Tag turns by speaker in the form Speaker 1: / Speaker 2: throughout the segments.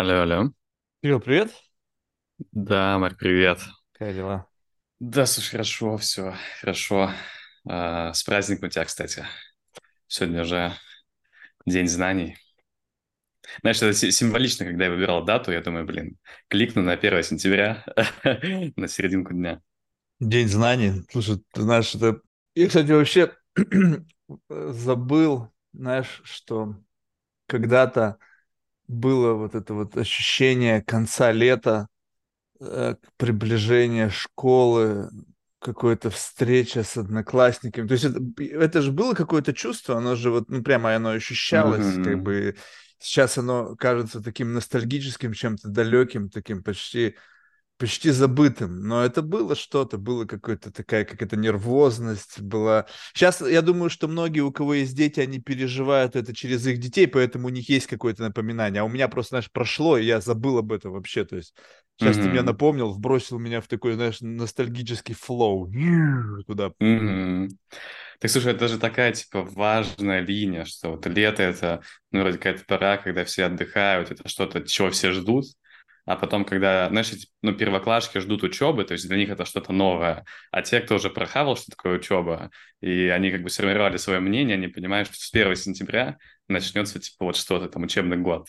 Speaker 1: Алло, алло.
Speaker 2: Кирилл, привет.
Speaker 1: Да, Марк, привет.
Speaker 2: Как дела?
Speaker 1: Да, слушай, хорошо, все, хорошо. А, с праздником тебя, кстати. Сегодня же День знаний. Знаешь, это си- символично, когда я выбирал дату, я думаю, блин, кликну на 1 сентября, на серединку дня.
Speaker 2: День знаний. Слушай, ты знаешь, это... Я, кстати, вообще забыл, знаешь, что когда-то было вот это вот ощущение конца лета, э, приближения школы, какой-то встреча с одноклассниками. То есть это, это же было какое-то чувство, оно же вот, ну, прямо оно ощущалось, как
Speaker 1: Мгм.
Speaker 2: бы сейчас оно кажется таким ностальгическим, чем-то далеким, таким почти почти забытым, но это было что-то, было какая-то такая какая-то нервозность была. Сейчас я думаю, что многие, у кого есть дети, они переживают это через их детей, поэтому у них есть какое-то напоминание. А у меня просто, знаешь, прошло, и я забыл об этом вообще. То есть сейчас ты мне
Speaker 1: Мгм.
Speaker 2: напомнил, вбросил меня в такой, знаешь, ностальгический флоу туда.
Speaker 1: Мгм. Так, слушай, это же такая, типа, важная линия, что вот лето— это, ну, вроде какая-то пора, когда все отдыхают, это что-то, чего все ждут, а потом, когда, знаешь, эти, ну, первоклашки ждут учебы, то есть для них это что-то новое, а те, кто уже прохавал, что такое учеба, и они как бы сформировали свое мнение, они понимают, что с 1 сентября начнется, типа, вот что-то там, учебный год.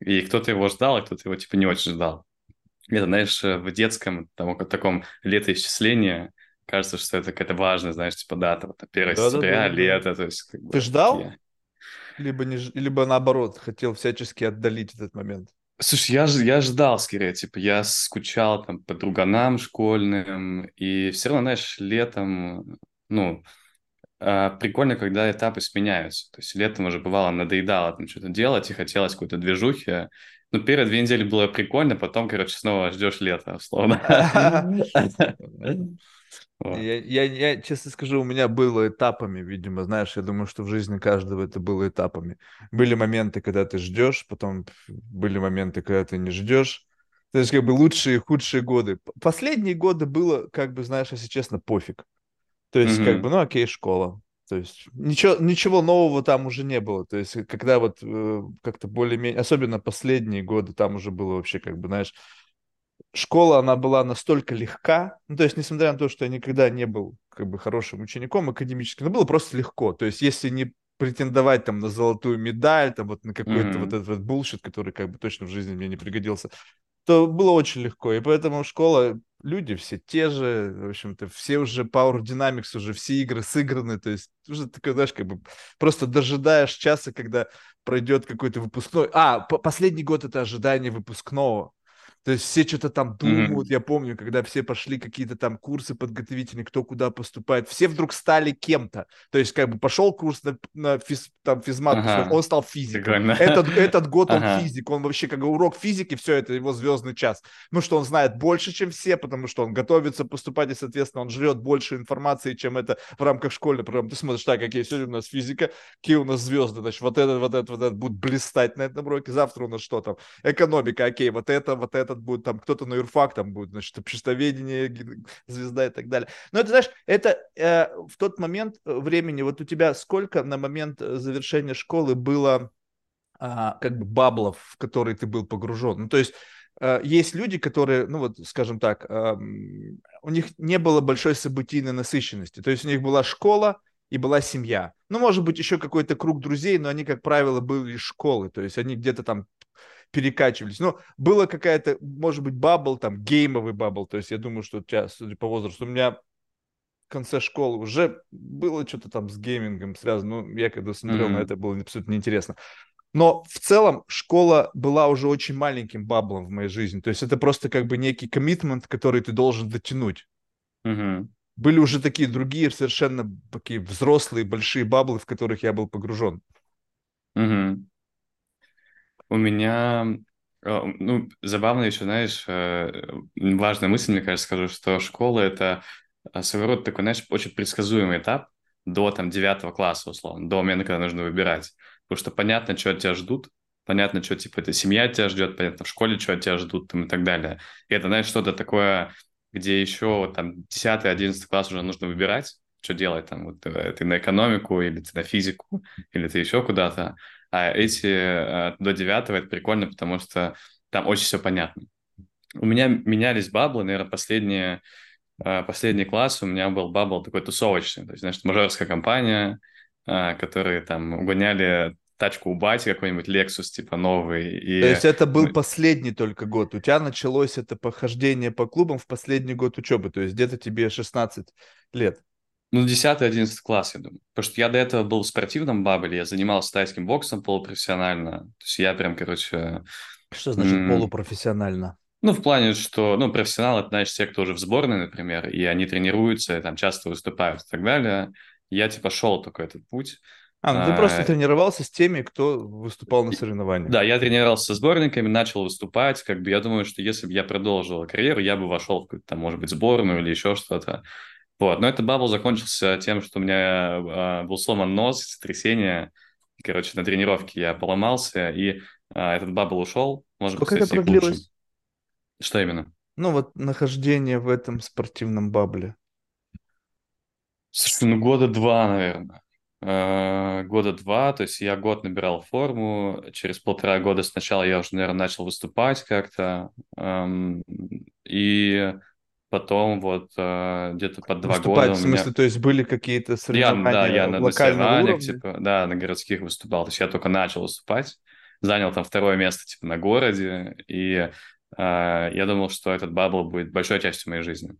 Speaker 1: И кто-то его ждал, а кто-то его, типа, не очень ждал. Это, знаешь, в детском там, таком летоисчислении кажется, что это какая-то важная, знаешь, типа дата, вот 1 сентября,
Speaker 2: Да-да-да-да-да.
Speaker 1: лето, то есть как
Speaker 2: Ты
Speaker 1: бы
Speaker 2: ждал?
Speaker 1: такие.
Speaker 2: Либо, не, либо наоборот, хотел всячески отдалить этот момент.
Speaker 1: Слушай, я, ж- я ждал скорее, типа, я скучал там по друганам школьным, и все равно, знаешь, летом, ну, а, прикольно, когда этапы сменяются. То есть летом уже бывало надоедало там что-то делать, и хотелось какой-то движухи. Ну, первые две недели было прикольно, потом, короче, снова ждешь лета, условно. Вот.
Speaker 2: Я, я, я, честно скажу, у меня было этапами, видимо, знаешь, я думаю, что в жизни каждого это было этапами. Были моменты, когда ты ждешь, потом были моменты, когда ты не ждешь. То есть, как бы лучшие и худшие годы. Последние годы было, как бы, знаешь, если честно, пофиг. То есть, как бы, ну, окей, школа. То есть, ничего, ничего нового там уже не было. То есть, когда вот э, как-то более-менее, особенно последние годы, там уже было вообще, как бы, знаешь, школа, она была настолько легка, ну, то есть, несмотря на то, что я никогда не был, как бы, хорошим учеником академическим, но было просто легко. То есть, если не претендовать там на золотую медаль, там вот на какой-то вот
Speaker 1: Мгм.
Speaker 2: этот вот булшит, который как бы точно в жизни мне не пригодился, то было очень легко. И поэтому школа, люди все те же, в общем-то, все уже Power Dynamics, уже все игры сыграны, то есть уже такой, знаешь, как бы просто дожидаешь часа, когда пройдет какой-то выпускной. А, по- последний год это ожидание выпускного. То есть все что-то там думают. Я помню, когда все пошли какие-то там курсы подготовительные, кто куда поступает, все вдруг стали кем-то. То есть как бы пошел курс на, на физ, там, физмат,
Speaker 1: Ага,
Speaker 2: он стал физиком. Этот, этот год он
Speaker 1: Ага,
Speaker 2: физик, он вообще как бы урок физики, все это его звездный час. Ну что он знает больше, чем все, потому что он готовится поступать, и, соответственно, он жрет больше информации, чем это в рамках школьной программы. Ты смотришь, так, какие сегодня у нас физика, какие у нас звезды, значит, вот этот, вот этот, вот этот будет блистать на этом уроке, завтра у нас что там, экономика, окей, вот это, вот этот будет, там кто-то на юрфак, там будет, значит, обществоведение, звезда и так далее. Но это, знаешь, это э, в тот момент э, времени, вот у тебя сколько на момент э, завершения школы было а, как бы баблов, в которые ты был погружен? Ну, то есть э, есть люди, которые, ну вот, скажем так, эм, у них не было большой событийной насыщенности. То есть у них была школа, и была семья. Ну, может быть, еще какой-то круг друзей, но они, как правило, были из школы. То есть они где-то там перекачивались. Ну, было какая-то, может быть, bubble, там, геймовый bubble. То есть я думаю, что тебя, судя по возрасту, у меня в конце школы уже было что-то там с геймингом связано. Ну, я когда смотрел на
Speaker 1: мгм,
Speaker 2: это, было абсолютно неинтересно. Но в целом школа была уже очень маленьким bubble ом в моей жизни. То есть это просто как бы некий commitment, который ты должен дотянуть.
Speaker 1: мгм,
Speaker 2: Были уже такие другие совершенно такие взрослые большие баблы, в которых я был погружен.
Speaker 1: мгм. У меня, э, ну, забавно еще, знаешь, э, важная мысль, мне кажется, скажу, что школа— это э, своего рода такой, знаешь, очень предсказуемый этап до, там, девятого класса, условно, до момента, когда нужно выбирать. Потому что понятно, что от тебя ждут, понятно, что, типа, это семья тебя ждет, понятно, в школе, что от тебя ждут, там, и так далее. И это, знаешь, что-то такое, где еще, там, десятый, одиннадцатый класс уже нужно выбирать, что делать, там, вот, э, ты на экономику, или ты на физику, или ты еще куда-то. А эти э, до девятого это прикольно, потому что там очень все понятно. У меня менялись баблы, наверное, последние, э, последний класс у меня был бабл такой тусовочный. То есть, значит, мажорская компания, которые там угоняли тачку у бати, какой-нибудь Lexus, типа, новый. И...
Speaker 2: То есть это был последний только год. У тебя началось это похождение по клубам в последний год учебы, то есть где-то тебе 16 лет.
Speaker 1: Ну, 10-11 класс, я думаю. Потому что я до этого был в спортивном бабле, я занимался тайским боксом полупрофессионально. То есть я прям, короче...
Speaker 2: Что значит м- полупрофессионально?
Speaker 1: Ну, в плане, что, ну, профессионал, это, знаешь, те, кто уже в сборной, например, и они тренируются, и там часто выступают и так далее. Я, типа, шел такой этот путь.
Speaker 2: А, ну ты а, просто тренировался с теми, кто выступал на соревнованиях.
Speaker 1: Да, я тренировался со сборниками, начал выступать. Как бы я думаю, что если бы я продолжил карьеру, я бы вошел в какую-то, там, может быть, сборную или еще что-то. Вот, но этот bubble закончился тем, что у меня э, был сломан нос, сотрясение. Короче, на тренировке я поломался, и э, этот bubble ушел.
Speaker 2: Может Сколько быть, это продлилось?
Speaker 1: Что именно?
Speaker 2: Ну вот нахождение в этом спортивном bubble е.
Speaker 1: Слушай, ну года два, наверное. Э, года два, то есть я год набирал форму, через полтора года сначала я уже, наверное, начал выступать как-то, эм, и потом вот э, где-то под два
Speaker 2: выступать,
Speaker 1: года...
Speaker 2: в смысле, меня... то есть были какие-то соревнования я,
Speaker 1: Да, я
Speaker 2: на,
Speaker 1: соревнованиях, типа, да, на городских выступал, то есть я только начал выступать, занял там второе место, типа, на городе, и э, я думал, что этот бабл будет большой частью моей жизни.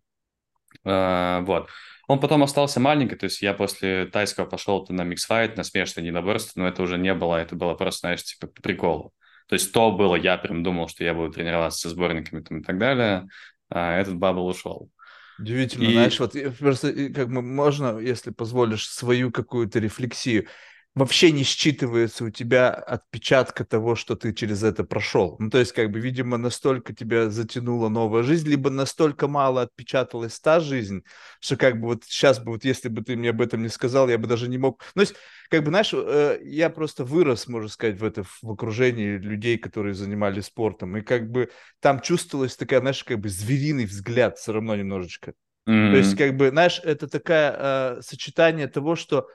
Speaker 1: Вот. Он потом остался маленький, то есть я после тайского пошел на миксфайт, на смешанное единоборство, но это уже не было, это было просто, знаешь, типа прикол. То есть то было, я прям думал, что я буду тренироваться со сборниками там, и так далее, а этот бабл ушел.
Speaker 2: Удивительно, и... знаешь, вот просто как бы можно, если позволишь, свою какую-то рефлексию вообще не считывается у тебя отпечатка того, что ты через это прошел. Ну, то есть, как бы, видимо, настолько тебя затянула новая жизнь, либо настолько мало отпечаталась та жизнь, что как бы вот сейчас бы, вот если бы ты мне об этом не сказал, я бы даже не мог... Ну, то есть, как бы, знаешь, э, я просто вырос, можно сказать, в это, в окружении людей, которые занимались спортом, и как бы там чувствовалась такая, знаешь, как бы звериный взгляд все равно немножечко. Mm-hmm. То есть, как бы, знаешь, это такое э, сочетание того, что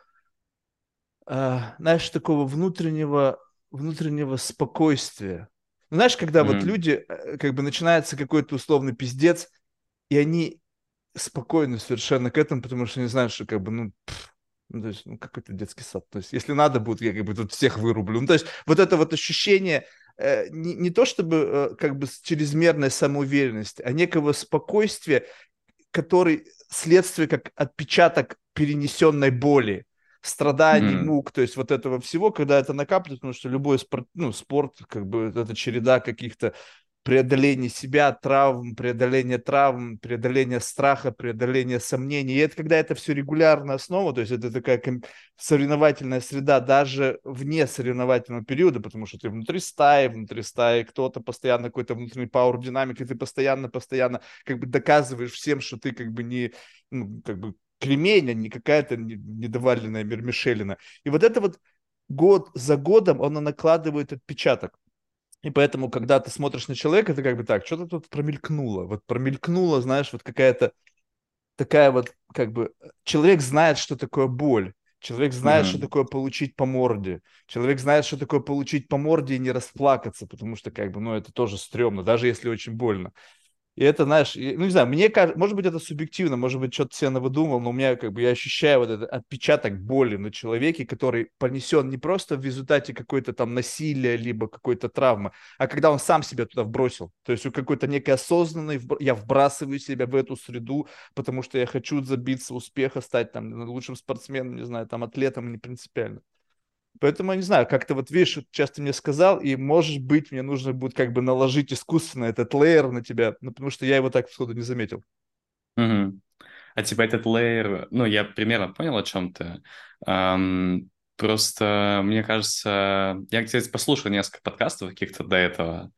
Speaker 2: знаешь, такого внутреннего, внутреннего спокойствия. Ну, знаешь, когда mm-hmm. вот люди, э, как бы начинается какой-то условный пиздец, и они спокойны совершенно к этому, потому что не знают, что как бы, ну, пфф, ну, то есть, ну, какой-то детский сад. То есть, если надо будет, я как бы тут всех вырублю. Ну, то есть, вот это вот ощущение, э, не, не то чтобы э, как бы чрезмерной самоуверенности, а некого спокойствия, который следствие как отпечаток перенесенной боли страданий, mm. мук, то есть вот этого всего, когда это накапливается, потому что любой спорт, ну, спорт, как бы это череда каких-то преодоления себя, травм, преодоления травм, преодоления страха, преодоления сомнений. И это когда это все регулярная основа, то есть это такая соревновательная среда даже вне соревновательного периода, потому что ты внутри стаи, внутри стаи кто-то постоянно какой-то внутренний пауэр динамик, и ты постоянно-постоянно как бы доказываешь всем, что ты как бы не, ну, как бы кремень, а не какая-то недоваленная Мишелина. И вот это вот год за годом оно накладывает отпечаток. И поэтому, когда ты смотришь на человека, ты как бы так, что-то тут промелькнуло. Вот промелькнуло, знаешь, вот какая-то такая вот, как бы, человек знает, что такое боль. Человек знает, mm-hmm. что такое получить по морде. Человек знает, что такое получить по морде и не расплакаться, потому что, как бы, ну, это тоже стрёмно, даже если очень больно. И это, знаешь, ну не знаю, мне кажется, может быть, это субъективно, может быть, что-то себе выдумал, но у меня как бы я ощущаю вот этот отпечаток боли на человеке, который понесен не просто в результате какой-то там насилия, либо какой-то травмы, а когда он сам себя туда вбросил. То есть у какой-то некой осознанный, я вбрасываю себя в эту среду, потому что я хочу забиться успеха, стать там лучшим спортсменом, не знаю, там атлетом, не принципиально. Поэтому, я не знаю, как-то вот, видишь, часто мне сказал, и, может быть, мне нужно будет как бы наложить искусственно этот лейер на тебя, ну, потому что я его так сходу не заметил.
Speaker 1: Угу. А типа этот лейер, ну, я примерно понял, о чем ты. Um, просто, мне кажется, я, кстати, послушал несколько подкастов каких-то до этого,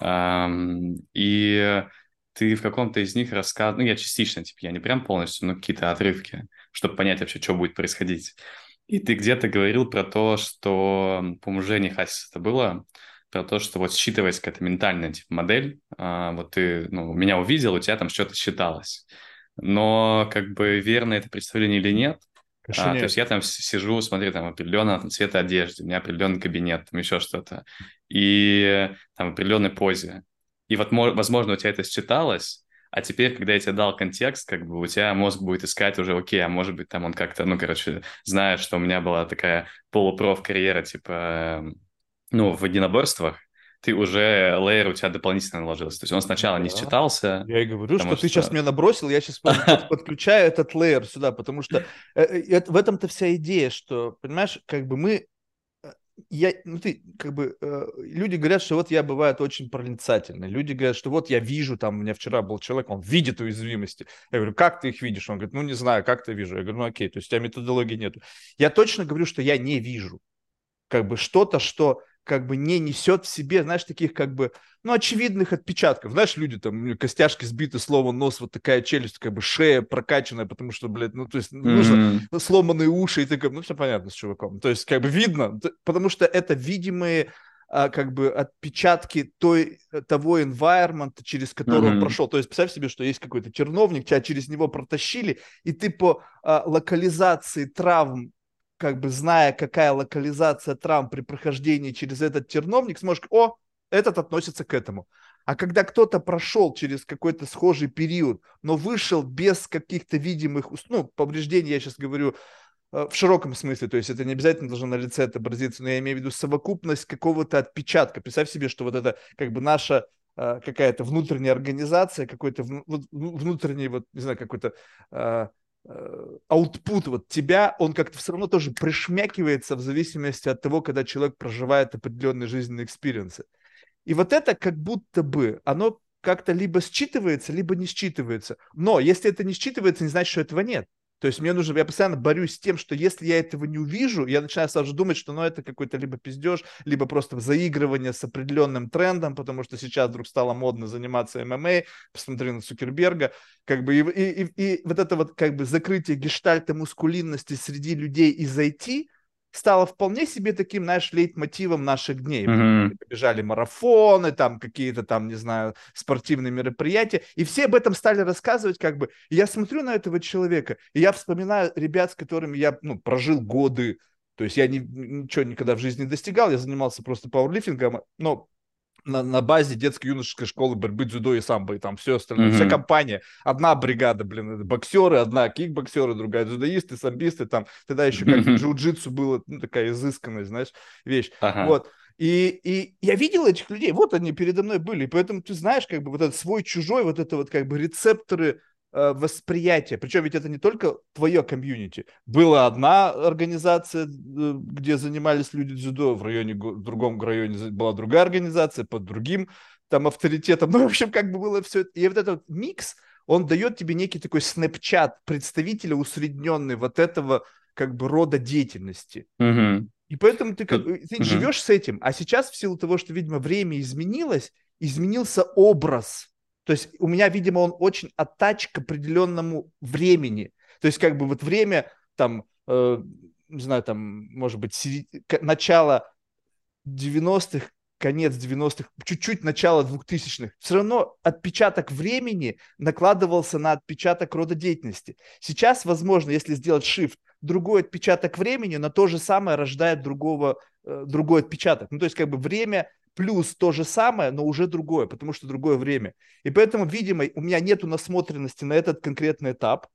Speaker 1: um, и ты в каком-то из них рассказывал, ну, я частично, типа, я не прям полностью, но какие-то отрывки, чтобы понять вообще, что будет происходить. И ты где-то говорил про то, что, по-моему, Жене Хасис это было, про то, что вот считывается какая-то ментальная типа, модель, а, вот ты ну, меня увидел, у тебя там что-то считалось. Но как бы верно это представление или нет, А, то есть я там сижу, смотрю, там определенного там, цвета одежды, у меня определенный кабинет, там еще что-то, и там в определенной позе. И вот, возможно, у тебя это считалось, а теперь, когда я тебе дал контекст, как бы у тебя мозг будет искать уже, окей, а может быть, там он как-то, ну, короче, знает, что у меня была такая полупроф карьера, типа, эм, ну, в единоборствах, ты уже лейер у тебя дополнительно наложился. То есть он сначала да. не считался.
Speaker 2: Я и говорю, что, что ты сейчас мне набросил, я сейчас подключаю этот лейер сюда, потому что э, э, в этом-то вся идея, что, понимаешь, как бы мы я, ну ты, как бы, э, люди говорят, что вот я бывает очень проницательный. Люди говорят, что вот я вижу, там, у меня вчера был человек, он видит уязвимости. Я говорю, как ты их видишь? Он говорит, ну не знаю, как ты вижу. Я говорю, ну окей, то есть у тебя методологии нету. Я точно говорю, что я не вижу. Как бы что-то, что как бы не несет в себе, знаешь, таких как бы, ну, очевидных отпечатков. Знаешь, люди там, костяшки сбиты, слово нос, вот такая челюсть, как бы шея прокачанная, потому что, блядь, ну, то есть mm-hmm. нужно ну, сломанные уши, и ты как, ну, все понятно с чуваком. То есть, как бы видно, потому что это видимые а, как бы отпечатки той, того environment, через который mm-hmm. он прошел. То есть представь себе, что есть какой-то черновник, тебя через него протащили, и ты по а, локализации травм как бы зная, какая локализация травм при прохождении через этот терновник, сможешь, о, этот относится к этому. А когда кто-то прошел через какой-то схожий период, но вышел без каких-то видимых, ну, повреждений, я сейчас говорю э, в широком смысле, то есть это не обязательно должно на лице отобразиться, но я имею в виду совокупность какого-то отпечатка. Представь себе, что вот это как бы наша э, какая-то внутренняя организация, какой-то внутренний, вот, не знаю, какой-то э, output вот тебя, он как-то все равно тоже пришмякивается в зависимости от того, когда человек проживает определенные жизненные experience ы. И вот это как будто бы, оно как-то либо считывается, либо не считывается. Но если это не считывается, не значит, что этого нет. То есть мне нужно, я постоянно борюсь с тем, что если я этого не увижу, я начинаю сразу думать, что ну, это какой-то либо пиздеж, либо просто заигрывание с определенным трендом, потому что сейчас вдруг стало модно заниматься ММА, посмотри на Цукерберга, как бы и, и, и, и вот это вот как бы закрытие гештальта мускулинности среди людей из IT – стало вполне себе таким, знаешь, лейтмотивом наших дней. Mm-hmm. Побежали марафоны, там какие-то там, не знаю, спортивные мероприятия, и все об этом стали рассказывать, как бы. И я смотрю на этого человека, и я вспоминаю ребят, с которыми я, ну, прожил годы, то есть я ни, ничего никогда в жизни не достигал, я занимался просто пауэрлифтингом, но на, на базе детско-юношеской школы борьбы дзюдо и самбо, и там все остальное, mm-hmm. вся компания, одна бригада, блин, боксеры, одна кикбоксеры, другая дзюдоисты, самбисты, там, тогда еще как mm-hmm. джиу-джитсу было, ну, такая изысканная, знаешь, вещь, ага. вот, и, и я видел этих людей, вот они передо мной были, и поэтому ты знаешь, как бы вот этот свой-чужой, вот это вот как бы рецепторы восприятие. Причем ведь это не только твое комьюнити. Была одна организация, э, где занимались люди дзюдо, в районе, в другом районе была другая организация, под другим там авторитетом. Ну, в общем, как бы было все. И вот этот микс, он дает тебе некий такой снэпчат представителя усредненный вот этого как бы рода деятельности.
Speaker 1: Угу.
Speaker 2: И поэтому ты, как, ты угу. живешь с этим. А сейчас в силу того, что, видимо, время изменилось, изменился образ то есть у меня, видимо, он очень оттач к определенному времени. То есть как бы вот время там, э, не знаю, там, может быть, серед... начало 90-х, конец 90-х, чуть-чуть начало 2000-х, все равно отпечаток времени накладывался на отпечаток рода деятельности. Сейчас, возможно, если сделать shift, другой отпечаток времени на то же самое рождает другого, э, другой отпечаток. Ну, то есть, как бы время плюс то же самое, но уже другое, потому что другое время. И поэтому, видимо, у меня нету насмотренности на этот конкретный этап.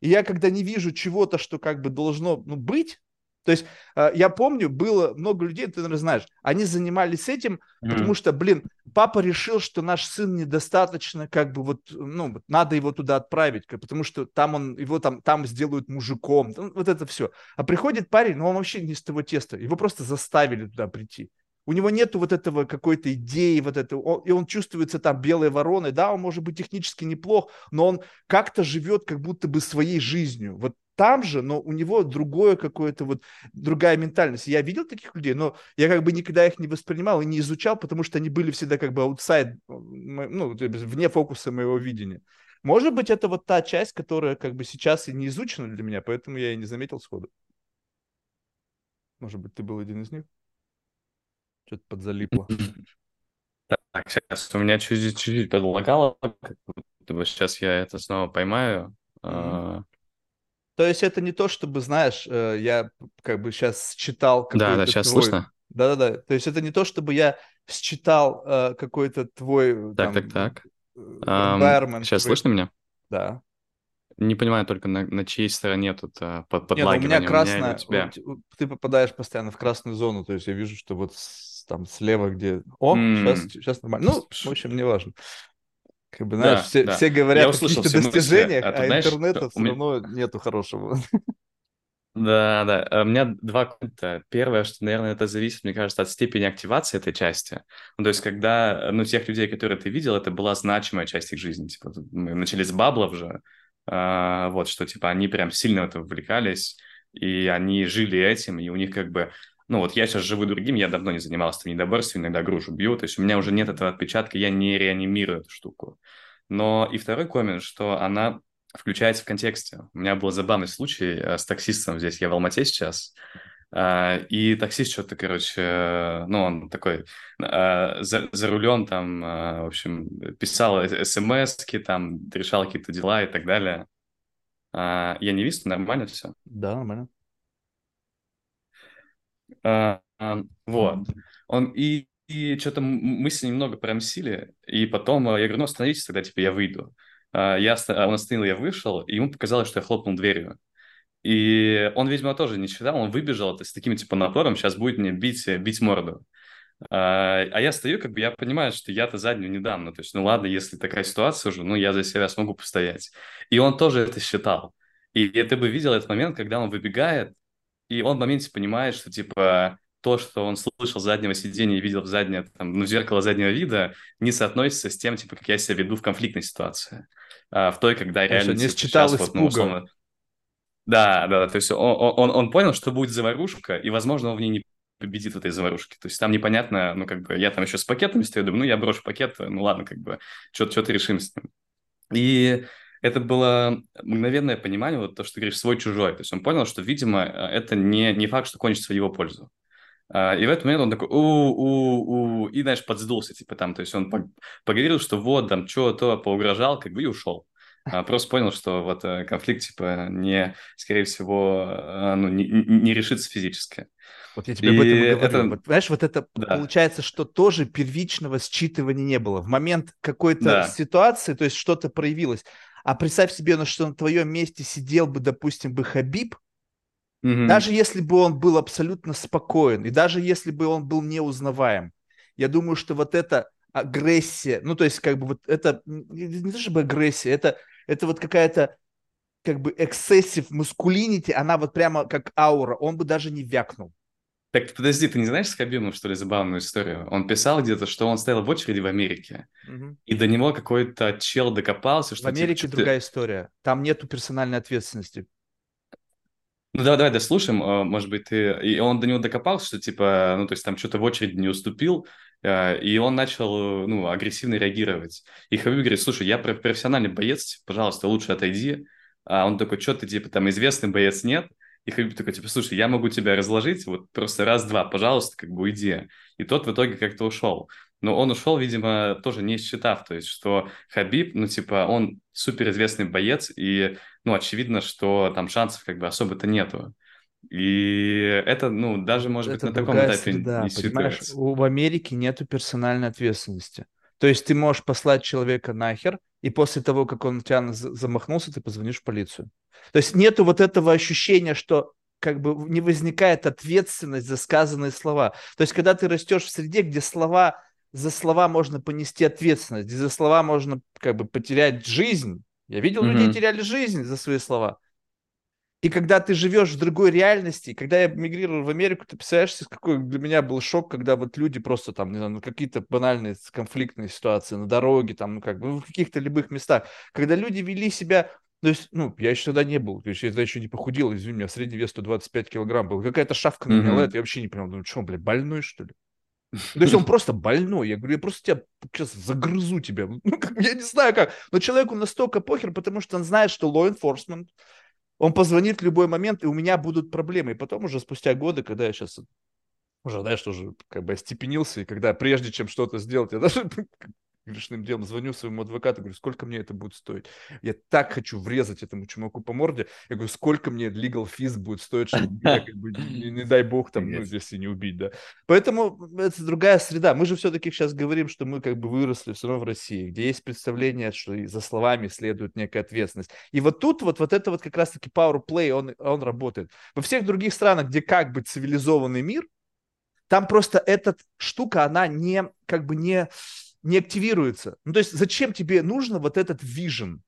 Speaker 2: И я, когда не вижу чего-то, что как бы должно ну, быть, то есть э, я помню, было много людей, ты, наверное, знаешь, они занимались этим, mm-hmm. потому что, блин, папа решил, что наш сын недостаточно, как бы вот, ну, надо его туда отправить, потому что там он, его там, там сделают мужиком, вот это все. А приходит парень, но он вообще не с того теста, его просто заставили туда прийти. У него нету вот этого какой-то идеи, вот этого, и он чувствуется там белой вороной. Да, он может быть технически неплох, но он как-то живет как будто бы своей жизнью. Вот там же, но у него другое какое-то вот, другая ментальность. Я видел таких людей, но я как бы никогда их не воспринимал и не изучал, потому что они были всегда как бы аутсайд, ну, вне фокуса моего видения. Может быть, это вот та часть, которая как бы сейчас и не изучена для меня, поэтому я и не заметил сходу. Может быть, ты был один из них? Что-то подзалипло.
Speaker 1: Так, сейчас у меня чуть-чуть подлагало. Сейчас я это снова поймаю. Mm-hmm.
Speaker 2: То есть это не то, чтобы, знаешь, э, я как бы сейчас читал
Speaker 1: какой-то Да, да, сейчас
Speaker 2: твой...
Speaker 1: слышно?
Speaker 2: Да-да-да. То есть это не то, чтобы я считал э, какой-то твой...
Speaker 1: Так, там, так, так. Environment. Um, сейчас слышно меня?
Speaker 2: Да.
Speaker 1: Не понимаю только, на, на чьей стороне тут а, под, подлагивание.
Speaker 2: Нет, у меня красная, у, тебя. ты попадаешь постоянно в красную зону, то есть я вижу, что вот там слева, где... О, mm. сейчас, сейчас нормально. Ну, в общем, неважно. Как бы, знаешь, да, все, да. все говорят о каких-то достижениях, а, а знаешь, интернета все меня... равно нету хорошего.
Speaker 1: Да, да. У меня два пункта. Первое, что, наверное, это зависит, мне кажется, от степени активации этой части. Ну, то есть, когда, ну, тех людей, которые ты видел, это была значимая часть их жизни. Типа, мы начали с баблов же, а, вот, что, типа, они прям сильно в это вовлекались, и они жили этим, и у них как бы ну вот я сейчас живу другим, я давно не занимался там недоборством, иногда грушу бью, то есть у меня уже нет этого отпечатка, я не реанимирую эту штуку. Но и второй коммент, что она включается в контексте. У меня был забавный случай э, с таксистом здесь, я в Алмате сейчас, а, и таксист что-то, короче, ну, он такой а, за, за рулем там, а, в общем, писал смс там, решал какие-то дела и так далее. Я не вижу, нормально все?
Speaker 2: Да, нормально.
Speaker 1: А, а, вот. Он и, и что-то мы с ним немного промсили, и потом я говорю, ну, остановитесь, тогда, типа, я выйду. А, я, он остановил, я вышел, и ему показалось, что я хлопнул дверью. И он, видимо, тоже не считал, он выбежал с таким, типа, напором, сейчас будет мне бить, бить морду. А, а я стою, как бы я понимаю, что я-то заднюю не дам. Ну, то есть, ну ладно, если такая ситуация уже, ну, я за себя смогу постоять. И он тоже это считал. И, и ты бы видел этот момент, когда он выбегает, и он в моменте понимает, что, типа, то, что он слышал с заднего сидения и видел в заднее, там, ну, в зеркало заднего вида, не соотносится с тем, типа, как я себя веду в конфликтной ситуации. А, в той, когда реально...
Speaker 2: не считал сейчас, вот, ну, условно...
Speaker 1: Да, да, то есть он, он, он понял, что будет заварушка, и, возможно, он в ней не победит в этой заварушке. То есть там непонятно, ну, как бы, я там еще с пакетами стою, думаю, ну, я брошу пакет, ну, ладно, как бы, что-то решим с ним. И это было мгновенное понимание, вот то, что ты говоришь, свой-чужой. То есть он понял, что, видимо, э, это не, не факт, что кончится в его пользу. А, и в этот момент он такой, у-у-у, и, знаешь, подсдулся, типа там, то есть он поговорил, что вот, там, что-то поугрожал, как бы, и ушел. А просто понял, что вот э, конфликт, типа, не, скорее всего, э, ну, не, не решится физически.
Speaker 2: Вот я тебе и об этом и говорю. Это... Вот, знаешь, вот это да. получается, что тоже первичного считывания не было. В момент какой-то да. ситуации, то есть что-то проявилось. А представь себе, ну, что на твоем месте сидел бы, допустим, бы Хабиб, угу. даже если бы он был абсолютно спокоен, и даже если бы он был неузнаваем, я думаю, что вот эта агрессия, ну, то есть, как бы вот это, не то чтобы агрессия, это, это вот какая-то как бы excessive masculinity, она вот прямо как аура, он бы даже не вякнул.
Speaker 1: Так подожди, ты не знаешь с Хабибом, что ли, забавную историю? Он писал где-то, что он стоял в очереди в Америке, угу. и до него какой-то чел докопался, что...
Speaker 2: В Америке типа, другая ты... история. Там нету персональной ответственности.
Speaker 1: Ну давай, давай дослушаем, а, может быть, ты... И он до него докопался, что типа, ну то есть там что-то в очереди не уступил, а, и он начал, ну, агрессивно реагировать. И Хабиб говорит, слушай, я профессиональный боец, пожалуйста, лучше отойди. А он такой, что ты, типа, там, известный боец нет? И Хабиб такой, типа, слушай, я могу тебя разложить, вот просто раз-два, пожалуйста, как бы уйди. И тот в итоге как-то ушел. Но он ушел, видимо, тоже не считав, то есть, что Хабиб, ну, типа, он суперизвестный боец, и, ну, очевидно, что там шансов как бы особо-то нету. И это, ну, даже, может это быть, на таком этапе
Speaker 2: среда, не понимаешь, в Америке нету персональной ответственности. То есть ты можешь послать человека нахер, и после того, как он тебя замахнулся, ты позвонишь в полицию. То есть нету вот этого ощущения, что как бы не возникает ответственность за сказанные слова. То есть когда ты растешь в среде, где слова за слова можно понести ответственность, где за слова можно как бы потерять жизнь. Я видел, mm-hmm. людей теряли жизнь за свои слова. И когда ты живешь в другой реальности, когда я мигрировал в Америку, ты представляешь, какой для меня был шок, когда вот люди просто там, не знаю, ну, какие-то банальные конфликтные ситуации на дороге, там, ну, как бы, ну, в каких-то любых местах, когда люди вели себя то есть, ну, я еще тогда не был, то есть я тогда еще не похудел, извини меня, средний вес 125 килограмм был. Какая-то шавка на меня mm-hmm. я вообще не понял, ну что, блядь, больной, что ли? То есть он просто больной. Я говорю, я просто тебя сейчас загрызу тебя. Ну, я не знаю как. Но человеку настолько похер, потому что он знает, что law enforcement, он позвонит в любой момент, и у меня будут проблемы. И потом уже спустя годы, когда я сейчас уже, знаешь, тоже как бы остепенился, и когда прежде чем что-то сделать, я даже грешным делом звоню своему адвокату, говорю, сколько мне это будет стоить? Я так хочу врезать этому чумаку по морде. Я говорю, сколько мне legal fees будет стоить, чтобы меня, как бы, не, не дай бог, там, ну, если не убить, да. Поэтому это другая среда. Мы же все-таки сейчас говорим, что мы как бы выросли все равно в России, где есть представление, что за словами следует некая ответственность. И вот тут вот, вот это вот как раз-таки power play, он, он работает. Во всех других странах, где как бы цивилизованный мир, там просто эта штука, она не, как бы не, не активируется. Ну, то есть зачем тебе нужно вот этот vision?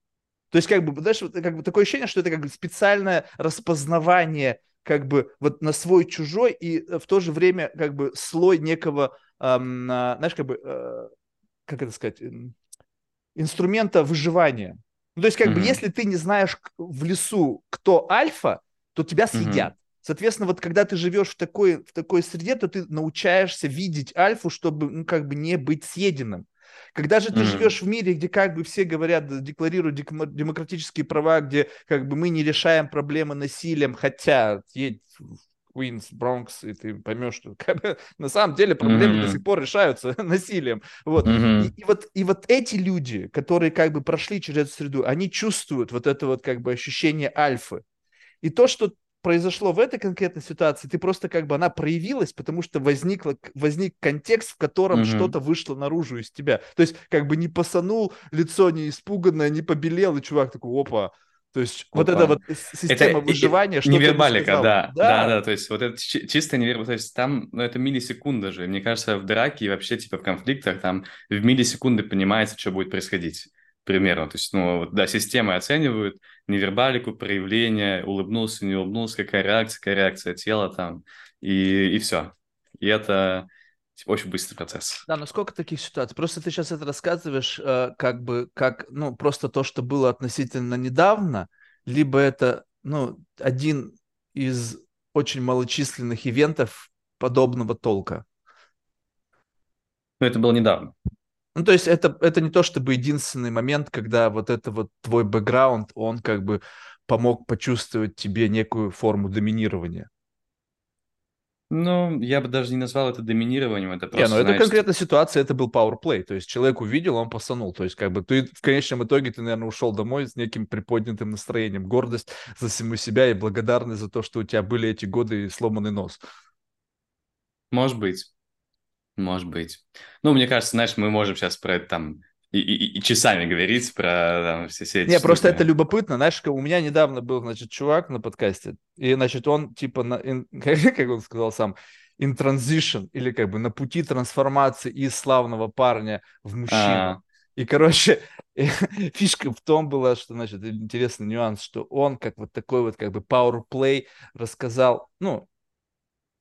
Speaker 2: То есть, как бы, знаешь, вот, как бы такое ощущение, что это как бы специальное распознавание как бы вот на свой чужой и в то же время как бы слой некого, эм, знаешь, как бы, э, как это сказать, инструмента выживания. Ну, то есть, как mm-hmm. бы, если ты не знаешь в лесу, кто альфа, то тебя съедят. Mm-hmm. Соответственно, вот когда ты живешь в такой, в такой среде, то ты научаешься видеть альфу, чтобы, ну, как бы не быть съеденным. Когда же ты mm-hmm. живешь в мире, где как бы все говорят, декларируют демократические права, где как бы мы не решаем проблемы насилием, хотя едь в Куинс, Бронкс, и ты поймешь, что как на самом деле проблемы mm-hmm. до сих пор решаются насилием. Вот. Mm-hmm. И, и, вот, и вот эти люди, которые как бы прошли через эту среду, они чувствуют вот это вот как бы ощущение альфы. И то, что произошло в этой конкретной ситуации, ты просто как бы она проявилась, потому что возникла, возник контекст, в котором угу. что-то вышло наружу из тебя. То есть как бы не посанул, лицо не испуганное, не побелел, и чувак такой, опа, то есть Опа. вот эта вот система это, выживания,
Speaker 1: что Невербалика, да, да. Да, да, то есть вот это чисто невербалика, то есть там, ну, это миллисекунда же. Мне кажется, в драке и вообще типа в конфликтах там в миллисекунды понимается, что будет происходить примерно. То есть, ну, вот, да, системы оценивают невербалику, проявление, улыбнулся, не улыбнулся, какая реакция, какая реакция тела там, и, и все. И это типа, очень быстрый процесс.
Speaker 2: Да, но сколько таких ситуаций? Просто ты сейчас это рассказываешь э, как бы, как, ну, просто то, что было относительно недавно, либо это, ну, один из очень малочисленных ивентов подобного толка.
Speaker 1: Ну, это было недавно.
Speaker 2: Ну, то есть это, это не то чтобы единственный момент, когда вот это вот твой бэкграунд, он как бы помог почувствовать тебе некую форму доминирования.
Speaker 1: Ну, я бы даже не назвал это доминированием, это просто,
Speaker 2: Не, ну это конкретная ситуация, это был powerplay, то есть человек увидел, он посанул, то есть как бы ты в конечном итоге, ты, наверное, ушел домой с неким приподнятым настроением, гордость за саму себя и благодарность за то, что у тебя были эти годы и сломанный нос.
Speaker 1: Может быть. Может быть. Ну, мне кажется, знаешь, мы можем сейчас про это там и, и, и часами говорить про там, все, все
Speaker 2: эти Не, штуки. просто это любопытно. Знаешь, у меня недавно был, значит, чувак на подкасте, и, значит, он типа, на, in, как он сказал сам, in transition, или как бы на пути трансформации из славного парня в мужчину. А-а-а. И, короче, фишка в том была, что, значит, интересный нюанс, что он как вот такой вот как бы power play рассказал, ну,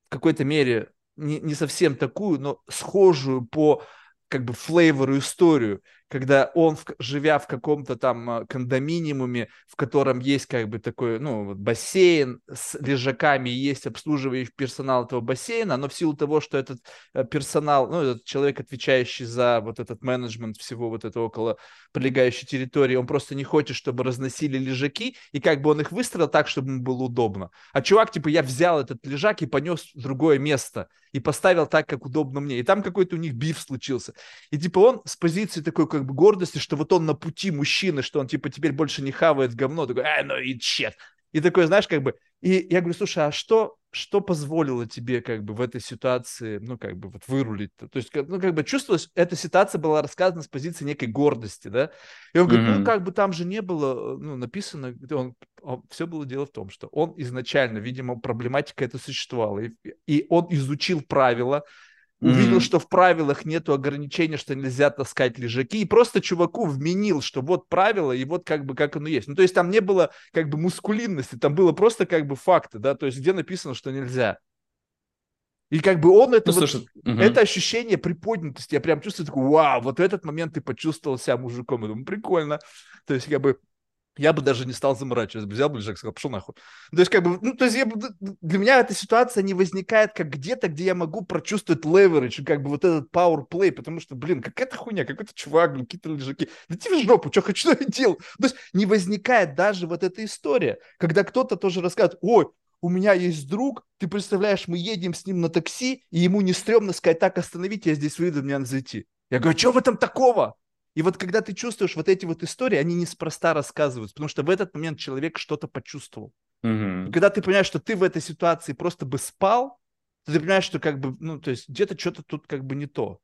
Speaker 2: в какой-то мере не, не совсем такую, но схожую по как бы флейвору историю когда он, живя в каком-то там а, кондоминиуме, в котором есть как бы такой, ну, бассейн с лежаками, есть обслуживающий персонал этого бассейна, но в силу того, что этот э, персонал, ну, этот человек, отвечающий за вот этот менеджмент всего вот этого около прилегающей территории, он просто не хочет, чтобы разносили лежаки, и как бы он их выстроил так, чтобы ему было удобно. А чувак, типа, я взял этот лежак и понес в другое место, и поставил так, как удобно мне. И там какой-то у них биф случился. И типа он с позиции такой как бы гордости, что вот он на пути мужчины, что он типа теперь больше не хавает говно, такой, а, ну и чет. И такой, знаешь, как бы, и я говорю, слушай, а что, что позволило тебе как бы в этой ситуации, ну, как бы вот вырулить? -то? То есть, ну, как бы чувствовалось, эта ситуация была рассказана с позиции некой гордости, да? И он говорит, mm-hmm. ну, как бы там же не было, ну, написано, он, он, все было дело в том, что он изначально, видимо, проблематика это существовала, и, и он изучил правила, увидел, mm-hmm. что в правилах нету ограничения, что нельзя таскать лежаки, и просто чуваку вменил, что вот правило, и вот как бы как оно есть. Ну, то есть там не было как бы мускулинности, там было просто как бы факты, да, то есть где написано, что нельзя. И как бы он это, ну, вот, слушай, угу. это ощущение приподнятости, я прям чувствую такой, вау, вот в этот момент ты почувствовал себя мужиком, я думаю, прикольно. То есть как бы я бы даже не стал заморачиваться, взял бы лежак, сказал, пошел нахуй. То есть, как бы, ну, то есть, я, для меня эта ситуация не возникает как где-то, где я могу прочувствовать leverage, как бы вот этот play, потому что, блин, какая-то хуйня, какой-то чувак, блин, какие-то лежаки. Да тебе в жопу, что хочу, что я делал. То есть, не возникает даже вот эта история, когда кто-то тоже рассказывает, ой, у меня есть друг, ты представляешь, мы едем с ним на такси, и ему не стрёмно сказать, так, остановите, я здесь выйду, мне надо зайти. Я говорю, что в этом такого? И вот когда ты чувствуешь вот эти вот истории, они неспроста рассказываются, потому что в этот момент человек что-то почувствовал.
Speaker 1: Мгм.
Speaker 2: Когда ты понимаешь, что ты в этой ситуации просто бы спал, то ты понимаешь, что как бы, ну, то есть где-то что-то тут как бы не то.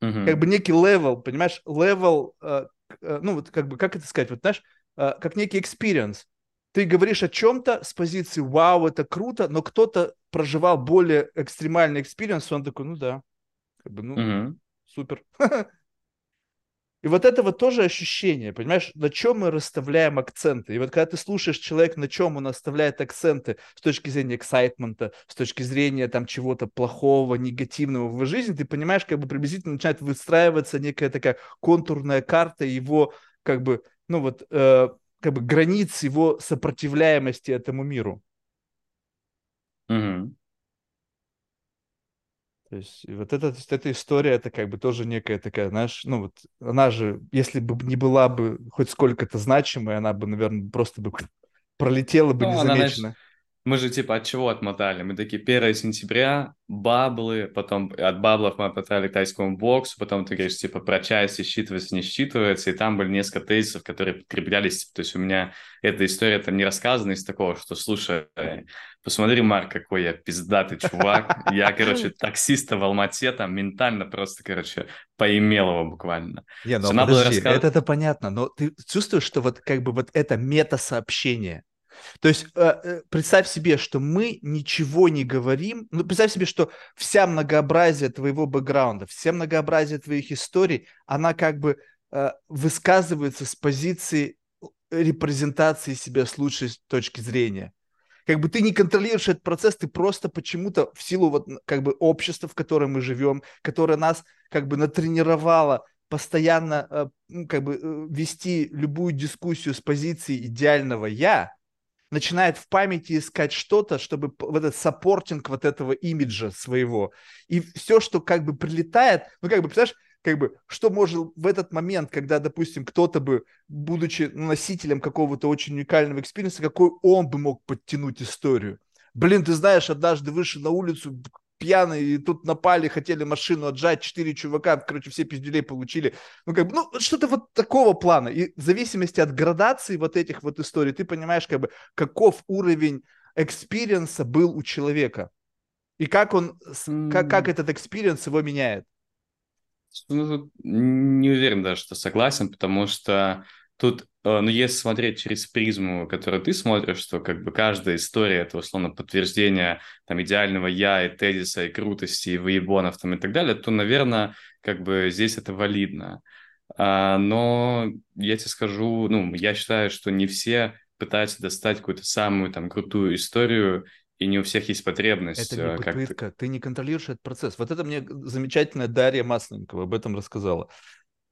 Speaker 1: Мгм.
Speaker 2: Как бы некий level, понимаешь, level, э, э, ну, вот как бы, как это сказать, вот знаешь, э, как некий experience. Ты говоришь о чем-то с позиции «Вау, это круто», но кто-то проживал более экстремальный experience, он такой, ну да, как бы, ну,
Speaker 1: Мгм.
Speaker 2: супер. И вот это вот тоже ощущение, понимаешь, на чем мы расставляем акценты. И вот когда ты слушаешь человека, на чем он оставляет акценты с точки зрения excitement а, с точки зрения там чего-то плохого, негативного в жизни, ты понимаешь, как бы приблизительно начинает выстраиваться некая такая контурная карта его, как бы, ну вот, э, как бы границ его сопротивляемости этому миру.
Speaker 1: Мгм.
Speaker 2: То есть вот эта, то есть эта история, это как бы тоже некая такая, знаешь, ну вот она же, если бы не была бы хоть сколько-то значимой, она бы, наверное, просто бы пролетела бы
Speaker 1: Ну, она, знаешь,
Speaker 2: незамеченно.
Speaker 1: Мы же типа от чего отмотали? Мы такие 1 сентября, баблы, потом от баблов мы отмотали к тайскому боксу, потом ты говоришь, типа, про части считывается, не считывается, и там были несколько тезисов, которые подкреплялись. То есть у меня эта история там не рассказана из такого, что, слушай, посмотри, Марк, какой я пиздатый чувак. Я, короче, таксиста в Алмате там ментально просто, короче, поимел его буквально.
Speaker 2: Не, ну подожди,
Speaker 1: раска-
Speaker 2: это, это понятно, но ты чувствуешь, что вот как бы вот это мета-сообщение. То есть э, э, представь себе, что мы ничего не говорим, ну представь себе, что вся многообразие твоего бэкграунда, вся многообразие твоих историй, она как бы э, высказывается с позиции репрезентации себя с лучшей точки зрения. Как бы ты не контролируешь этот процесс, ты просто почему-то в силу вот как бы общества, в котором мы живем, которое нас как бы натренировало постоянно как бы вести любую дискуссию с позиции идеального я, начинает в памяти искать что-то, чтобы в этот supporting вот этого имиджа своего. И все, что как бы прилетает, ну как бы, представляешь, как бы, что может в этот момент, когда, допустим, кто-то бы, будучи носителем какого-то очень уникального experience а, какой он бы мог подтянуть историю? Блин, ты знаешь, однажды вышел на улицу пьяный, и тут напали, хотели машину отжать, четыре чувака, короче, все пиздюлей получили. Ну, как бы, ну, что-то вот такого плана. И в зависимости от градации вот этих вот историй, ты понимаешь, как бы, каков уровень experience а был у человека. И как он, с- как, как этот experience его меняет.
Speaker 1: Ну, не уверен даже, что согласен, потому что тут, э, ну, если смотреть через призму, которую ты смотришь, что как бы каждая история — это, условно, подтверждение там идеального я и тезиса, и крутости, и выебонов там и так далее, то, наверное, как бы здесь это валидно. А, но я тебе скажу, ну, я считаю, что не все пытаются достать какую-то самую там крутую историю, и не у всех есть потребность
Speaker 2: Это не
Speaker 1: э, как-то
Speaker 2: попытка, ты не контролируешь этот процесс. Вот это мне замечательная Дарья Масленникова об этом рассказала.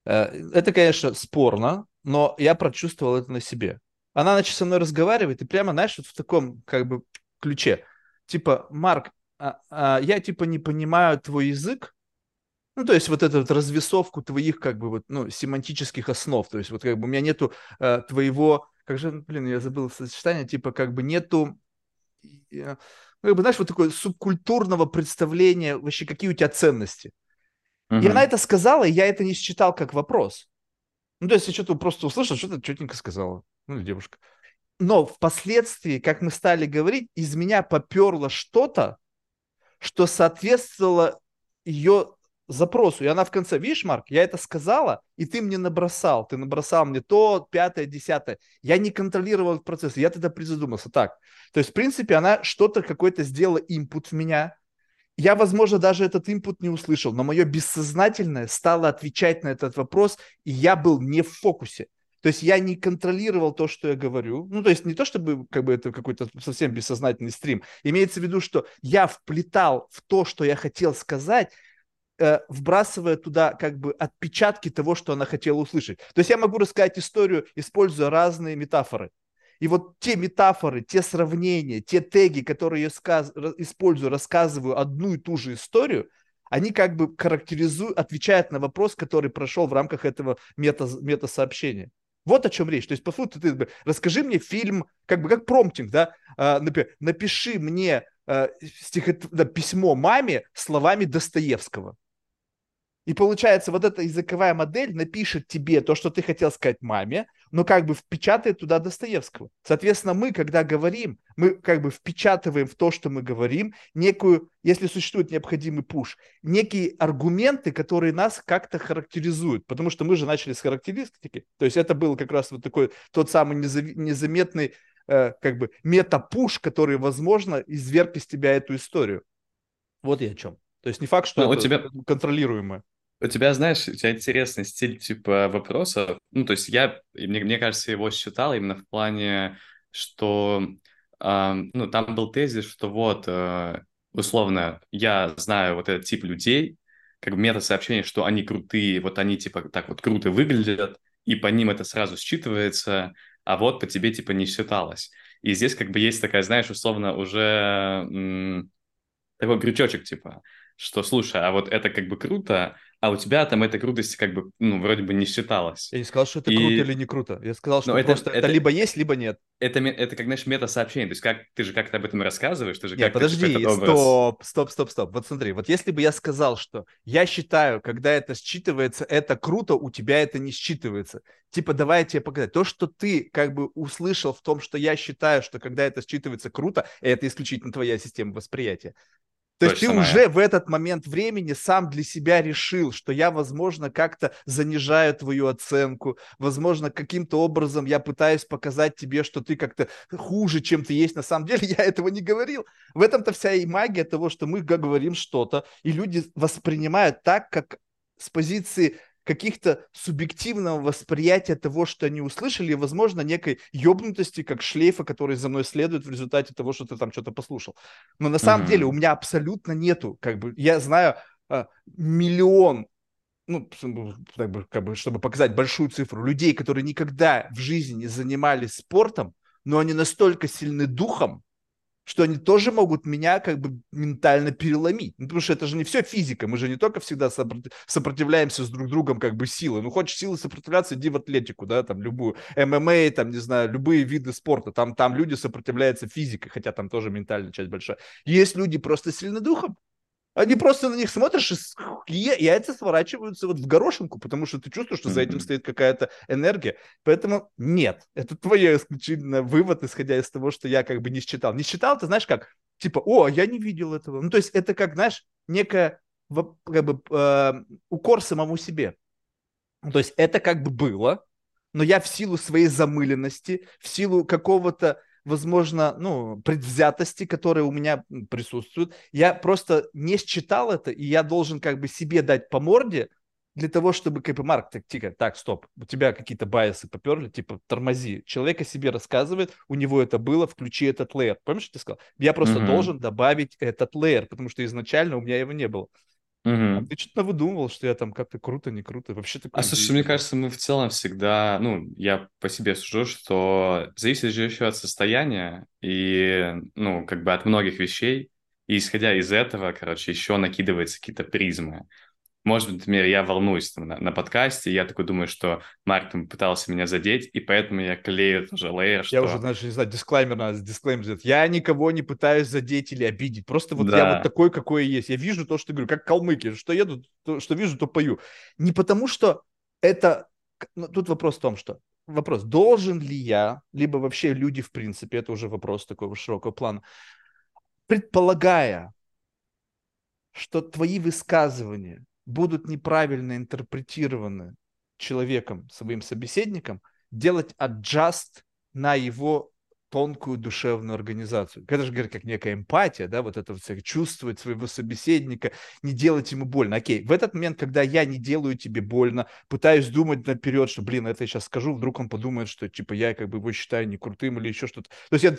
Speaker 2: Э, Это, конечно, спорно, но я прочувствовал это на себе. Она, значит, со мной разговаривает, и прямо, знаешь, вот в таком, как бы, ключе. Типа, Марк, а- а я, типа, не понимаю твой язык, ну, то есть вот эту вот развесовку твоих, как бы, вот, ну, семантических основ. То есть вот как бы у меня нету э, твоего, как же, блин, я забыл сочетание, типа как бы нету, э, как бы, знаешь, вот такое субкультурного представления вообще, какие у тебя ценности. И
Speaker 1: Мгм.
Speaker 2: она это сказала, и я это не считал как вопрос. Ну, то есть я что-то просто услышал, что-то четенько сказала. Ну, или девушка. Но впоследствии, как мы стали говорить, из меня поперло что-то, что соответствовало ее запросу. И она в конце, видишь, Марк, я это сказала, и ты мне набросал. Ты набросал мне то, пятое, десятое. Я не контролировал процесс. Я тогда призадумался. Так, то есть, в принципе, она что-то, какой-то сделала импут в меня. Я, возможно, даже этот импут не услышал, но мое бессознательное стало отвечать на этот вопрос, и я был не в фокусе. То есть я не контролировал то, что я говорю. Ну, то есть не то, чтобы как бы это какой-то совсем бессознательный стрим. Имеется в виду, что я вплетал в то, что я хотел сказать, э, вбрасывая туда как бы отпечатки того, что она хотела услышать. То есть я могу рассказать историю, используя разные метафоры. И вот те метафоры, те сравнения, те теги, которые я сказ- использую, рассказываю одну и ту же историю, они как бы характеризуют, отвечают на вопрос, который прошел в рамках этого мета, мета-сообщения. Вот о чем речь. То есть, по сути, ты расскажи мне фильм, как бы как промптинг, да, А, напиши мне а, стихот- письмо маме словами Достоевского. И получается, вот эта языковая модель напишет тебе то, что ты хотел сказать маме, но как бы впечатает туда Достоевского. Соответственно, мы, когда говорим, мы как бы впечатываем в то, что мы говорим, некую, если существует необходимый пуш, некие аргументы, которые нас как-то характеризуют. Потому что мы же начали с характеристики. То есть это был как раз вот такой тот самый незаметный э, как бы мета-пуш, который, возможно, изверг из тебя эту историю. Вот я о чем. То есть не факт, что
Speaker 1: Но
Speaker 2: это
Speaker 1: у тебя...
Speaker 2: контролируемое.
Speaker 1: У тебя, знаешь, у тебя интересный стиль типа вопроса. Ну, то есть я, мне, мне кажется, его считал именно в плане, что э, ну, там был тезис, что вот, э, условно, я знаю вот этот тип людей, как бы метод сообщения, что они крутые, вот они типа так вот круто выглядят, и по ним это сразу считывается, а вот по тебе типа не считалось. И здесь как бы есть такая, знаешь, условно уже м- такой крючочек типа, что слушай, а вот это как бы круто, а у тебя там этой крутости как бы, ну, вроде бы не считалось.
Speaker 2: Я не сказал, что это и... круто или не круто. Я сказал, что это, просто это, это либо есть, либо нет.
Speaker 1: Это, это как, знаешь, мета-сообщение. То есть как, ты же как-то об этом рассказываешь, ты же
Speaker 2: Нет,
Speaker 1: как
Speaker 2: подожди, стоп, стоп, стоп, стоп. Вот смотри, вот если бы я сказал, что я считаю, когда это считывается, это круто, у тебя это не считывается. Типа, давай я тебе показать. То, что ты как бы услышал в том, что я считаю, что когда это считывается круто, это исключительно твоя система восприятия. То есть ты уже в этот момент времени сам для себя решил, что я, возможно, как-то занижаю твою оценку, возможно, каким-то образом я пытаюсь показать тебе, что ты как-то хуже, чем ты есть на самом деле. Я этого не говорил. В этом-то вся и магия того, что мы говорим что-то, и люди воспринимают так, как с позиции каких-то субъективного восприятия того, что они услышали, и, возможно, некой ёбнутости, как шлейфа, который за мной следует в результате того, что ты там что-то послушал. Но на самом mm-hmm. деле у меня абсолютно нету, как бы, я знаю а, миллион ну, как бы, как бы, чтобы показать большую цифру, людей, которые никогда в жизни не занимались спортом, но они настолько сильны духом, что они тоже могут меня как бы ментально переломить. Ну, потому что это же не все физика, мы же не только всегда сопротивляемся с друг другом как бы силой. Ну, хочешь силы сопротивляться, иди в атлетику, да, там любую, ММА, там, не знаю, любые виды спорта, там, там люди сопротивляются физикой, хотя там тоже ментальная часть большая. Есть люди просто сильны духом, они просто на них смотришь, и яйца сворачиваются вот в горошинку, потому что ты чувствуешь, что за этим стоит какая-то энергия. Поэтому нет, это твой исключительно вывод, исходя из того, что я как бы не считал. Не считал, ты знаешь как? Типа, о, я не видел этого. Ну, то есть это как, знаешь, некая как бы э, укор самому себе. То есть это как бы было, но я в силу своей замыленности, в силу какого-то возможно, ну, предвзятости, которые у меня присутствуют. Я просто не считал это, и я должен как бы себе дать по морде для того, чтобы, как бы, Марк, так, тихо, так, стоп, у тебя какие-то байсы поперли, типа, тормози. Человек о себе рассказывает, у него это было, включи этот лейер. Помнишь, что ты сказал? Я просто mm-hmm. должен добавить этот лейер, потому что изначально у меня его не было. Угу. А ты что-то выдумывал, что я там как-то круто, не круто. Вообще такое.
Speaker 1: А слушай, мне кажется, мы в целом всегда, ну, я по себе сужу, что зависит же еще от состояния и, ну, как бы от многих вещей. И исходя из этого, короче, еще накидываются какие-то призмы. Может быть, например, я волнуюсь там, на, на подкасте, я такой думаю, что Марк там пытался меня задеть, и поэтому я клею тоже лейер, что...
Speaker 2: Я уже, даже не знаю, дисклеймер надо, дисклеймер сделать. Я никого не пытаюсь задеть или обидеть, просто вот да. я вот такой, какой я есть. Я вижу то, что говорю, как калмыки, что еду, то, что вижу, то пою. Не потому что это... Ну, тут вопрос в том, что вопрос, должен ли я, либо вообще люди в принципе, это уже вопрос такого широкого плана, предполагая, что твои высказывания будут неправильно интерпретированы человеком, своим собеседником, делать adjust на его тонкую душевную организацию. Это же, говорит, как некая эмпатия, да, вот это вот чувствовать своего собеседника, не делать ему больно. Окей, в этот момент, когда я не делаю тебе больно, пытаюсь думать наперед, что, блин, это я сейчас скажу, вдруг он подумает, что, типа, я как бы его считаю не крутым или еще что-то. То есть я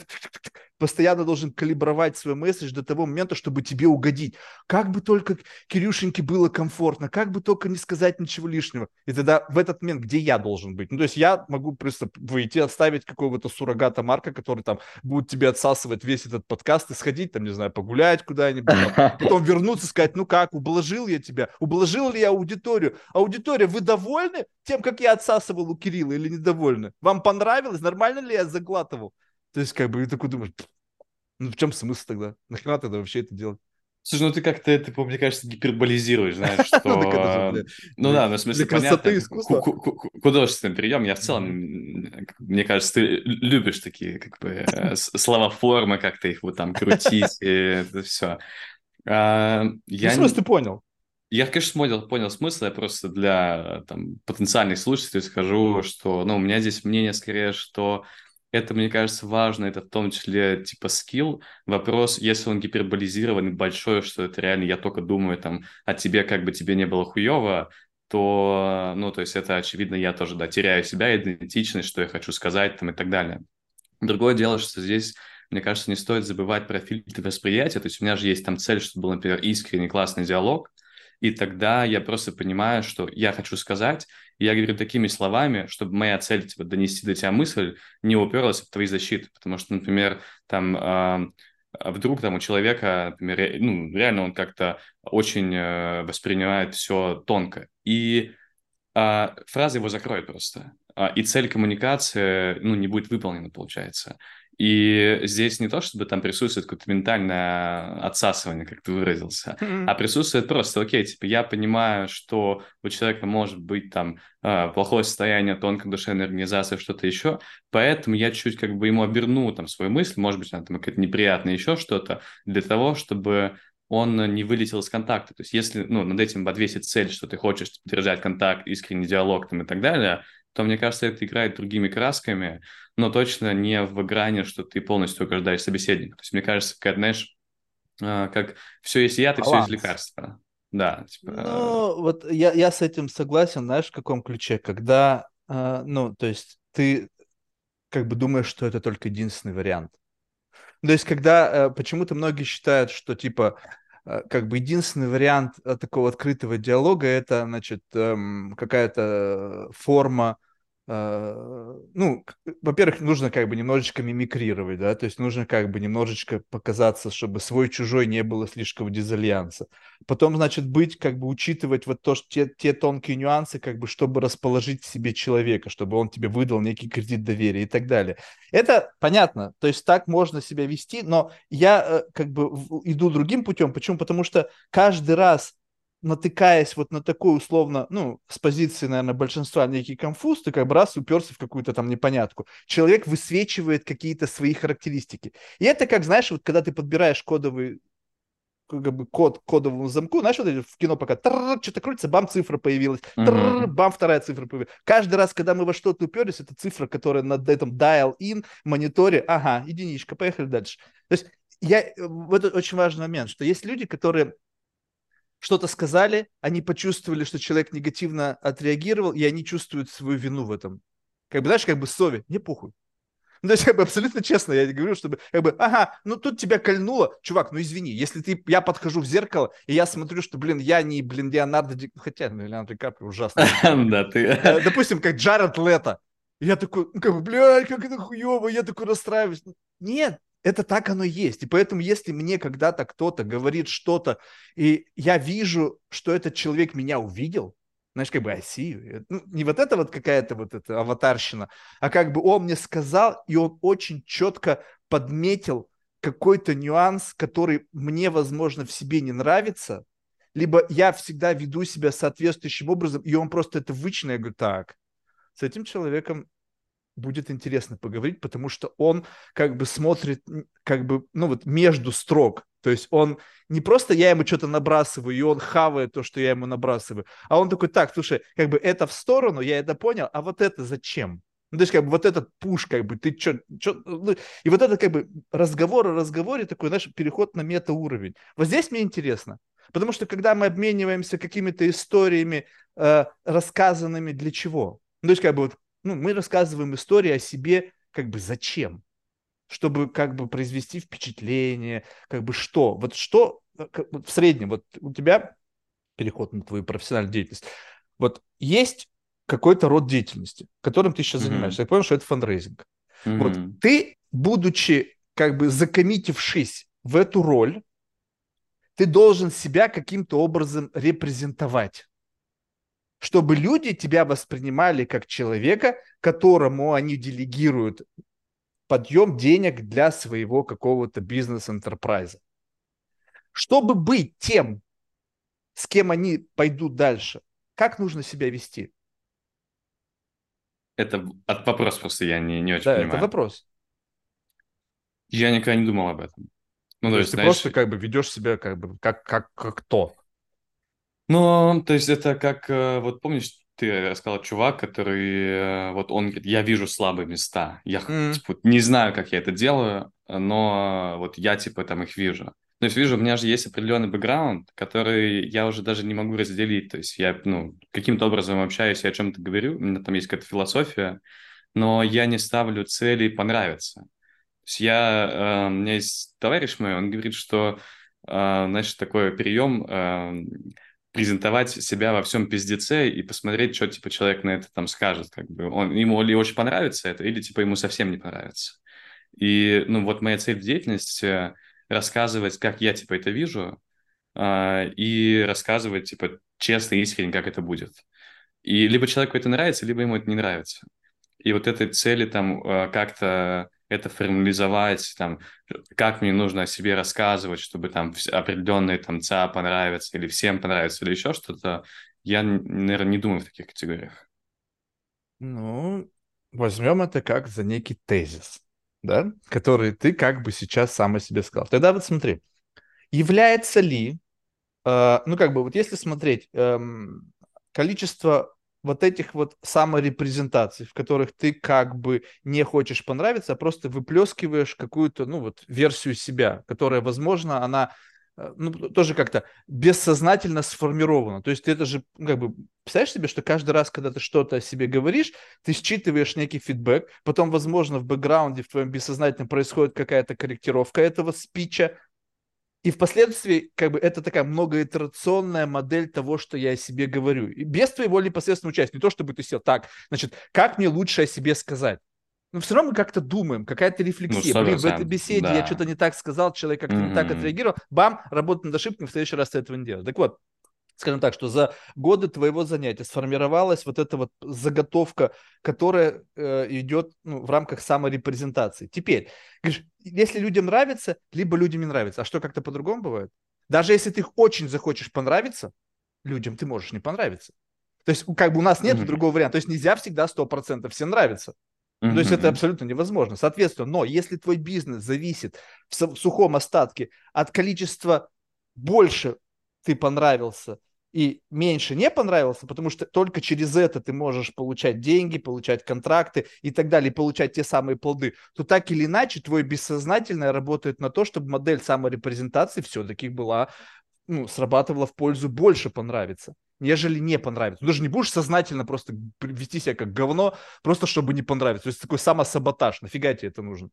Speaker 2: постоянно должен калибровать свой месседж до того момента, чтобы тебе угодить. Как бы только Кирюшеньке было комфортно, как бы только не сказать ничего лишнего. И тогда в этот момент, где я должен быть? Ну, то есть я могу просто выйти, отставить какого-то суррогата Марка, который там будет тебе отсасывать весь этот подкаст и сходить там, не знаю, погулять куда-нибудь, там, потом вернуться и сказать, ну как, ублажил я тебя, ублажил ли я аудиторию? Аудитория, вы довольны тем, как я отсасывал у Кирилла или недовольны? Вам понравилось? Нормально ли я заглатывал? То есть, как бы, и такой думаешь, ну в чем смысл тогда? Нахрена тогда вообще это делать?
Speaker 1: Слушай, ну ты как-то это, мне кажется, гиперболизируешь, знаешь, что... Ну да, ну в смысле, понятно, художественный прием. Я в целом, мне кажется, ты любишь такие как бы э, слова формы, как-то их вот там крутить, и это все.
Speaker 2: А, я... Ну, смысл ты понял?
Speaker 1: Я, конечно, понял, понял смысл, я просто для там, потенциальных слушателей скажу, что ну, у меня здесь мнение скорее, что это, мне кажется, важно, это в том числе типа скилл. Вопрос, если он гиперболизированный, большой, что это реально, я только думаю там о тебе, как бы тебе не было хуево, то, ну, то есть это, очевидно, я тоже, да, теряю себя, идентичность, что я хочу сказать там и так далее. Другое дело, что здесь мне кажется, не стоит забывать про фильтр восприятия. То есть у меня же есть там цель, чтобы был, например, искренний классный диалог, и тогда я просто понимаю, что я хочу сказать, и я говорю такими словами, чтобы моя цель типа, донести до тебя мысль не уперлась в твои защиты. Потому что, например, там э, вдруг там у человека, например, ну, реально он как-то очень э, воспринимает все тонко. И э, фраза его закроет просто. И цель коммуникации ну, не будет выполнена, получается. И здесь не то, чтобы там присутствует какое-то ментальное отсасывание, как ты выразился, mm-hmm. а присутствует просто, окей, типа, я понимаю, что у человека может быть там а, плохое состояние, тонкая душевная организация, что-то еще, поэтому я чуть как бы ему оберну там свою мысль, может быть, она там какая-то неприятная, еще что-то, для того, чтобы он не вылетел из контакта. То есть если ну, над этим подвесить цель, что ты хочешь держать контакт, искренний диалог там, и так далее, то, мне кажется, это играет другими красками, но точно не в грани, что ты полностью угождаешь собеседнику. То есть, мне кажется, как, знаешь, а, как все есть яд и все есть лекарство. Да.
Speaker 2: Типа... Ну, вот я, я с этим согласен, знаешь, в каком ключе? Когда, э, ну, то есть ты как бы думаешь, что это только единственный вариант. То есть, когда э, почему-то многие считают, что типа э, как бы единственный вариант э, такого открытого диалога это, значит, эм, какая-то форма ну, во-первых, нужно как бы немножечко мимикрировать, да, то есть нужно как бы немножечко показаться, чтобы свой-чужой не было слишком дизальянса. Потом, значит, быть, как бы учитывать вот то, что те, те тонкие нюансы, как бы, чтобы расположить себе человека, чтобы он тебе выдал некий кредит доверия и так далее. Это понятно, то есть так можно себя вести, но я э, как бы иду другим путем. Почему? Потому что каждый раз натыкаясь вот на такой условно, ну, с позиции, наверное, большинства некий конфуз, ты как бы раз уперся в какую-то там непонятку. Человек высвечивает какие-то свои характеристики. И это как, знаешь, вот когда ты подбираешь кодовый как бы код кодовому замку, знаешь, вот в кино пока что-то крутится, бам, цифра появилась, бам, вторая цифра появилась. Каждый раз, когда мы во что-то уперлись, это цифра, которая на этом dial-in мониторе, ага, единичка, поехали дальше. То есть я, вот это очень важный момент, что есть люди, которые что-то сказали, они почувствовали, что человек негативно отреагировал, и они чувствуют свою вину в этом. Как бы, знаешь, как бы совесть, не похуй. Ну, то есть, как бы, абсолютно честно, я говорю, чтобы, как бы, ага, ну, тут тебя кольнуло, чувак, ну, извини, если ты, я подхожу в зеркало, и я смотрю, что, блин, я не, блин, Леонардо Ди... хотя, ну, Леонардо Ди Каприо ужасно. Да, ты... Э, допустим, как Джаред Лето. Я такой, ну, как бы, блядь, как это хуево, я такой расстраиваюсь. Нет, это так оно есть. И поэтому, если мне когда-то кто-то говорит что-то, и я вижу, что этот человек меня увидел, знаешь, как бы see you. Ну, не вот это вот какая-то вот эта аватарщина, а как бы он мне сказал, и он очень четко подметил какой-то нюанс, который мне, возможно, в себе не нравится, либо я всегда веду себя соответствующим образом, и он просто это вычленил, я говорю, так, с этим человеком будет интересно поговорить, потому что он как бы смотрит, как бы, ну вот между строк. То есть он не просто я ему что-то набрасываю, и он хавает то, что я ему набрасываю, а он такой, так, слушай, как бы это в сторону, я это понял, а вот это зачем? Ну, то есть, как бы вот этот пуш, как бы, ты что, ну, и вот это как бы разговор о разговоре, такой, знаешь, переход на метауровень. Вот здесь мне интересно, потому что когда мы обмениваемся какими-то историями, э, рассказанными для чего? Ну, то есть, как бы вот ну, мы рассказываем истории о себе как бы зачем? Чтобы как бы произвести впечатление, как бы что? Вот что э, в среднем, вот у тебя переход на твою профессиональную деятельность, вот есть какой-то род деятельности, которым ты сейчас mm-hmm. занимаешься. Я понял, что это фандрейзинг. Mm-hmm. Вот ты, будучи как бы закоммитившись в эту роль, ты должен себя каким-то образом репрезентовать чтобы люди тебя воспринимали как человека, которому они делегируют подъем денег для своего какого-то бизнес-энтерпрайза. Чтобы быть тем, с кем они пойдут дальше, как нужно себя вести?
Speaker 1: Это от вопрос просто я не, не очень
Speaker 2: да,
Speaker 1: понимаю.
Speaker 2: это вопрос.
Speaker 1: Я никогда не думал об этом.
Speaker 2: Ну, то, то есть, ты знаешь... просто как бы ведешь себя как бы как, как, как кто?
Speaker 1: Ну, то есть это как, э, вот помнишь, ты сказал чувак, который, э, вот он говорит, я вижу слабые места, я mm. типа, не знаю, как я это делаю, но вот я типа там их вижу. То есть, вижу, у меня же есть определенный бэкграунд, который я уже даже не могу разделить. То есть я, ну, каким-то образом общаюсь, я о чем-то говорю, у меня там есть какая-то философия, но я не ставлю цели понравиться. То есть я, э, у меня есть товарищ мой, он говорит, что, э, значит, такой прием э, презентовать себя во всем пиздеце и посмотреть, что, типа, человек на это там скажет. Как бы он, ему ли очень понравится это, или, типа, ему совсем не понравится. И, ну, вот моя цель в деятельности — рассказывать, как я, типа, это вижу, э, и рассказывать, типа, честно и искренне, как это будет. И либо человеку это нравится, либо ему это не нравится. И вот этой цели там э, как-то это формализовать, там, как мне нужно о себе рассказывать, чтобы там определенные там ЦА понравится, или всем понравится, или еще что-то, я, наверное, не думаю в таких категориях.
Speaker 2: Ну, возьмем это как за некий тезис да, который ты как бы сейчас сам о себе сказал. Тогда вот смотри, является ли, э, ну как бы вот если смотреть э, количество вот этих вот саморепрезентаций, в которых ты как бы не хочешь понравиться, а просто выплескиваешь какую-то, ну вот, версию себя, которая, возможно, она Э, ну, тоже как-то бессознательно сформировано. То есть ты это же, ну, как бы, представляешь себе, что каждый раз, когда ты что-то о себе говоришь, ты считываешь некий фидбэк, потом, возможно, в бэкграунде, в твоем бессознательном происходит какая-то корректировка этого спича, и впоследствии, как бы, это такая многоитерационная модель того, что я о себе говорю. И без твоего непосредственного участия. Не то, чтобы ты сел так, значит, как мне лучше о себе сказать? но все равно мы как-то думаем, какая-то рефлексия. Ну, Блин, в этой беседе да. я что-то не так сказал, человек как-то mm-hmm. не так отреагировал. Бам, работа над ошибками, в следующий раз ты этого не делаешь. Так вот, скажем так, что за годы твоего занятия сформировалась вот эта вот заготовка, которая э, идет ну, в рамках саморепрезентации. Теперь, говоришь, если людям нравится, либо людям не нравится. А что, как-то по-другому бывает? Даже если ты их очень захочешь понравиться, людям ты можешь не понравиться. То есть, как бы у нас нет mm-hmm. другого варианта. То есть нельзя всегда 100% всем нравится. Mm-hmm. То есть это абсолютно невозможно. Соответственно, но если твой бизнес зависит в сухом остатке от количества больше ты понравился и меньше не понравился, потому что только через это ты можешь получать деньги, получать контракты и так далее, получать те самые плоды, то так или иначе твой бессознательное работает на то, чтобы модель саморепрезентации все-таки была, ну, срабатывала в пользу больше понравится нежели не понравится. Ты даже не будешь сознательно просто вести себя как говно, просто чтобы не понравиться. То есть такой самосаботаж. Нафига тебе это нужно?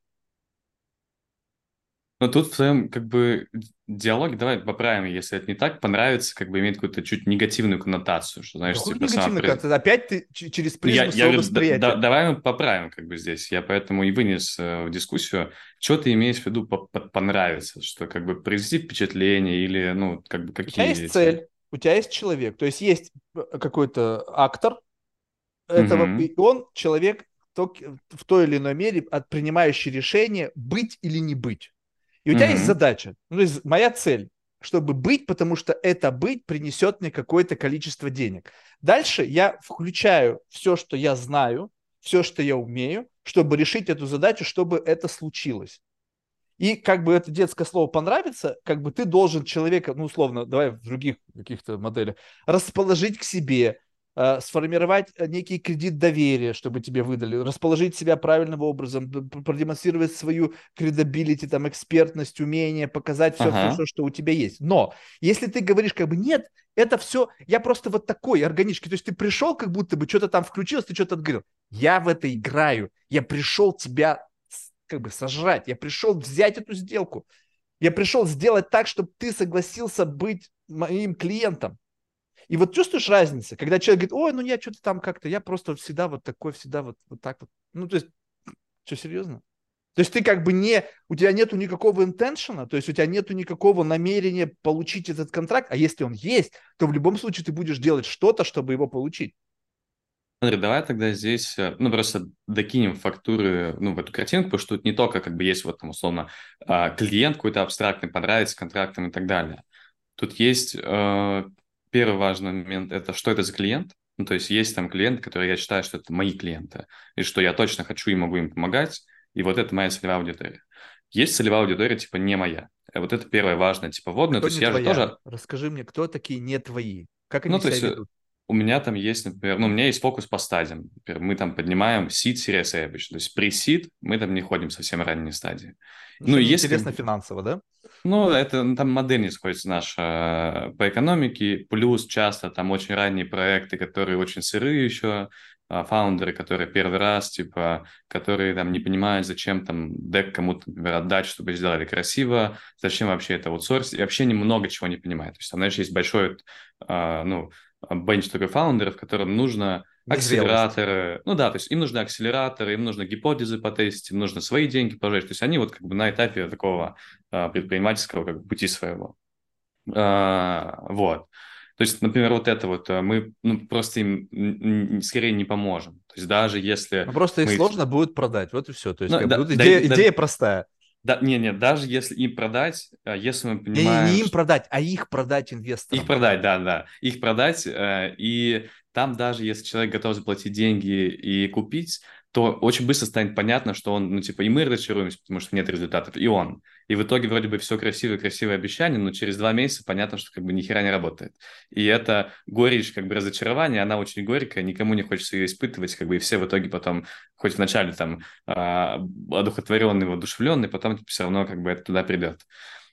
Speaker 1: Но тут в своем как бы диалоге, давай поправим, если это не так, понравится, как бы имеет какую-то чуть негативную коннотацию, что знаешь,
Speaker 2: Какую типа негативную коннотацию? Опять ты через призму я,
Speaker 1: своего я восприятия. Да, да, давай мы поправим как бы здесь. Я поэтому и вынес э, в дискуссию, что ты имеешь в виду по -по понравится, что как бы произвести впечатление или, ну, как бы какие... У
Speaker 2: тебя есть цель, у тебя есть человек, то есть есть э, какой-то актор этого, mm-hmm. и он человек в той или иной мере принимающий решение быть или не быть. И у mm-hmm. тебя есть задача, ну, то есть моя цель, чтобы быть, потому что это быть принесет мне какое-то количество денег. Дальше я включаю все, что я знаю, все, что я умею, чтобы решить эту задачу, чтобы это случилось. И как бы это детское слово понравится, как бы ты должен человека, ну, условно, давай в других каких-то моделях, расположить к себе, сформировать некий кредит доверия, чтобы тебе выдали, расположить себя правильным образом, продемонстрировать свою credibility, там, экспертность, умение, показать все, ага. все, все, что у тебя есть. Но если ты говоришь как бы нет, это все, я просто вот такой органический, то есть ты пришел, как будто бы что-то там включилось, ты что-то отговорил. Я в это играю, я пришел тебя как бы сожрать. Я пришел взять эту сделку. Я пришел сделать так, чтобы ты согласился быть моим клиентом. И вот чувствуешь разницу, когда человек говорит, ой, ну я что-то там как-то, я просто всегда вот такой, всегда вот, вот так вот. Ну, то есть, что, серьезно? То есть ты как бы не, у тебя нету никакого интеншена, то есть у тебя нету никакого намерения получить этот контракт, а если он есть, то в любом случае ты будешь делать что-то, чтобы его получить.
Speaker 1: Смотри, давай тогда здесь, э, ну, просто докинем фактуры, ну, в эту картинку, потому что тут не только, как бы, есть вот там, условно, а, клиент какой-то абстрактный, понравится контрактом и так далее. Тут есть э, первый важный момент, это что это за клиент, ну, то есть есть там клиенты, которые я считаю, что это мои клиенты, и что я точно хочу и могу им помогать, и вот это моя целевая аудитория. Есть целевая аудитория, типа, не моя. Э, вот это первое важное, типа, водное.
Speaker 2: Кто
Speaker 1: то есть я
Speaker 2: твоя?
Speaker 1: же тоже...
Speaker 2: Расскажи мне, кто такие не твои? Как они
Speaker 1: Ну, то
Speaker 2: себя
Speaker 1: есть э,
Speaker 2: ведут?
Speaker 1: У меня там есть, например, ну, у меня есть фокус по стадиям. Например, мы там поднимаем seed, series A обычно. То есть при seed мы там не ходим совсем ранние стадии.
Speaker 2: Ну,
Speaker 1: Ну,
Speaker 2: что не
Speaker 1: если...
Speaker 2: интересно финансово, да?
Speaker 1: Ну, это ну, там модель не сходится наша э, по экономике, плюс часто там очень ранние проекты, которые очень сырые еще, а, фаундеры, которые первый раз, типа, которые там не понимают, зачем там дек кому-то, например, отдать, чтобы сделали красиво, зачем вообще это аутсорс, и вообще немного чего не понимают. То есть там, знаешь, есть большой, а, ну, бенч такой фаундеров, которым нужно акселераторы, ну да, то есть им нужны акселераторы, им нужно гипотезы потестить, им нужно свои деньги положить, то есть они вот как бы на этапе такого а, предпринимательского как бы, пути своего. А, вот. То есть, например, вот это вот а, мы ну, просто им скорее не поможем. То есть даже если
Speaker 2: Ну, просто их
Speaker 1: мы...
Speaker 2: сложно будет продать, вот и все. То есть,
Speaker 1: Ну,
Speaker 2: как
Speaker 1: да-
Speaker 2: бы,
Speaker 1: да-
Speaker 2: идея,
Speaker 1: да-
Speaker 2: идея простая.
Speaker 1: Да, не, не, даже если им продать, а, если мы
Speaker 2: Не, не,
Speaker 1: понимаем...
Speaker 2: не им продать, а их продать инвесторам.
Speaker 1: Их продать, да, да. Их продать, э, и там даже если человек готов заплатить деньги и купить, то очень быстро станет понятно, что он, ну, типа, и мы разочаруемся, потому что нет результатов, и он. И в итоге вроде бы все красивое, красивое обещание, но через два месяца понятно, что как бы ни хера не работает. И эта горечь, как бы разочарование, она очень горькая, никому не хочется ее испытывать, как бы, и все в итоге потом, хоть вначале там а, одухотворенный, воодушевленный, потом все равно как бы это туда придет.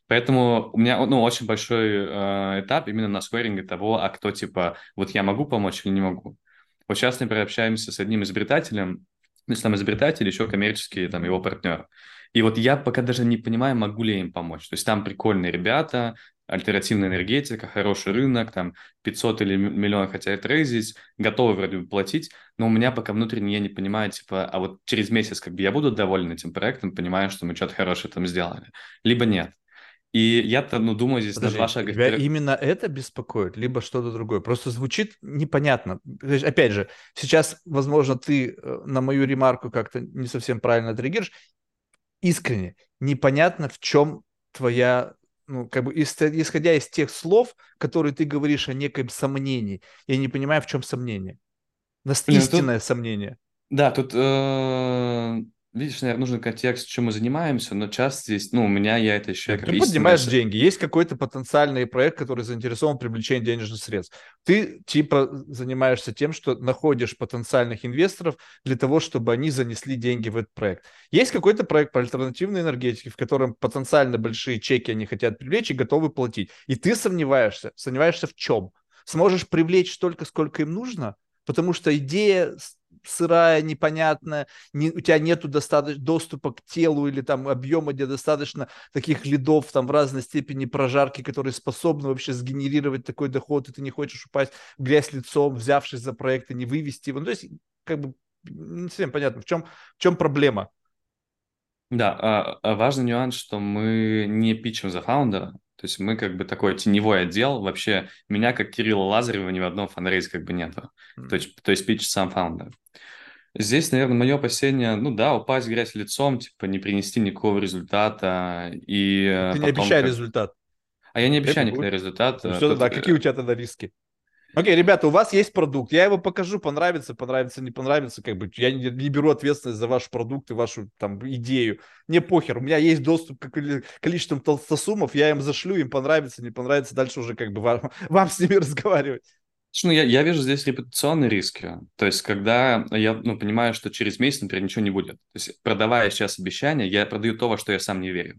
Speaker 1: Поэтому у меня ну, очень большой э, этап именно на скоринге того, а кто типа, вот я могу помочь или не могу. Вот сейчас, например, общаемся с одним изобретателем, то есть там изобретатель, еще коммерческий там его партнер. И вот я пока даже не понимаю, могу ли я им помочь. То есть там прикольные ребята, альтернативная энергетика, хороший рынок, там 500 или миллион хотят рейзить, готовы вроде бы платить, но у меня пока внутренне я не понимаю, типа, а вот через месяц как бы я буду доволен этим проектом, понимаю, что мы что-то хорошее там сделали, либо нет. И я-то, ну, думаю, здесь
Speaker 2: Подожди,
Speaker 1: на два шага
Speaker 2: тебя
Speaker 1: вперед.
Speaker 2: именно это беспокоит, либо что-то другое? Просто звучит непонятно. Есть, опять же, сейчас, возможно, ты э, на мою ремарку как-то не совсем правильно отреагируешь. Искренне непонятно, в чем твоя, ну, как бы, ис- исходя из тех слов, которые ты говоришь о неком сомнении, я не понимаю, в чем сомнение. Нас-
Speaker 1: Блин, тут-
Speaker 2: Истинное сомнение.
Speaker 1: Да, тут, э, видишь, наверное, нужен контекст, чем мы занимаемся, но часто здесь, ну, у меня я это как
Speaker 2: Ты
Speaker 1: истинное
Speaker 2: поднимаешь деньги, есть какой-то потенциальный проект, который заинтересован в привлечении денежных средств. Ты типа занимаешься тем, что находишь потенциальных инвесторов для того, чтобы они занесли деньги в этот проект. Есть какой-то проект по альтернативной энергетике, в котором потенциально большие чеки они хотят привлечь и готовы платить. И ты сомневаешься. Сомневаешься в чем? Сможешь привлечь столько, сколько им нужно? Потому что идея сырая, непонятная, не, у тебя нету достаточно доступа к телу или там объема, где достаточно таких лидов там в разной степени прожарки, которые способны вообще сгенерировать такой доход, и ты не хочешь упасть в грязь лицом, взявшись за проект и не вывести его. Ну, то есть, как бы, не совсем понятно, в чем, в чем проблема.
Speaker 1: Да, а, а важный нюанс, что мы не пичем за фаундера, то есть мы как бы такой теневой отдел, вообще меня как Кирилла Лазарева ни в одном фанрейзе как бы нету, то есть, то есть пич сам фаундер. Здесь, наверное, мое опасение, ну да, упасть в грязь лицом, типа не принести никакого результата и э,
Speaker 2: Ты не
Speaker 1: потом
Speaker 2: обещай
Speaker 1: как-
Speaker 2: результат.
Speaker 1: А я не
Speaker 2: Это
Speaker 1: обещаю
Speaker 2: будет.
Speaker 1: результат.
Speaker 2: Ну,
Speaker 1: э,
Speaker 2: что
Speaker 1: тут,
Speaker 2: тогда,
Speaker 1: э,
Speaker 2: какие у тебя тогда риски? Окей, ребята, у вас есть продукт, я его покажу, понравится, понравится, не понравится, как бы я не, не беру ответственность за ваш продукт и вашу там идею. Мне похер, у меня есть доступ к коли- количеству толстосумов, я им зашлю, им понравится, не понравится, дальше уже как бы вам, вам с ними разговаривать.
Speaker 1: Ну я, я вижу здесь репутационные риски. То есть, когда я ну, понимаю, что через месяц, например, ничего не будет. То есть, продавая сейчас обещание, я продаю то, во что я сам не верю.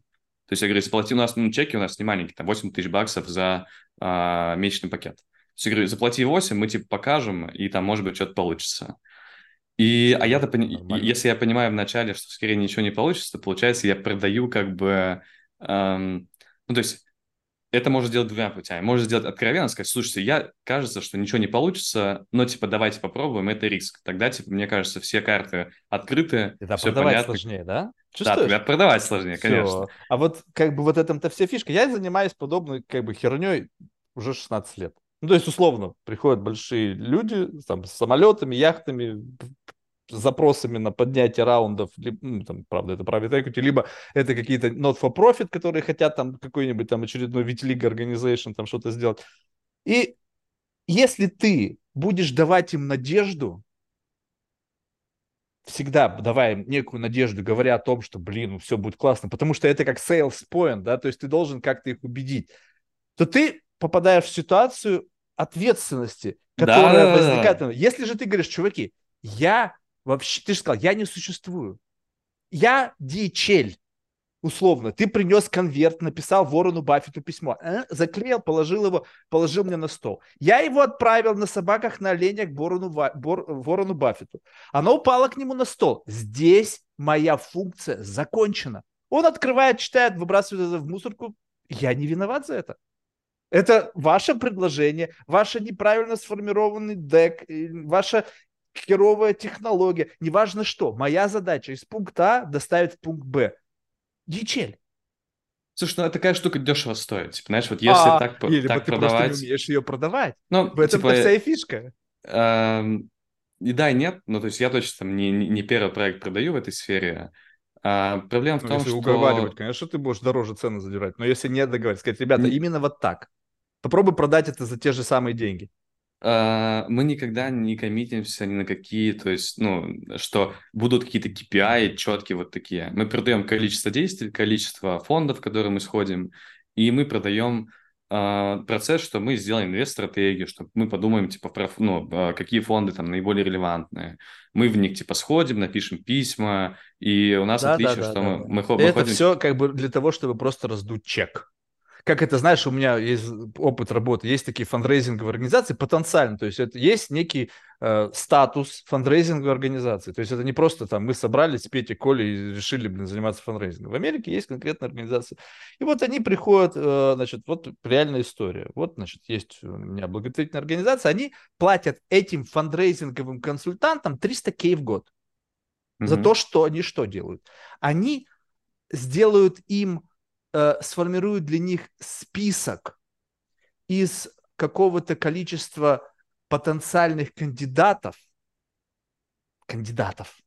Speaker 1: То есть, я говорю, заплати у нас, ну, чеки у нас не маленькие, там 8 тысяч баксов за а, месячный пакет. Я говорю, заплати 8, мы типа покажем, и там, может быть, что-то получится. И, а я-то, пони- если я понимаю вначале, что скорее ничего не получится, то получается, я продаю как бы, эм, ну, то есть, это можно сделать двумя путями. Можно сделать откровенно, сказать, слушайте, я, кажется, что ничего не получится, но, типа, давайте попробуем, это риск. Тогда, типа, мне кажется, все карты открыты,
Speaker 2: Это
Speaker 1: все
Speaker 2: продавать
Speaker 1: понятно.
Speaker 2: сложнее, да?
Speaker 1: Да,
Speaker 2: Чувствуешь?
Speaker 1: тогда продавать сложнее,
Speaker 2: Всё.
Speaker 1: конечно.
Speaker 2: А вот как бы вот этом-то вся фишка. Я занимаюсь подобной как бы херней уже 16 лет. Ну, то есть, условно, приходят большие люди там, с самолетами, яхтами, запросами на поднятие раундов, либо, ну, там, правда, это private equity, либо это какие-то not for profit, которые хотят там какой-нибудь там очередной Витилига organization там что-то сделать. И если ты будешь давать им надежду, всегда давая им некую надежду, говоря о том, что, блин, ну все будет классно, потому что это как sales point, да, то есть ты должен как-то их убедить, то ты попадаешь в ситуацию ответственности, которая да, возникает. Да, да. Если же ты говоришь, чуваки, я вообще, ты же сказал, я не существую. Я DHL, условно. Ты принес конверт, написал Ворону Баффету письмо, э, заклеил, положил его, положил мне на стол. Я его отправил на собаках, на оленях Ворону, Бор, Ворону Баффету. Оно упало к нему на стол. Здесь моя функция закончена. Он открывает, читает, выбрасывает это в мусорку. Я не виноват за это. Это ваше предложение, ваш неправильно сформированный дек, ваша херовая технология, неважно что. Моя задача из пункта А доставить в пункт Б. Дичель.
Speaker 1: Слушай, ну такая штука дешево стоит. Типа, знаешь, вот если а, так,
Speaker 2: или
Speaker 1: так
Speaker 2: ты
Speaker 1: продавать...
Speaker 2: просто не умеешь ее продавать. Ну, в этом типа, вся и фишка.
Speaker 1: Э, и да, и нет. Ну, то есть я точно там не, не первый проект продаю в этой сфере. А, проблема ну, в том,
Speaker 2: если
Speaker 1: что...
Speaker 2: уговаривать, конечно, ты будешь дороже цены задирать. Но если не договаривать, сказать, ребята, именно вот так. Попробуй продать это за те же самые деньги.
Speaker 1: А, мы никогда не коммитимся ни на какие, то есть, ну, что будут какие-то KPI четкие вот такие. Мы продаем количество действий, количество фондов, в которые мы сходим, и мы продаем э, процесс, что мы сделаем инвест-стратегию, что мы подумаем, типа, про, ну, а, какие фонды там наиболее релевантные. Мы в них, типа, сходим, напишем письма, и у нас да, отличие, да, да, что да, мы, да. мы, мы
Speaker 2: Это ходим... все как бы для того, чтобы просто раздуть чек как это, знаешь, у меня есть опыт работы, есть такие фандрейзинговые организации потенциально, то есть это есть некий э, статус фандрейзинговой организации, то есть это не просто там мы собрались, Петя, Коля и решили, блин, заниматься фандрейзингом. В Америке есть конкретная организация, и вот они приходят, э, значит, вот реальная история, вот, значит, есть у меня благотворительная организация, они платят этим фандрейзинговым консультантам 300 K в год mm-hmm. за то, что они что делают. Они сделают им э, сформируют для них список из какого-то количества потенциальных кандидатов, кандидатов,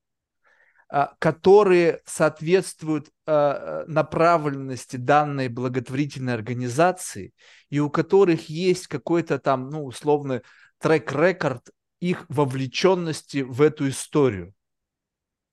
Speaker 2: э, которые соответствуют э, направленности данной благотворительной организации и у которых есть какой-то там, ну, условный трек-рекорд их вовлеченности в эту историю.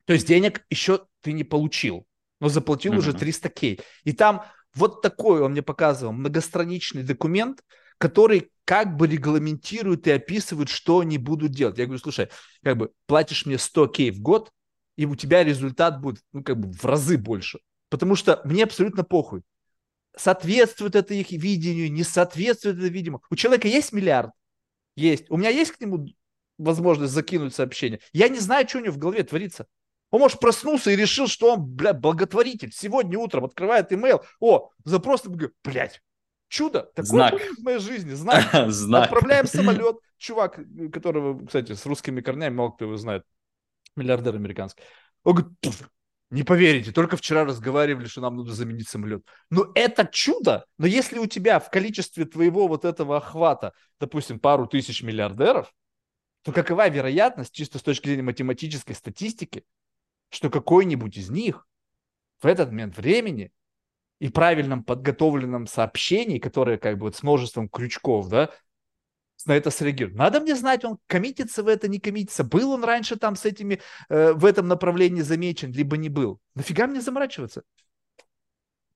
Speaker 2: То есть денег еще ты не получил но заплатил mm-hmm. уже 300 кей. И там вот такой он мне показывал многостраничный документ, который как бы регламентирует и описывает, что они будут делать. Я говорю, слушай, как бы платишь мне 100 кей в год, и у тебя результат будет, ну, как бы в разы больше. Потому что мне абсолютно похуй. Соответствует это их видению, не соответствует это видимо. У человека есть миллиард? Есть. У меня есть к нему возможность закинуть сообщение. Я не знаю, что у него в голове творится. Он, может, проснулся и решил, что он, бля, благотворитель. Сегодня утром открывает имейл. О, запрос, блядь, чудо. Такое Знак. в моей жизни. Знак. Знак. Отправляем самолет. Чувак, которого, кстати, с русскими корнями, мало кто его знает. Миллиардер американский. Он говорит, не поверите, только вчера разговаривали, что нам нужно заменить самолет. Но это чудо. Но если у тебя в количестве твоего вот этого охвата, допустим, пару тысяч миллиардеров, то какова вероятность, чисто с точки зрения математической статистики, что какой-нибудь из них в этот момент времени и правильном подготовленном сообщении, которое как бы вот с множеством крючков, да, на это среагирует. Надо мне знать, он коммитится в это, не коммитится. Был он раньше там с этими, э, в этом направлении замечен, либо не был. Нафига мне заморачиваться?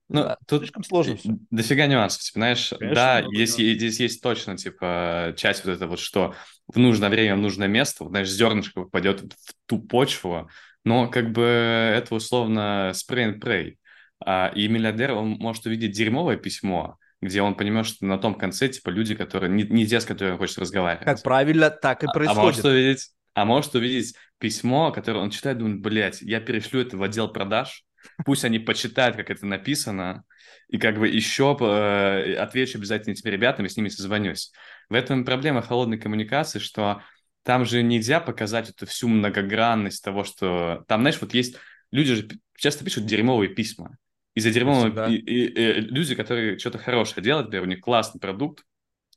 Speaker 1: Ну, да, тут слишком сложно все. Дофига нюансов, типа, знаешь, Конечно, да, здесь, здесь есть точно, типа, часть вот это вот, что в нужное время, в нужное место, вот, знаешь, зернышко попадет в ту почву, но как бы это условно spray and pray. А, и миллиардер, он может увидеть дерьмовое письмо, где он понимает, что на том конце, типа, люди, которые, не, не те, с которыми он хочет разговаривать.
Speaker 2: Как правильно, так и происходит.
Speaker 1: А, а может увидеть, а может увидеть письмо, которое он читает, думает, блядь, я перешлю это в отдел продаж, пусть они почитают, как это написано, и как бы еще э, отвечу обязательно этим ребятам и с ними созвонюсь. В этом проблема холодной коммуникации, что там же нельзя показать эту всю многогранность того, что... Там, знаешь, вот есть... Люди же часто пишут дерьмовые письма. И за дерьмовые... И, и, и, люди, которые что-то хорошее делают, например, у них классный продукт,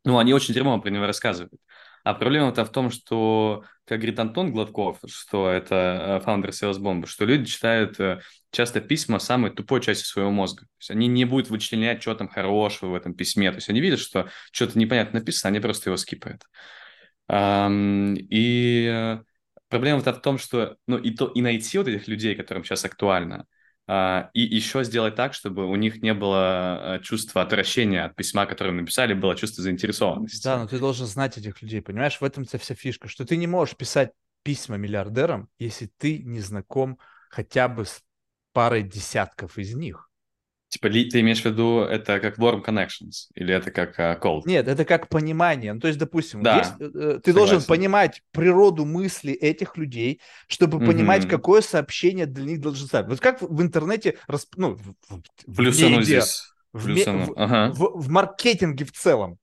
Speaker 1: Ну, они очень дерьмово про него рассказывают. А проблема-то в том, что, как говорит Антон Гладков, что это э, фаундер Sales Bomb, что люди читают э, часто письма самой тупой части своего мозга. То есть они не будут вычленять, что там хорошего в этом письме. То есть они видят, что что-то непонятно написано, они просто его скипают. И э, проблема-то в том, что ну, и, то, и найти вот этих людей, которым сейчас актуально, а, и еще сделать так, чтобы у них не было чувства отвращения от письма, которое написали, было чувство заинтересованности.
Speaker 2: Да, но ты должен знать этих людей, понимаешь? В этом-то вся фишка, что ты не можешь писать письма миллиардерам, если ты не знаком хотя бы с парой десятков из них.
Speaker 1: Типа, ты имеешь в виду, это как Warm Connections, или это как uh, Cold?
Speaker 2: Нет, это как понимание. Ну, то есть, допустим, да, есть, э, э ты согласен. должен понимать природу мысли этих людей, чтобы mm-hmm. понимать, какое сообщение для них должно стать. Вот как в, интернете, ну, в,
Speaker 1: в, Плюс в медиа, здесь.
Speaker 2: В, Плюс в, ага. в, в маркетинге в целом,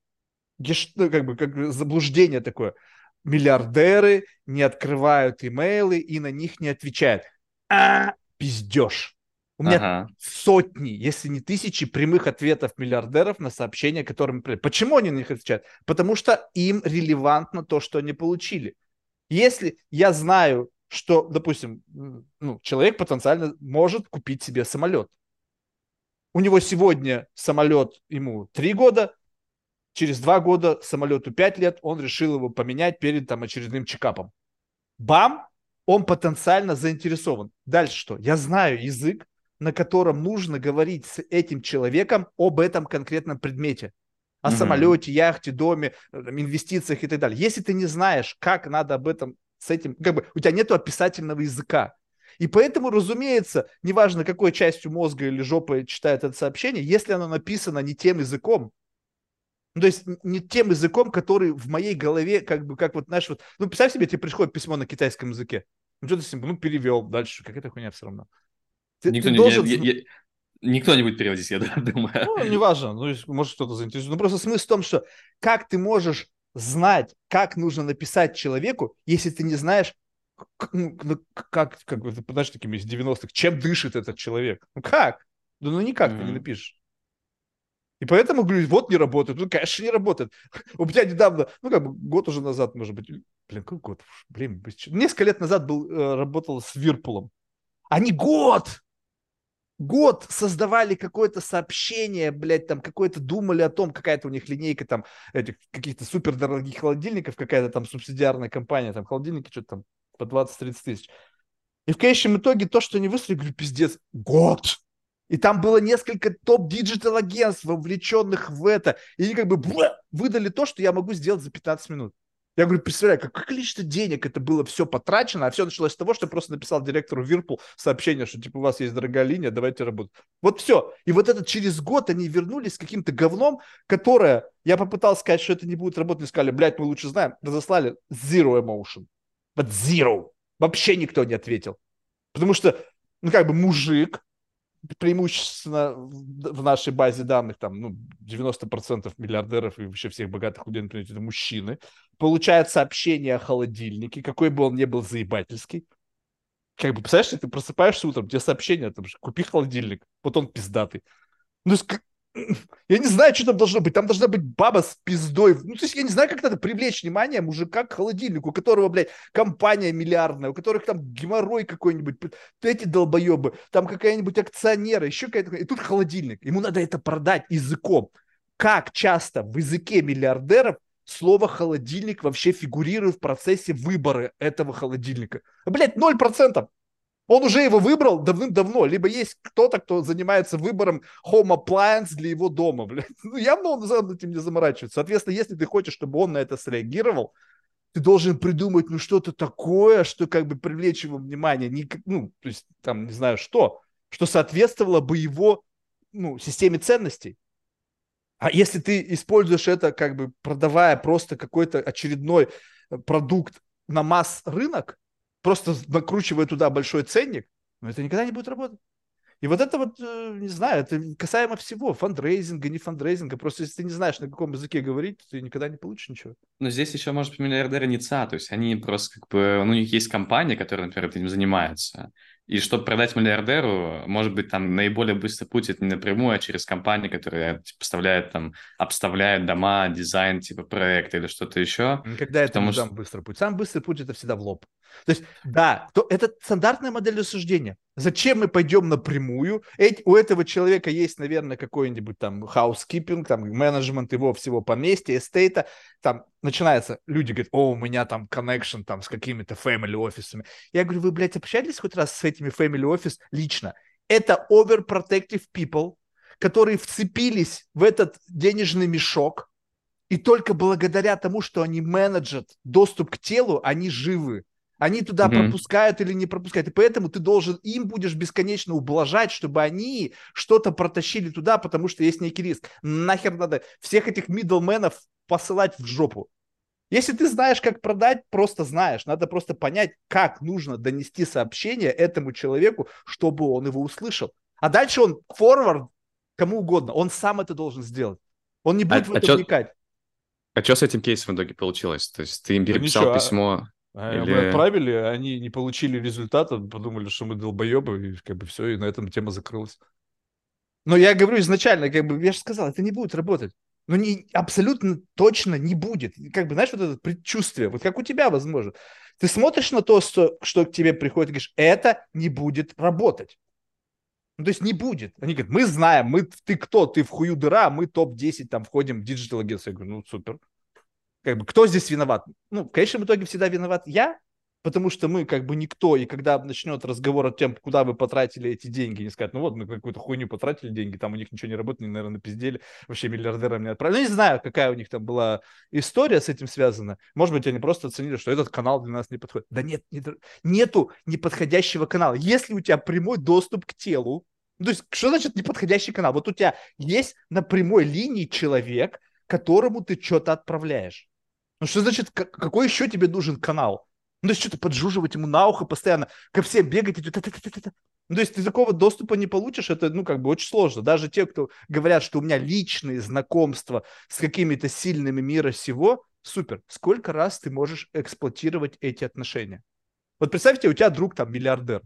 Speaker 2: ну, как бы, как заблуждение такое. Миллиардеры не открывают имейлы и на них не отвечают. А, пиздеж. У меня ага. сотни, если не тысячи прямых ответов миллиардеров на сообщения, которые мы Почему они на них отвечают? Потому что им релевантно то, что они получили. Если я знаю, что, допустим, ну, человек потенциально может купить себе самолет. У него сегодня самолет ему три года, через два года самолету пять лет, он решил его поменять перед там очередным чекапом. Бам! Он потенциально заинтересован. Дальше что? Я знаю язык, на котором нужно говорить с этим человеком об этом конкретном предмете. О mm-hmm. самолете, яхте, доме, э, инвестициях и так далее. Если ты не знаешь, как надо об этом с этим, как бы у тебя нет описательного языка. И поэтому, разумеется, неважно, какой частью мозга или жопы читает это сообщение, если оно написано не тем языком, ну, то есть не тем языком, который в моей голове, как бы, как вот, знаешь, вот, ну, представь себе, тебе приходит письмо на китайском языке. Ну, что ты, ну, перевел дальше, какая-то хуйня все равно.
Speaker 1: Ты, никто, ты должен... я, я, я, никто не будет переводить, я думаю.
Speaker 2: Ну, неважно, ну, может кто-то заинтересует. Ну, просто смысл в том, что как ты можешь знать, как нужно написать человеку, если ты не знаешь, ну, ну как, как бы, знаешь, такими из 90-х, чем дышит этот человек? Ну, как? Да ну, никак mm-hmm. ты не напишешь. И поэтому, говорю, вот не работает. Ну, конечно, не работает. У меня недавно, ну, как бы год уже назад, может быть, блин, какой год? Блин, несколько лет назад был, э, работал с Вирпулом. Они год год создавали какое-то сообщение, блядь, там какое-то думали о том, какая-то у них линейка там этих каких-то супер дорогих холодильников, какая-то там субсидиарная компания, там холодильники что-то там по 20-30 тысяч. И в конечном итоге то, что они выстрелили, говорю, пиздец, год. И там было несколько топ-digital агентств, вовлеченных в это. И они как бы бля, выдали то, что я могу сделать за 15 минут. Я говорю, представляю, какое количество денег это было все потрачено, а все началось с того, что я просто написал директору Whirlpool сообщение, что типа у вас есть дорогая линия, давайте работать. Вот все. И вот этот через год они вернулись с каким-то говном, которое, я попытался сказать, что это не будет работать, и сказали, блядь, мы лучше знаем, разослали zero emotion. Вот zero. Вообще никто не ответил. Потому что, ну как бы мужик, преимущественно в нашей базе данных, там, ну, 90% миллиардеров и вообще всех богатых людей на планете это мужчины, получают сообщение о холодильнике, какой бы он ни был заебательский. Как бы, представляешь, ты просыпаешься утром, тебе сообщение, там, купи холодильник, вот он пиздатый. Ну, я не знаю, что там должно быть. Там должна быть баба с пиздой. Ну, то есть я не знаю, как надо привлечь внимание мужика к холодильнику, у которого, блядь, компания миллиардная, у которых там геморрой какой-нибудь, эти долбоебы, там какая-нибудь акционеры, еще какая-то... И тут холодильник. Ему надо это продать языком. Как часто в языке миллиардеров слово холодильник вообще фигурирует в процессе выбора этого холодильника? Ноль процентов. Он уже его выбрал давным-давно. Либо есть кто-то, кто занимается выбором home appliance для его дома. Блядь. Ну, явно он этим не заморачивается. Соответственно, если ты хочешь, чтобы он на это среагировал, ты должен придумать, ну, что-то такое, что как бы привлечь его внимание. Не, ну, то есть, там, не знаю, что. Что соответствовало бы его, ну, системе ценностей. А если ты используешь это, как бы продавая просто какой-то очередной продукт на масс-рынок, просто накручивая туда большой ценник, но это никогда не будет работать. И вот это вот, э, не знаю, это касаемо всего, фандрейзинга, не фандрейзинга. Просто если ты не знаешь, на каком языке говорить, ты никогда не получишь ничего.
Speaker 1: Но здесь еще, может быть, миллиардеры не ЦА, то есть они просто как бы, ну, у них есть компания, которая, например, этим занимается. И чтобы продать миллиардеру, может быть, там наиболее быстрый путь это не напрямую, а через компании, которые типа, поставляют там, обставляют дома, дизайн, типа проекта или что-то еще.
Speaker 2: Никогда это не что... быстрый путь. Самый быстрый путь это всегда в лоб. То есть, да, то, это стандартная модель рассуждения. Зачем мы пойдем напрямую? Эти, у этого человека есть, наверное, какой-нибудь там housekeeping, там менеджмент его всего поместья, эстейта. Там начинается, люди говорят, о, у меня там connection там с какими-то family офисами. Я говорю, вы, блядь, общались хоть раз с этими family office лично? Это overprotective people, которые вцепились в этот денежный мешок, и только благодаря тому, что они менеджат доступ к телу, они живы. Они туда mm-hmm. пропускают или не пропускают. И поэтому ты должен им будешь бесконечно ублажать, чтобы они что-то протащили туда, потому что есть некий риск. Нахер надо всех этих мидлменов посылать в жопу. Если ты знаешь, как продать, просто знаешь. Надо просто понять, как нужно донести сообщение этому человеку, чтобы он его услышал. А дальше он форвард кому угодно. Он сам это должен сделать. Он не будет а, в это а вникать.
Speaker 1: А что с этим кейсом в итоге получилось? То есть ты им переписал да ничего, письмо...
Speaker 2: А Или... Мы отправили, они не получили результата, подумали, что мы долбоебы, и как бы все, и на этом тема закрылась. Но я говорю изначально, как бы, я же сказал, это не будет работать. Ну, не, абсолютно точно не будет. Как бы, знаешь, вот это предчувствие, вот как у тебя, возможно. Ты смотришь на то, что, что к тебе приходит, и говоришь, это не будет работать. Ну, то есть не будет. Они говорят, мы знаем, мы, ты кто, ты в хую дыра, мы топ-10 там входим в digital агентство. Я говорю, ну, супер как бы, кто здесь виноват? Ну, в конечном итоге всегда виноват я, потому что мы как бы никто, и когда начнет разговор о том, куда вы потратили эти деньги, не сказать, ну вот, мы какую-то хуйню потратили деньги, там у них ничего не работает, они, наверное, напиздели, вообще миллиардерам не отправили. Ну, не знаю, какая у них там была история с этим связана. Может быть, они просто оценили, что этот канал для нас не подходит. Да нет, нет нету неподходящего канала. Если у тебя прямой доступ к телу, ну, то есть, что значит неподходящий канал? Вот у тебя есть на прямой линии человек, которому ты что-то отправляешь. Ну что значит, какой еще тебе нужен канал? Ну, то есть что-то поджуживать ему на ухо постоянно, ко всем бегать и ну, то есть ты такого доступа не получишь, это, ну, как бы очень сложно. Даже те, кто говорят, что у меня личные знакомства с какими-то сильными мира сего, супер. Сколько раз ты можешь эксплуатировать эти отношения? Вот представьте, у тебя друг там миллиардер.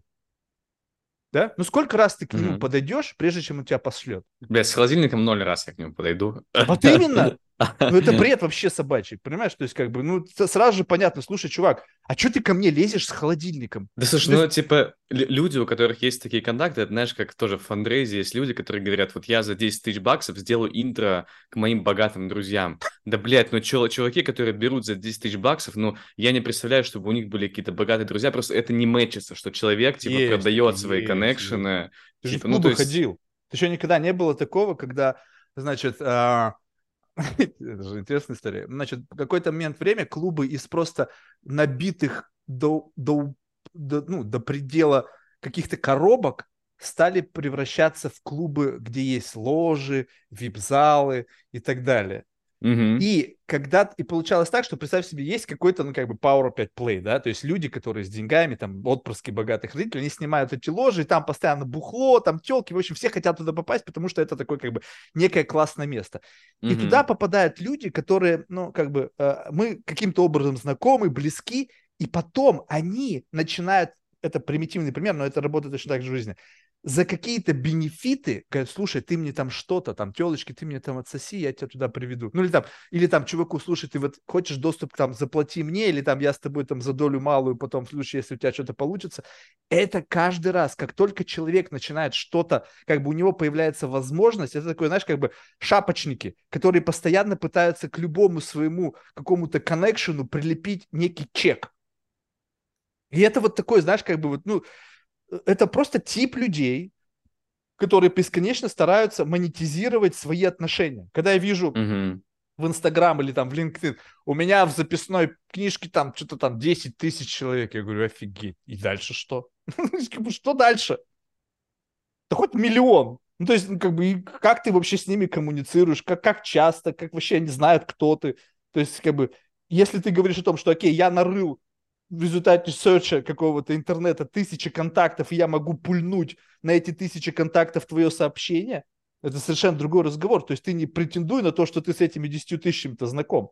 Speaker 2: Да? Ну сколько раз ты к нему mm-hmm. подойдешь, прежде чем он тебя пошлет?
Speaker 1: Бля, с холодильником ноль раз я к нему подойду.
Speaker 2: Вот именно. Ну, это бред вообще собачий, понимаешь? То есть, как бы, ну, сразу же понятно, слушай, чувак, а что ты ко мне лезешь с холодильником?
Speaker 1: Да, слушай, ну, ну типа, люди, у которых есть такие контакты, это, знаешь, как тоже в фандрейзе есть люди, которые говорят, вот я за 10 тысяч баксов сделаю интро к моим богатым друзьям. Да, блядь, ну, чел- чуваки, которые берут за 10 тысяч баксов, ну, я не представляю, чтобы у них были какие-то богатые друзья, просто это не мэчится, что человек, типа, есть, продает есть, свои коннекшены.
Speaker 2: Ты типа, же в клубы ну, есть... ходил. Еще никогда не было такого, когда, значит, а Это же интересная история. Значит, в какой-то момент время клубы из просто набитых до, до, до, ну, до предела каких-то коробок стали превращаться в клубы, где есть ложи, вип-залы и так далее. Угу. И когда и получалось так, что представь себе, есть какой-то, ну, как бы Power 5 Play, да, то есть люди, которые с деньгами, там, отпрыски богатых родителей, они снимают эти ложи, и там постоянно бухло, там телки, в общем, все хотят туда попасть, потому что это такое, как бы, некое классное место. Угу. И туда попадают люди, которые, ну, как бы, э, мы каким-то образом знакомы, близки, и потом они начинают, это примитивный пример, но это работает точно так же в жизни, за какие-то бенефиты, говорят, слушай, ты мне там что-то, там, телочки, ты мне там отсоси, я тебя туда приведу. Ну, или там, или там, чуваку, слушай, ты вот хочешь доступ, там, заплати мне, или там, я с тобой там за долю малую, потом, в случае, если у тебя что-то получится. Это каждый раз, как только человек начинает что-то, как бы у него появляется возможность, это такой, знаешь, как бы шапочники, которые постоянно пытаются к любому своему какому-то коннекшену прилепить некий чек. И это вот такой, знаешь, как бы вот, ну, это просто тип людей, которые бесконечно стараются монетизировать свои отношения. Когда я вижу uh-huh. в Инстаграм или там в LinkedIn, у меня в записной книжке там что-то там 10 тысяч человек, я говорю, офигеть. И дальше что? Что дальше? Да хоть миллион. Ну, то есть, ну, как бы, как ты вообще с ними коммуницируешь, как, как часто, как вообще они знают, кто ты. То есть, как бы, если ты говоришь о том, что, окей, я нарыл в результате серча какого-то интернета тысячи контактов, и я могу пульнуть на эти тысячи контактов твое сообщение, это совершенно другой разговор. То есть ты не претендуй на то, что ты с этими десятью тысячами-то знаком.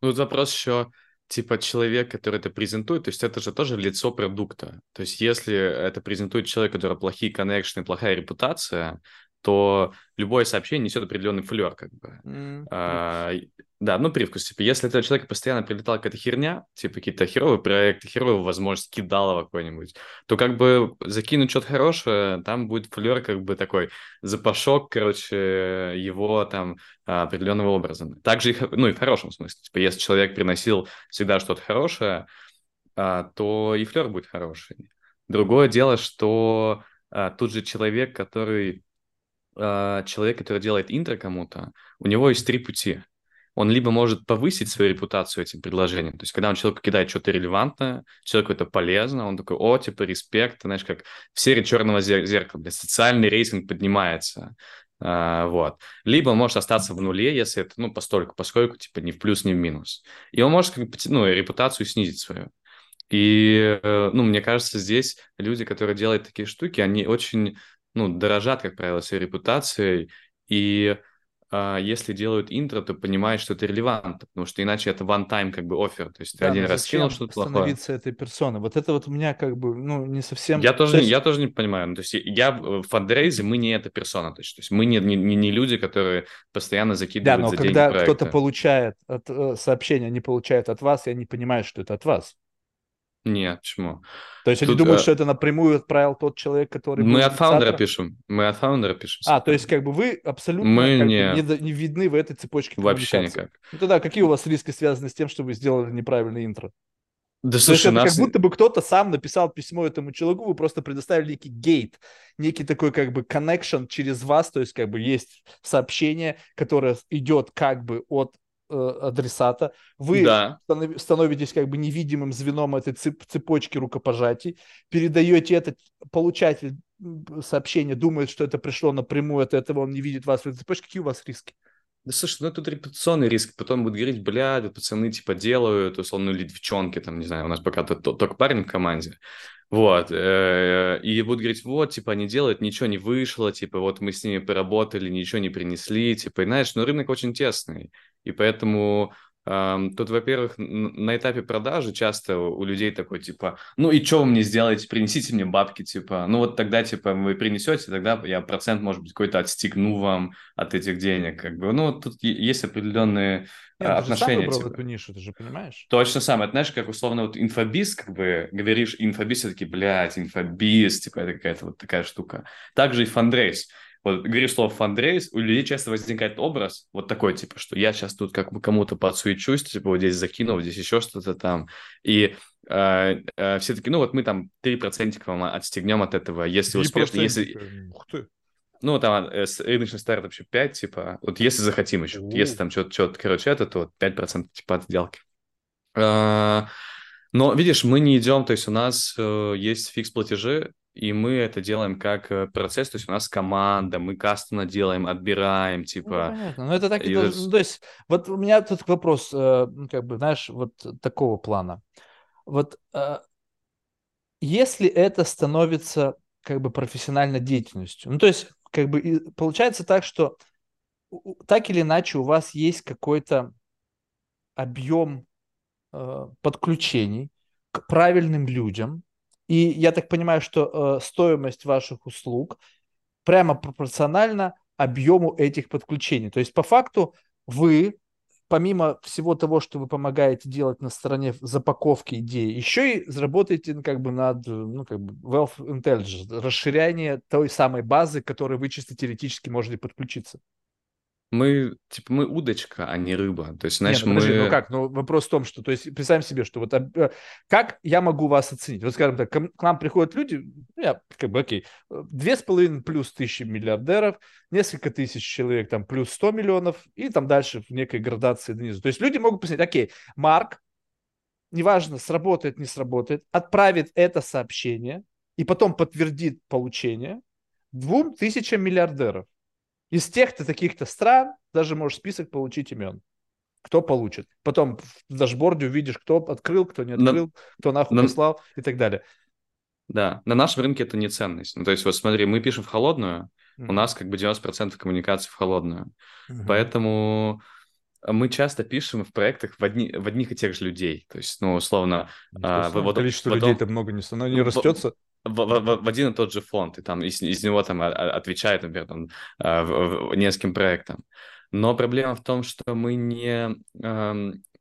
Speaker 1: Ну, вопрос еще, типа человек, который это презентует, то есть это же тоже лицо продукта. То есть если это презентует человек, у которого плохие коннекшены, плохая репутация, то любое сообщение несет определенный флер, как бы. Mm-hmm. А, да, ну, привкус. Типа, если этого человека постоянно прилетала какая-то херня, типа какие-то херовые проекты, херовые возможности, кидалово какой-нибудь, то как бы закинуть что-то хорошее, там будет флер как бы такой запашок, короче, его там определенного образа. Также, ну, и в хорошем смысле. Типа, если человек приносил всегда что-то хорошее, а, то и флер будет хороший. Другое дело, что а, тут же человек, который а, человек, который делает интро кому-то, у него есть три пути. Он либо может повысить свою репутацию этим предложением, то есть когда он человеку кидает что-то релевантное, человеку это полезно, он такой, о, типа, респект, знаешь, как в серии черного зеркала, блядь, социальный рейтинг поднимается, а, вот. Либо он может остаться в нуле, если это, ну, постольку, поскольку, типа, ни в плюс, ни в минус. И он может, как бы, ну, репутацию снизить свою. И, э, ну, мне кажется, здесь люди, которые делают такие штуки, они очень ну, дорожат, как правило, своей репутацией, и а, если делают интро, то понимаешь, что это релевантно, потому что иначе это one-time как бы офер, то есть
Speaker 2: да,
Speaker 1: ты один раз скинул что-то
Speaker 2: плохое. становиться этой персоной? Вот это вот у меня как бы, ну, не совсем...
Speaker 1: Я тоже, есть... я тоже не понимаю, ну, то есть я в фандрейзе, мы не эта персона, то есть, то есть мы не, не, не люди, которые постоянно закидывают
Speaker 2: да, но
Speaker 1: за
Speaker 2: когда кто-то получает от, э, сообщение, не получает от вас, я не понимаю, что это от вас.
Speaker 1: Нет, почему?
Speaker 2: То есть Тут, они думают, а... что это напрямую отправил тот человек, который...
Speaker 1: Мы от фаундера пишем. Мы от фаундера пишем.
Speaker 2: А, то есть как бы вы абсолютно
Speaker 1: мы
Speaker 2: не... не, не видны в этой цепочке
Speaker 1: Вообще никак.
Speaker 2: Ну тогда какие у вас риски связаны с тем, что вы сделали неправильный интро?
Speaker 1: Да, То слушай,
Speaker 2: нас... как будто бы кто-то сам написал письмо этому человеку, вы просто предоставили некий гейт, некий такой как бы connection через вас, то есть как бы есть сообщение, которое идет как бы от Э, адресата, вы да. становитесь как бы невидимым звеном этой цепочки рукопожатий, передаете это, получатель сообщения думает, что это пришло напрямую от этого, он не видит вас в этой цепочке, какие у вас риски?
Speaker 1: Да слушай, ну тут репутационный риск, потом будут говорить, бля, пацаны типа делают, условно, или девчонки, там, не знаю, у нас пока только парень в команде, вот, э, и будут говорить, вот, типа, они делают, ничего не вышло, типа, вот мы с ними поработали, ничего не принесли, типа, и знаешь, ну рынок очень тесный, и поэтому Тут, во-первых, на этапе продажи часто у людей такой, типа, ну и что вы мне сделаете, принесите мне бабки, типа, ну вот тогда, типа, вы принесете, тогда я процент, может быть, какой-то отстегну вам от этих денег, как бы, ну, тут есть определенные
Speaker 2: Нет, отношения. Ты же сам типа. эту нишу, ты же понимаешь?
Speaker 1: Точно самое, это, знаешь, как условно вот инфобиз, как бы, говоришь инфобиз, все-таки, блядь, инфобиз, типа, это какая-то вот такая штука. Также и фандрейс вот говоришь слово фандрейз, у людей часто возникает образ вот такой, типа, что я сейчас тут как бы кому-то подсуечусь, типа, вот здесь закинул, здесь еще что-то там, и э, э, все таки ну вот мы там 3% вам отстегнем от этого, если успешно, если... Ух ты. Ну, там э, рыночный старт вообще 5, типа, вот если захотим еще, У-у-у. если там что-то, что короче, это, то 5% типа от сделки. А, но, видишь, мы не идем, то есть у нас э, есть фикс платежи, и мы это делаем как э, процесс, то есть у нас команда, мы кастомно делаем, отбираем, ну, типа... Ну,
Speaker 2: понятно, но это так и, и должно... То есть вот у меня тут вопрос, э, ну, как бы, знаешь, вот такого плана. Вот э, если это становится как бы профессиональной деятельностью, ну, то есть как бы получается так, что так или иначе у вас есть какой-то объем подключений к правильным людям, и я так понимаю, что э, стоимость ваших услуг прямо пропорциональна объему этих подключений. То есть по факту вы, помимо всего того, что вы помогаете делать на стороне запаковки идеи, еще и заработаете ну, как бы над ну, как бы wealth intelligence, расширение той самой базы, к которой вы чисто теоретически можете подключиться.
Speaker 1: Мы, типа, мы удочка, а не рыба. То есть, знаешь, Нет, ну,
Speaker 2: подожди,
Speaker 1: мы...
Speaker 2: ну как? Ну, вопрос в том, что, то есть, представим себе, что вот э, как я могу вас оценить? Вот, скажем так, к нам приходят люди, ну, я, как бы, окей, две с половиной плюс тысячи миллиардеров, несколько тысяч человек, там, плюс 100 миллионов, и там дальше в некой градации донизу. То есть, люди могут посмотреть, окей, Марк, неважно, сработает, не сработает, отправит это сообщение и потом подтвердит получение двум тысячам миллиардеров. Из тех-то таких-то стран даже можешь список получить имен. Кто получит. Потом в дашборде увидишь, кто открыл, кто не открыл, на, кто нахуй на, прислал и так далее.
Speaker 1: Да, на нашем рынке это не ценность. Ну, то есть, вот смотри, мы пишем в холодную, mm-hmm. у нас как бы 90% коммуникации в холодную. Mm-hmm. Поэтому мы часто пишем в проектах в, одни, в одних и тех же людей. То есть, ну, условно...
Speaker 2: А, в, количество в, людей-то много не, но не растется.
Speaker 1: В, в, в один и тот же фонд, и там из, из него там отвечает, например, там, а, в, в, нескольким проектам. Но проблема в том, что мы не...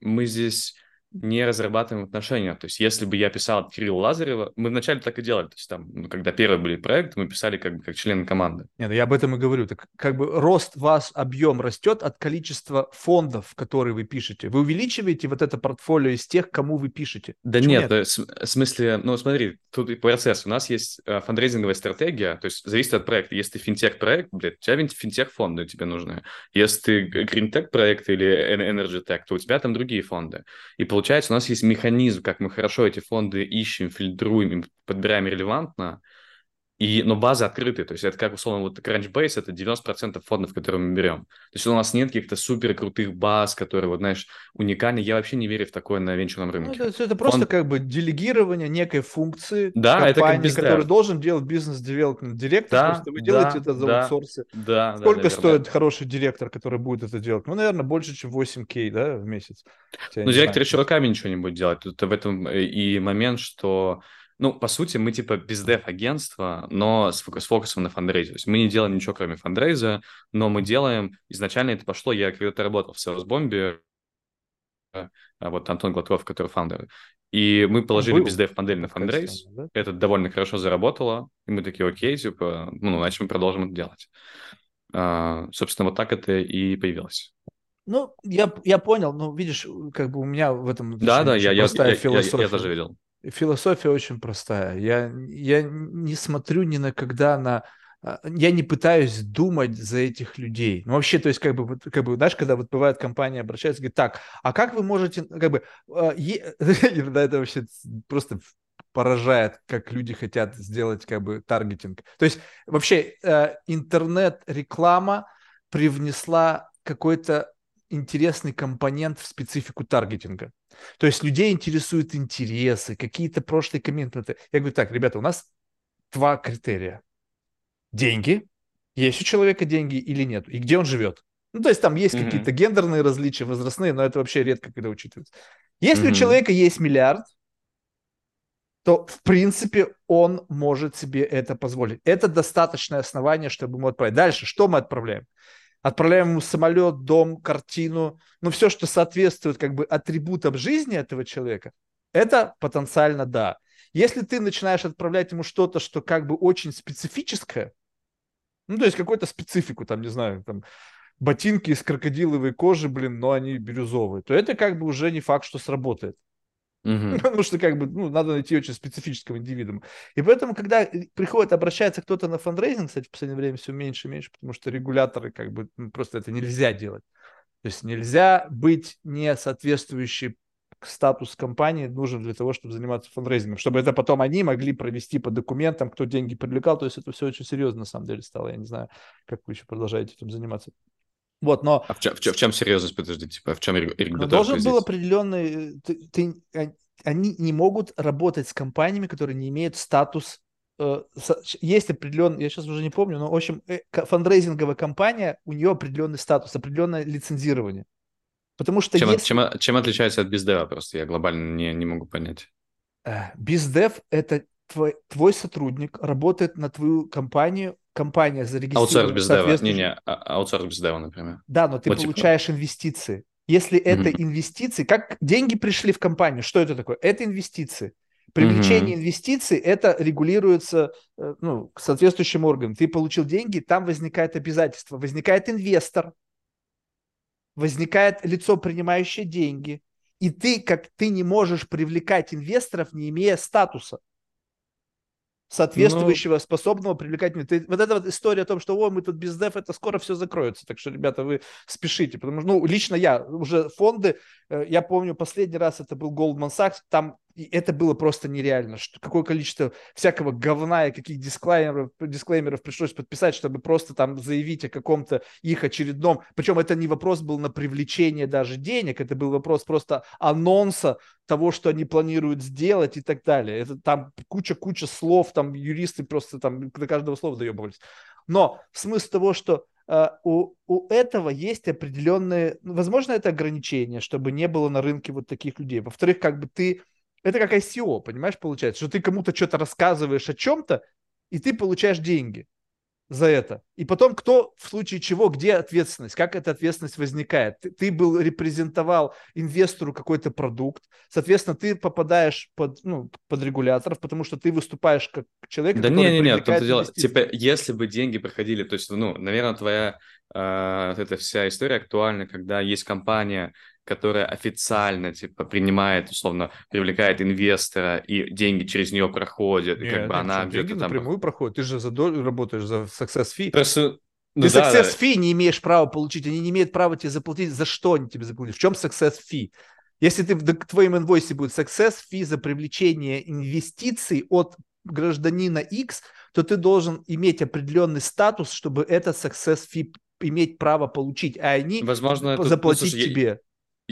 Speaker 1: Мы здесь не разрабатываем отношения. То есть, если бы я писал от Кирилла Лазарева, мы вначале так и делали. То есть, там, ну, когда первые были проекты, мы писали как бы как члены команды.
Speaker 2: Нет, ну, я об этом и говорю. Так как бы рост вас, объем растет от количества фондов, которые вы пишете. Вы увеличиваете вот это портфолио из тех, кому вы пишете.
Speaker 1: Да Почему нет, нет? в смысле, ну смотри, тут и процесс. У нас есть э, фандрейзинговая стратегия, то есть зависит от проекта. Если ты финтех-проект, блядь, у тебя финтех-фонды тебе нужны. Если ты гринтех-проект или tech, то у тебя там другие фонды. И получается, у нас есть механизм, как мы хорошо эти фонды ищем, фильтруем, подбираем релевантно, и, но базы открытые, то есть это как условно вот Crunchbase, это 90% фондов, которые мы берем. То есть у нас нет каких-то супер крутых баз, которые, вот знаешь, уникальные. Я вообще не верю в такое на венчурном ну, рынке.
Speaker 2: Ну, это, это просто Фонд... как бы делегирование некой функции
Speaker 1: да, компании, это как
Speaker 2: который должен делать бизнес-девелопмент директор, да, просто вы да, делаете это за
Speaker 1: да,
Speaker 2: аутсорсе.
Speaker 1: Да,
Speaker 2: Сколько
Speaker 1: да,
Speaker 2: стоит хороший директор, который будет это делать? Ну, наверное, больше, чем 8К, да, в месяц.
Speaker 1: Ну, директор еще руками ничего не будет делать. Тут в этом и момент, что ну, по сути, мы типа бездев агентство, но с, с фокусом на фандрейзе. То есть мы не делаем ничего, кроме фандрейза, но мы делаем... Изначально это пошло, я когда-то работал в Salesbomb, а вот Антон Гладков, который фаундер, и мы положили Был. бездев модель на фандрейз, да? это довольно хорошо заработало, и мы такие, окей, типа, ну, значит, мы продолжим это делать. А, собственно, вот так это и появилось.
Speaker 2: Ну, я, я понял, но видишь, как бы у меня в этом
Speaker 1: да, да, я, я, я, я, я тоже видел
Speaker 2: философия очень простая. Я, я не смотрю ни на когда на... А, я не пытаюсь думать за этих людей. Ну, вообще, то есть, как бы, как бы, знаешь, когда вот бывает компания обращается, говорит, так, а как вы можете, как бы, а, иногда это вообще просто поражает, как люди хотят сделать, как бы, таргетинг. То есть, вообще, э, интернет-реклама привнесла какой-то интересный компонент в специфику таргетинга. То есть людей интересуют интересы, какие-то прошлые комменты. Я говорю, так, ребята, у нас два критерия. Деньги. Есть у человека деньги или нет? И где он живет? Ну, то есть там есть mm-hmm. какие-то гендерные различия, возрастные, но это вообще редко когда учитывается. Если mm-hmm. у человека есть миллиард, то, в принципе, он может себе это позволить. Это достаточное основание, чтобы ему отправить. Дальше, что мы отправляем? Отправляем ему самолет, дом, картину, ну все, что соответствует как бы атрибутам жизни этого человека, это потенциально да. Если ты начинаешь отправлять ему что-то, что как бы очень специфическое, ну то есть какую-то специфику, там, не знаю, там, ботинки из крокодиловой кожи, блин, но они бирюзовые, то это как бы уже не факт, что сработает. Угу. Потому что как бы ну, надо найти очень специфического индивидуума. И поэтому, когда приходит, обращается кто-то на фандрейзинг, кстати, в последнее время все меньше и меньше, потому что регуляторы как бы ну, просто это нельзя делать. То есть нельзя быть не соответствующей статус компании нужен для того, чтобы заниматься фандрейзингом, чтобы это потом они могли провести по документам, кто деньги привлекал. То есть это все очень серьезно на самом деле стало. Я не знаю, как вы еще продолжаете этим заниматься. Вот, но...
Speaker 1: А в чем, в чем, в чем серьезность, подожди, типа, в чем
Speaker 2: регуляторика Должен здесь? был определенный... Ты, ты, они не могут работать с компаниями, которые не имеют статус э, есть определенный, я сейчас уже не помню, но, в общем, э, фандрейзинговая компания, у нее определенный статус, определенное лицензирование. Потому что
Speaker 1: чем,
Speaker 2: если...
Speaker 1: чем, чем отличается от бездева просто? Я глобально не, не могу понять.
Speaker 2: Э, бездев – это твой, твой сотрудник работает на твою компанию, компания зарегистрирована.
Speaker 1: Аутсорс без дева. Не-не, а, аутсорс без дева, например.
Speaker 2: Да, но ты вот типа получаешь типа... инвестиции. Если mm-hmm. это инвестиции, как деньги пришли в компанию, что это такое? Это инвестиции. Привлечение mm-hmm. инвестиций это регулируется э, ну, соответствующим органам. Ты получил деньги, там возникает обязательство, возникает инвестор, возникает лицо, принимающее деньги. И ты, как ты не можешь привлекать инвесторов, не имея статуса соответствующего, ну... способного привлекать. Ты, вот эта вот история о том, что, о, мы тут без деф, это скоро все закроется. Так что, ребята, вы спешите. Потому что, ну, лично я, уже фонды, э, я помню, последний раз это был Goldman Sachs, там и это было просто нереально. Что, какое количество всякого говна и каких дисклеймеров, дисклеймеров пришлось подписать, чтобы просто там заявить о каком-то их очередном... Причем это не вопрос был на привлечение даже денег, это был вопрос просто анонса того, что они планируют сделать и так далее. Это там куча-куча слов, там юристы просто там до каждого слова доебывались. Но смысл того, что а, у, у этого есть определенные, ну, возможно, это ограничения, чтобы не было на рынке вот таких людей. Во-вторых, как бы ты, это как ICO, понимаешь, получается, что ты кому-то что-то рассказываешь о чем-то, и ты получаешь деньги за это. И потом, кто в случае чего, где ответственность, как эта ответственность возникает. Ты, ты был, репрезентовал инвестору какой-то продукт, соответственно, ты попадаешь под, ну, под регуляторов, потому что ты выступаешь как человек,
Speaker 1: да который не, не, не, том дело, типа, если бы деньги проходили, то есть, ну, наверное, твоя э, эта вся история актуальна, когда есть компания, которая официально типа принимает, условно, привлекает инвестора, и деньги через нее проходят,
Speaker 2: Нет,
Speaker 1: и как бы она
Speaker 2: где-то там... напрямую проходит, ты же за долю работаешь за success fee.
Speaker 1: Просто...
Speaker 2: Ну, ты да, success да. fee не имеешь права получить, они не имеют права тебе заплатить, за что они тебе заплатят, в чем success fee? Если ты в твоем инвойсе будет success fee за привлечение инвестиций от гражданина X, то ты должен иметь определенный статус, чтобы этот success fee иметь право получить, а они
Speaker 1: Возможно,
Speaker 2: заплатить это, ну, слушай, тебе.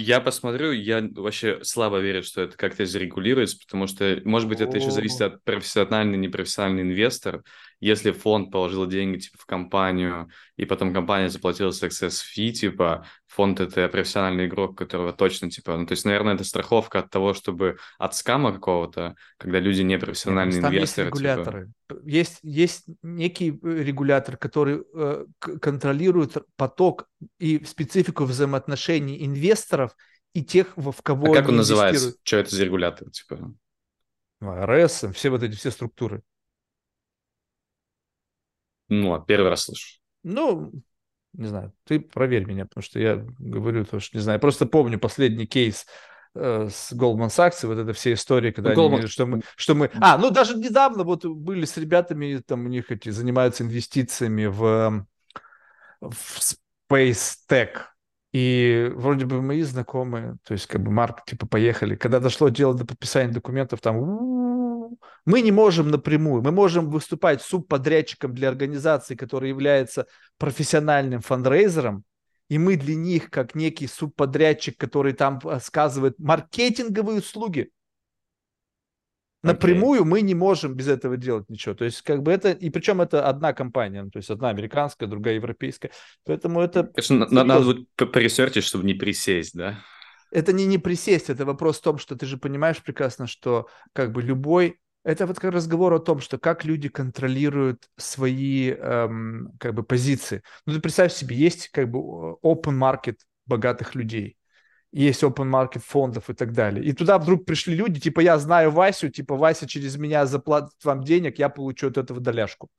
Speaker 1: Я посмотрю, я вообще слабо верю, что это как-то зарегулируется, потому что, может быть, это еще зависит от профессиональный, непрофессиональный инвестор. Если фонд положил деньги типа в компанию, и потом компания заплатила success fee, типа, фонд это профессиональный игрок, которого точно, типа, ну, то есть, наверное, это страховка от того, чтобы от скама какого-то, когда люди не профессиональные Нет, там инвесторы.
Speaker 2: Есть типа. регуляторы. Типа... Есть, есть некий э, регулятор, который э, контролирует поток и специфику взаимоотношений инвесторов и тех, в кого
Speaker 1: а как он называется? Что это за регулятор, типа?
Speaker 2: РС, все вот эти все структуры.
Speaker 1: Ну, а первый раз слышу.
Speaker 2: Ну, не знаю, ты проверь меня, потому что я говорю то, что не знаю. Я просто помню последний кейс э, с Goldman Sachs, вот это все истории, когда ну, они, что мы, что мы... А, ну даже недавно вот были с ребятами, там у них эти занимаются инвестициями в, в Space Tech, и вроде бы мои знакомые, то есть как бы Марк, типа, поехали. Когда дошло дело до подписания документов, там мы не можем напрямую, мы можем выступать субподрядчиком для организации, которая является профессиональным фандрейзером, и мы для них, как некий субподрядчик, который там сказывает маркетинговые услуги, Напрямую okay. мы не можем без этого делать ничего. То есть, как бы это, и причем это одна компания, ну, то есть одна американская, другая европейская. Поэтому это...
Speaker 1: Конечно, надо будет поресерчить, чтобы не присесть, да?
Speaker 2: Это не не присесть, это вопрос в том, что ты же понимаешь прекрасно, что как бы любой это вот как разговор о том, что как люди контролируют свои эм, как бы позиции. Ну ты представь себе, есть как бы open market богатых людей, есть open market фондов и так далее. И туда вдруг пришли люди, типа я знаю Васю, типа Вася через меня заплатит вам денег, я получу от этого доляшку.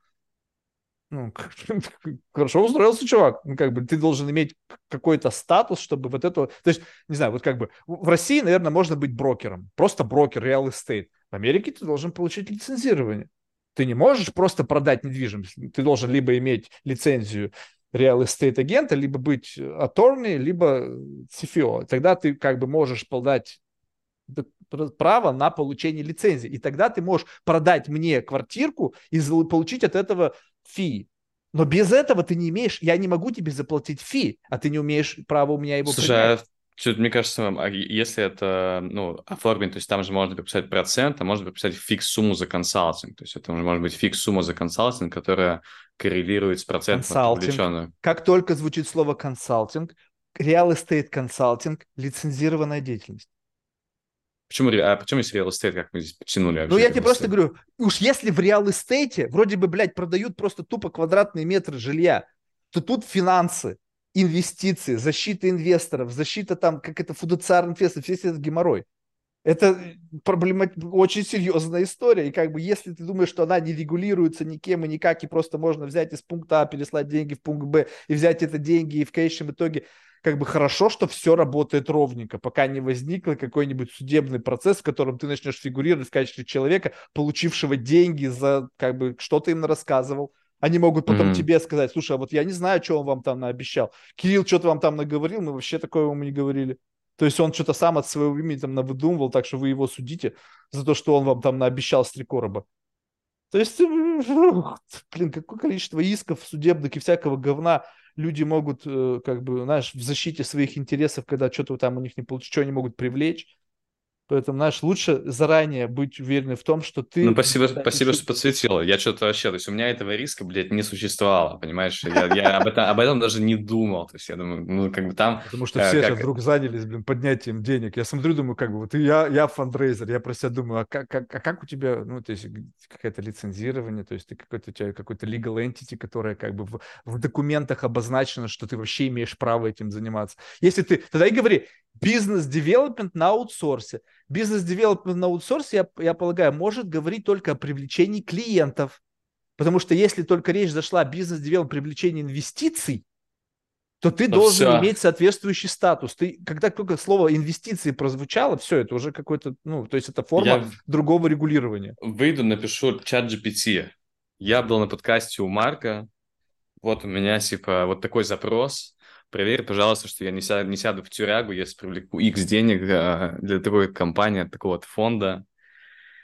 Speaker 2: Ну, хорошо устроился чувак. Ну, как бы ты должен иметь какой-то статус, чтобы вот это... То есть, не знаю, вот как бы в России, наверное, можно быть брокером. Просто брокер, real estate. В Америке ты должен получить лицензирование. Ты не можешь просто продать недвижимость. Ты должен либо иметь лицензию real estate агента, либо быть attorney, либо CFO. Тогда ты как бы можешь подать право на получение лицензии. И тогда ты можешь продать мне квартирку и получить от этого фи. Но без этого ты не имеешь, я не могу тебе заплатить фи, а ты не умеешь право у меня его
Speaker 1: Слушай, принять. Что, мне кажется, а если это ну, оформить, то есть там же можно прописать процент, а можно прописать фикс-сумму за консалтинг. То есть это может быть фикс-сумма за консалтинг, которая коррелирует с процентом
Speaker 2: консалтинг. Как только звучит слово консалтинг, real estate консалтинг, лицензированная деятельность.
Speaker 1: Почему, а почему есть real estate, как мы здесь потянули?
Speaker 2: Ну, я тебе просто говорю, уж если в real estate вроде бы, блядь, продают просто тупо квадратные метры жилья, то тут финансы, инвестиции, защита инвесторов, защита там, как это, фудуциарный инвестор, весь этот геморрой. Это проблема, очень серьезная история. И как бы если ты думаешь, что она не регулируется никем и никак, и просто можно взять из пункта А, переслать деньги в пункт Б, и взять это деньги, и в конечном итоге как бы хорошо, что все работает ровненько, пока не возникл какой-нибудь судебный процесс, в котором ты начнешь фигурировать в качестве человека, получившего деньги за как бы что то им рассказывал, они могут потом mm-hmm. тебе сказать, слушай, а вот я не знаю, что он вам там наобещал. Кирилл что-то вам там наговорил, мы вообще такое ему не говорили. То есть он что-то сам от своего имени там навыдумывал, так что вы его судите за то, что он вам там наобещал с три короба. То есть, блин, какое количество исков судебных и всякого говна люди могут, э, как бы, знаешь, в защите своих интересов, когда что-то там у них не получится, что они могут привлечь. Поэтому, знаешь, лучше заранее быть уверенным в том, что ты...
Speaker 1: Ну, спасибо, спасибо, что подсветил. Я что-то вообще, то есть у меня этого риска, блядь, не существовало, понимаешь? Я, я об, этом, об этом даже не думал. То есть я думаю, ну, как бы там...
Speaker 2: Потому что все как... сейчас вдруг занялись, блин, поднятием денег. Я смотрю, думаю, как бы, вот я, я фандрейзер, я про себя думаю, а как, как, а как у тебя, ну, то есть какое-то лицензирование, то есть ты какой-то, у тебя какой-то legal entity, которая как бы в, в документах обозначена, что ты вообще имеешь право этим заниматься. Если ты, тогда и говори, бизнес-девелопмент на аутсорсе. Бизнес-девелопмент на аутсорсе, я, я полагаю, может говорить только о привлечении клиентов. Потому что если только речь зашла о бизнес-девелопменте привлечении инвестиций, то ты то должен все. иметь соответствующий статус. Ты, когда только слово инвестиции прозвучало, все, это уже какой-то, ну, то есть это форма я другого регулирования.
Speaker 1: Выйду, напишу чат GPT. Я был на подкасте у Марка, вот у меня, типа, вот такой запрос, проверь, пожалуйста, что я не сяду, не сяду в тюрягу, если привлеку X денег а, для такой компании, такого вот фонда.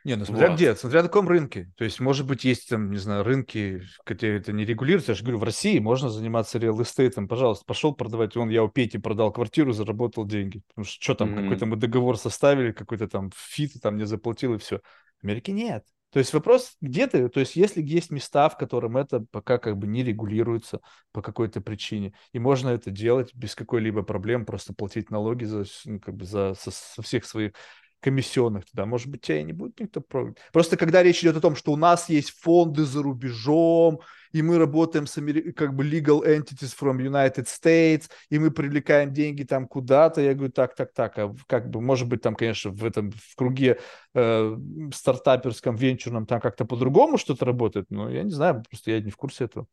Speaker 2: Не, ну смотря вот. где, смотря на каком рынке. То есть, может быть, есть там, не знаю, рынки, где это не регулируется. Я же говорю, в России можно заниматься real estate ом. Пожалуйста, пошел продавать. Он, я у Пети продал квартиру, заработал деньги. Потому что что там, mm-hmm. какой-то мы договор составили, какой-то там fee, там не заплатил и все. В Америке нет. То есть вопрос, где ты, то есть если есть места, в котором это пока как бы не регулируется по какой-то причине, и можно это делать без какой-либо проблем, просто платить налоги за, ну, как бы за, со, со всех своих комиссионных, тогда, может быть, тебя и не будет никто пробовать. Просто когда речь идет о том, что у нас есть фонды за рубежом, и мы работаем с как бы legal entities from United States, и мы привлекаем деньги там куда-то, я говорю, так, так, так, а как бы, может быть, там, конечно, в этом, в круге э, стартаперском, венчурном там как-то по-другому что-то работает, но я не знаю, просто я не в курсе этого.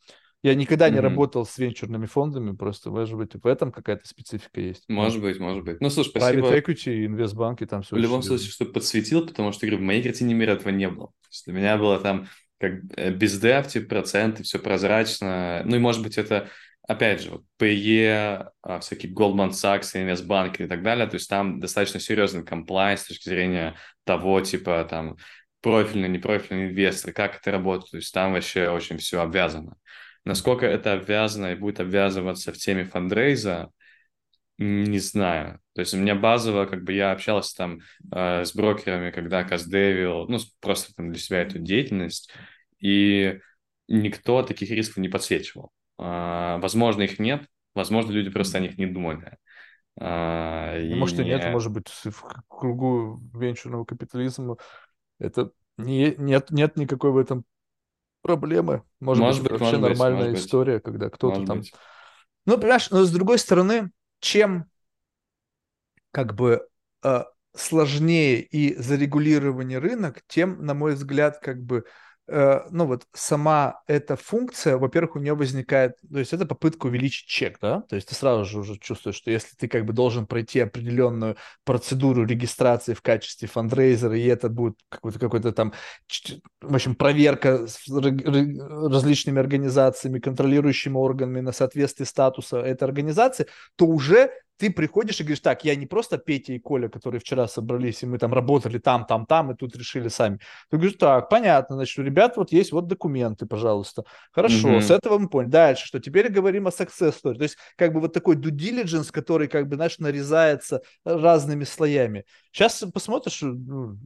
Speaker 2: Я никогда не mm-hmm. работал с венчурными фондами, просто, может быть, в этом какая-то специфика есть.
Speaker 1: Может быть, может быть. Ну, слушай, спасибо.
Speaker 2: Private equity, инвестбанки, там все.
Speaker 1: В любом случае, что подсветил, потому что, говорю, в моей картине мира этого не было. То есть для меня было там как э, без дефти, типа, проценты, все прозрачно. Ну и, может быть, это, опять же, вот PE, а, всякие Goldman Sachs, инвестбанки и так далее, то есть там достаточно серьезный комплайнс с точки зрения того, типа, там, профильный, непрофильный инвестор, как это работает, то есть там вообще очень все обвязано. Насколько это обвязано и будет обвязываться в теме фандрейза, не знаю. То есть у меня базово, как бы я общался там э, с брокерами, когда Каздевил, ну, просто там для себя эту деятельность, и никто таких рисков не подсвечивал. Э, возможно, их нет, возможно, люди просто о них не думали.
Speaker 2: Э, и может, и нет, может быть, в кругу венчурного капитализма это не, нет, нет никакой в этом проблемы. Может, может быть, быть, вообще может нормальная быть, история, быть. когда кто-то там... Быть. Ну, понимаешь, но с другой стороны, чем как бы э, сложнее и зарегулирование рынок, тем, на мой взгляд, как бы ну вот сама эта функция, во-первых, у нее возникает, то есть это попытка увеличить чек, да, то есть ты сразу же уже чувствуешь, что если ты как бы должен пройти определенную процедуру регистрации в качестве фандрейзера, и это будет какой-то какой-то там, в общем, проверка с различными организациями, контролирующими органами на соответствие статуса этой организации, то уже ты приходишь и говоришь, так, я не просто Петя и Коля, которые вчера собрались, и мы там работали там, там, там, и тут решили сами. Ты говоришь, так, понятно, значит, у ребят вот есть вот документы, пожалуйста. Хорошо, mm-hmm. с этого мы поняли. Дальше, что теперь говорим о success story. То есть, как бы вот такой due diligence, который, как бы, знаешь, нарезается разными слоями. Сейчас посмотришь, ну,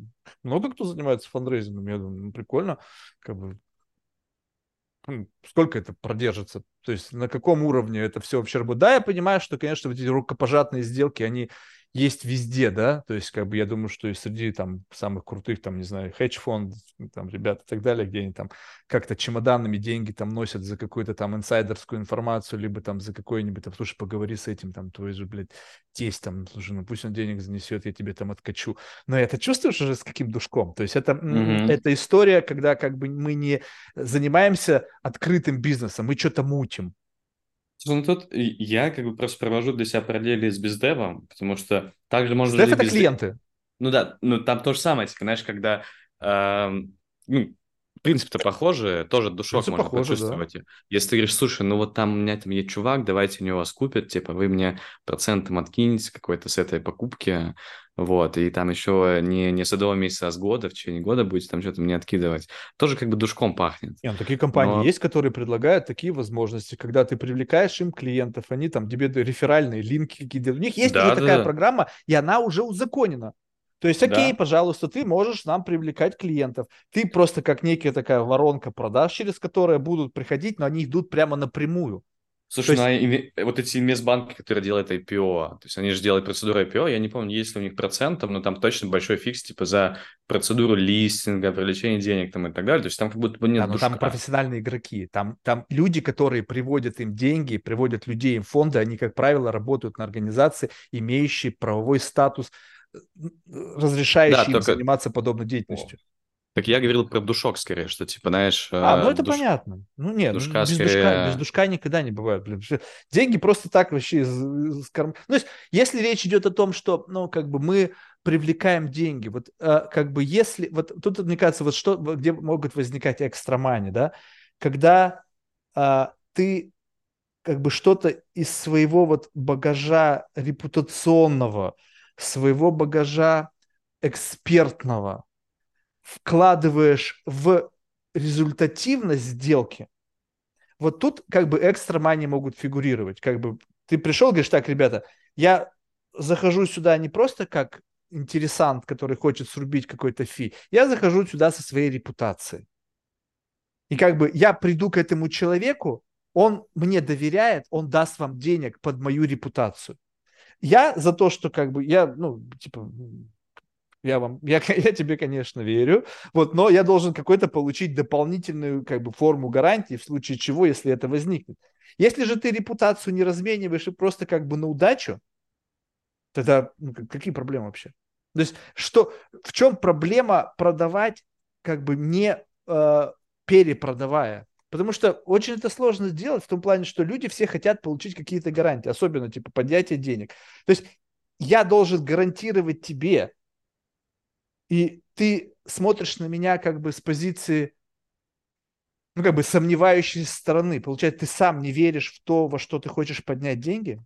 Speaker 2: много кто занимается фандрейзингом, я думаю, ну, прикольно, как бы сколько это продержится, то есть на каком уровне это все вообще работает. Да, я понимаю, что, конечно, вот эти рукопожатные сделки, они есть везде, да, то есть как бы я думаю, что и среди там самых крутых, там, не знаю, хедж-фонд, там, ребят и так далее, где они там как-то чемоданами деньги там носят за какую-то там инсайдерскую информацию, либо там за какой-нибудь, там, слушай, поговори с этим, там, твой же, блядь, тесть, там, слушай, ну пусть он денег занесет, я тебе там откачу. Но это чувствуешь уже с каким душком? То есть это, mm-hmm. это история, когда как бы мы не занимаемся открытым бизнесом, мы что-то мутим,
Speaker 1: ну тут я как бы просто провожу для себя параллели с бездевом, потому что также можно...
Speaker 2: Бездев — это без... клиенты.
Speaker 1: Ну да, ну там то же самое, типа, знаешь, когда... Э, ну, принцип-то похожий, тоже душок Принцип можно похоже, почувствовать. Да. Если ты говоришь, слушай, ну вот там у меня там есть чувак, давайте у него вас купят, типа, вы мне процентом откинете какой-то с этой покупки, вот, и там еще не, не с одного месяца, а с года, в течение года будете там что-то мне откидывать. Тоже как бы душком пахнет.
Speaker 2: Нет, ну, такие компании Но... есть, которые предлагают такие возможности, когда ты привлекаешь им клиентов, они там тебе реферальные линки какие-то. У них есть да, уже да, такая да. программа, и она уже узаконена. То есть, окей,
Speaker 1: Да.
Speaker 2: пожалуйста, ты можешь нам привлекать клиентов. Ты просто как некая такая воронка продаж, через которые будут приходить, но они идут прямо напрямую.
Speaker 1: Слушай,
Speaker 2: То
Speaker 1: ну, а вот эти инвестбанки, которые делают IPO, то есть они же делают процедуру IPO, я не помню, есть ли у них процентов, но там точно большой фикс, типа, за процедуру листинга, привлечение денег там и так далее, то есть там как будто бы нет
Speaker 2: Да, но там
Speaker 1: душка.
Speaker 2: профессиональные игроки, там, там люди, которые приводят им деньги, приводят людей им фонды, они, как правило, работают на организации, имеющие правовой статус, разрешающий
Speaker 1: Да,
Speaker 2: им
Speaker 1: только-
Speaker 2: заниматься подобной деятельностью.
Speaker 1: Так я говорил про душок скорее, что, типа, знаешь...
Speaker 2: А, ну
Speaker 1: э,
Speaker 2: это
Speaker 1: душ-
Speaker 2: понятно. Ну нет, ну,
Speaker 1: душка
Speaker 2: без,
Speaker 1: скорее-
Speaker 2: душка, без душка никогда не бывает. Блин. Деньги просто так вообще из, из карм- Ну, есть, если речь идет о том, что, ну, как бы мы привлекаем деньги, вот, э, как бы, если, вот тут, мне кажется, вот что, где могут возникать экстрамани, да, когда а, ты как бы что-то из своего вот багажа репутационного, своего багажа экспертного вкладываешь в результативность сделки, вот тут как бы экстра мани могут фигурировать. Как бы ты пришел, говоришь, так, ребята, я захожу сюда не просто как интересант, который хочет срубить какой-то фи, я захожу сюда со своей репутацией. И как бы я приду к этому человеку, он мне доверяет, он даст вам денег под мою репутацию. Я за то, что как бы я, ну, типа, я вам, я, я тебе, конечно, верю, вот, но я должен какой-то получить дополнительную как бы форму гарантии в случае чего, если это возникнет. Если же ты репутацию не размениваешь и просто как бы на удачу, тогда ну, как- какие проблемы вообще? То есть что, в чем проблема продавать как бы не э, перепродавая? Потому что очень это сложно сделать в том плане, что люди все хотят получить какие-то гарантии, особенно типа поднятие денег. То есть я должен гарантировать тебе, и ты смотришь на меня как бы с позиции, ну, как бы сомневающейся стороны. Получается, ты сам не веришь в то, во что ты хочешь поднять деньги.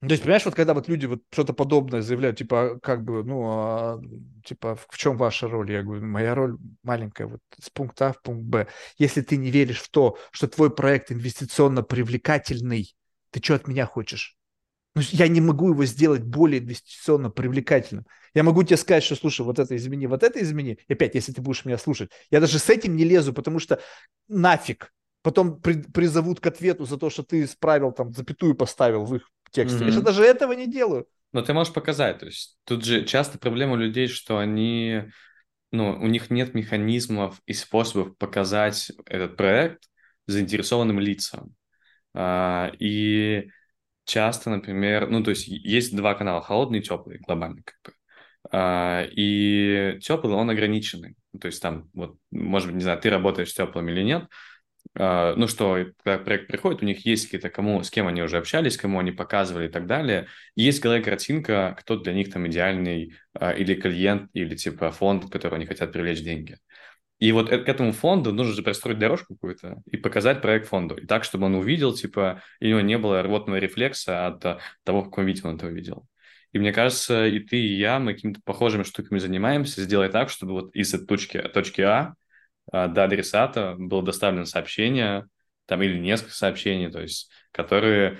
Speaker 2: Ну, То есть, понимаешь, вот когда вот люди вот что-то подобное заявляют, типа, а как бы, ну, а, типа, в чем ваша роль? Я говорю, моя роль маленькая, вот с пункта А в пункт Б. Если ты не веришь в то, что твой проект инвестиционно привлекательный, ты что от меня хочешь? Ну, я не могу его сделать более инвестиционно привлекательным. Я могу тебе сказать, что, слушай, вот это измени, вот это измени. И опять, если ты будешь меня слушать, я даже с этим не лезу, потому что нафиг. Потом при- призовут к ответу за то, что ты исправил, там, запятую поставил в их тексте. Я же даже этого не делаю.
Speaker 1: Но ты можешь показать, то есть тут же часто проблема у людей, что они, ну, у них нет механизмов и способов показать этот проект заинтересованным лицам. А, и часто, например, ну, то есть есть два канала, холодный и теплый, глобально как бы. А, и теплый, он ограниченный. То есть там, вот, может быть, не знаю, ты работаешь с теплым или нет, ну что, когда проект приходит, у них есть какие-то, кому, с кем они уже общались, кому они показывали и так далее. И есть в голове картинка, кто для них там идеальный а, или клиент, или типа фонд, в который они хотят привлечь деньги. И вот к этому фонду нужно же простроить дорожку какую-то и показать проект фонду. И так, чтобы он увидел, типа, и у него не было рвотного рефлекса от а, того, в каком виде он это увидел. И мне кажется, и ты, и я, мы какими-то похожими штуками занимаемся, сделать так, чтобы вот из этой точки, точки А а, до адресата было доставлено сообщение, там или несколько сообщений, то есть, которые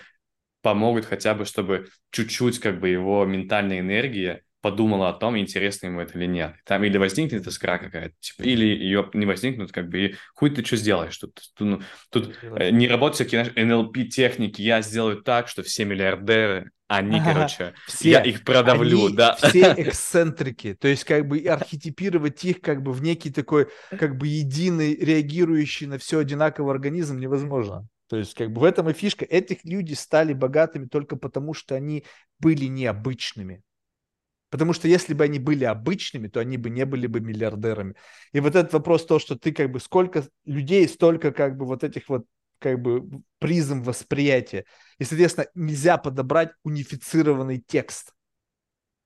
Speaker 1: помогут хотя бы, чтобы чуть-чуть как бы его ментальная энергия подумала о том, интересно ему это или нет. Там или возникнет искра какая-то, типа, или ее не возникнет, как бы, и хуй ты что сделаешь? Тут, тут, ну, тут э, не работают всякие знаешь, NLP-техники, я сделаю так, что все миллиардеры, они,
Speaker 2: Ага.
Speaker 1: короче,
Speaker 2: Все.
Speaker 1: я их продавлю,
Speaker 2: Они
Speaker 1: да.
Speaker 2: все эксцентрики. То есть как бы архетипировать их как бы в некий такой как бы единый, реагирующий на все одинаковый организм невозможно. То есть как бы в этом и фишка. Этих люди стали богатыми только потому, что они были необычными. Потому что если бы они были обычными, то они бы не были бы миллиардерами. И вот этот вопрос то, что ты как бы сколько людей, столько как бы вот этих вот как бы призм восприятия. И, соответственно, нельзя подобрать унифицированный текст.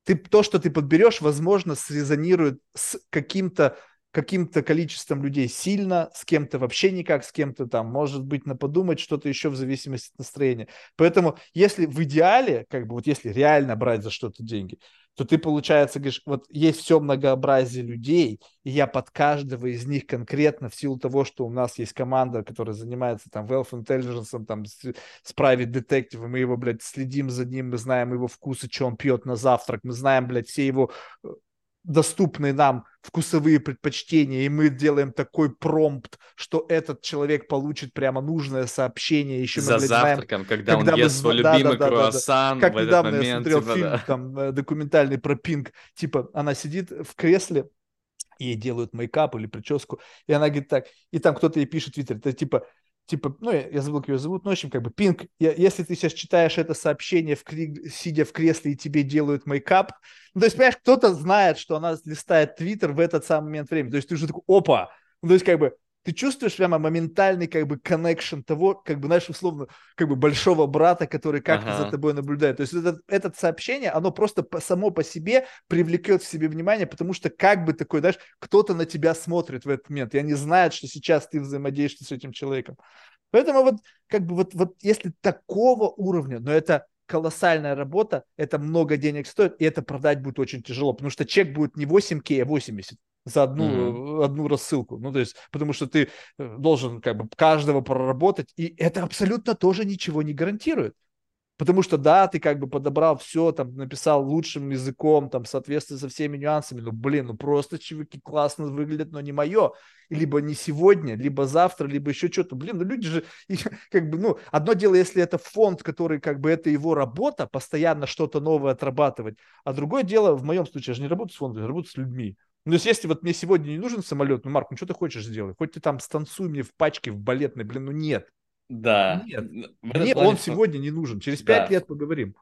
Speaker 2: Ты, то, что ты подберешь, возможно, срезонирует с каким-то каким-то количеством людей сильно, с кем-то вообще никак, с кем-то там, может быть, на подумать что-то еще в зависимости от настроения. Поэтому, если в идеале, как бы вот если реально брать за что-то деньги, то ты, получается, говоришь, вот есть все многообразие людей, и я под каждого из них конкретно, в силу того, что у нас есть команда, которая занимается там wealth intelligence, там, с, private detective, мы его, блядь, следим за ним, мы знаем его вкусы, что он пьет на завтрак, мы знаем, блядь, все его доступные нам вкусовые предпочтения, и мы делаем такой промпт, что этот человек получит прямо нужное сообщение. Еще
Speaker 1: За
Speaker 2: мы, блядь,
Speaker 1: завтраком,
Speaker 2: знаем,
Speaker 1: когда, когда он ест свой да, любимый да, да, круассан
Speaker 2: да, да. Как
Speaker 1: в
Speaker 2: недавно
Speaker 1: этот момент,
Speaker 2: я смотрел
Speaker 1: типа,
Speaker 2: фильм
Speaker 1: да.
Speaker 2: там э, документальный про Пинк, типа она сидит в кресле, ей делают мейкап или прическу, и она говорит так, и там кто-то ей пишет в Твиттере, это типа, типа, ну, я, забыл, как ее зовут, но, в общем, как бы, Пинк, я, если ты сейчас читаешь это сообщение, в, кри- сидя в кресле, и тебе делают мейкап, ну, то есть, понимаешь, кто-то знает, что она листает Твиттер в этот самый момент времени, то есть ты уже такой, опа, ну, то есть, как бы, ты чувствуешь прямо моментальный как бы connection того, как бы, знаешь, условно, как бы большого брата, который как-то
Speaker 1: Ага.
Speaker 2: за тобой наблюдает. То есть это, это сообщение, оно просто по- само по себе привлекет в себе внимание, потому что как бы такой, знаешь, кто-то на тебя смотрит в этот момент, и они знают, что сейчас ты взаимодействуешь с этим человеком. Поэтому вот, как бы, вот, вот если такого уровня, но это колоссальная работа, это много денег стоит, и это продать будет очень тяжело, потому что чек будет не 8К, а 80 за одну, mm-hmm. одну рассылку. Ну, то есть, потому что ты э, должен как бы каждого проработать, и это абсолютно тоже ничего не гарантирует. Потому что, да, ты как бы подобрал все, там, написал лучшим языком, там, в соответствии со всеми нюансами, ну, блин, ну, просто чуваки классно выглядят, но не мое. Либо не сегодня, либо завтра, либо еще что-то. Блин, ну, люди же, как бы, ну, одно дело, если это фонд, который, как бы, это его работа, постоянно что-то новое отрабатывать, а другое дело, в моем случае, я же не работаю с фондом, я работаю с людьми. Ну, то есть, если вот мне сегодня не нужен самолет, ну, Марк, ну, что ты хочешь сделать? Хоть ты там станцуй мне в пачке, в балетной, блин, ну, нет.
Speaker 1: Да.
Speaker 2: Нет, мне
Speaker 1: плане
Speaker 2: он
Speaker 1: фон-
Speaker 2: сегодня не нужен. Через пять
Speaker 1: Да.
Speaker 2: лет поговорим.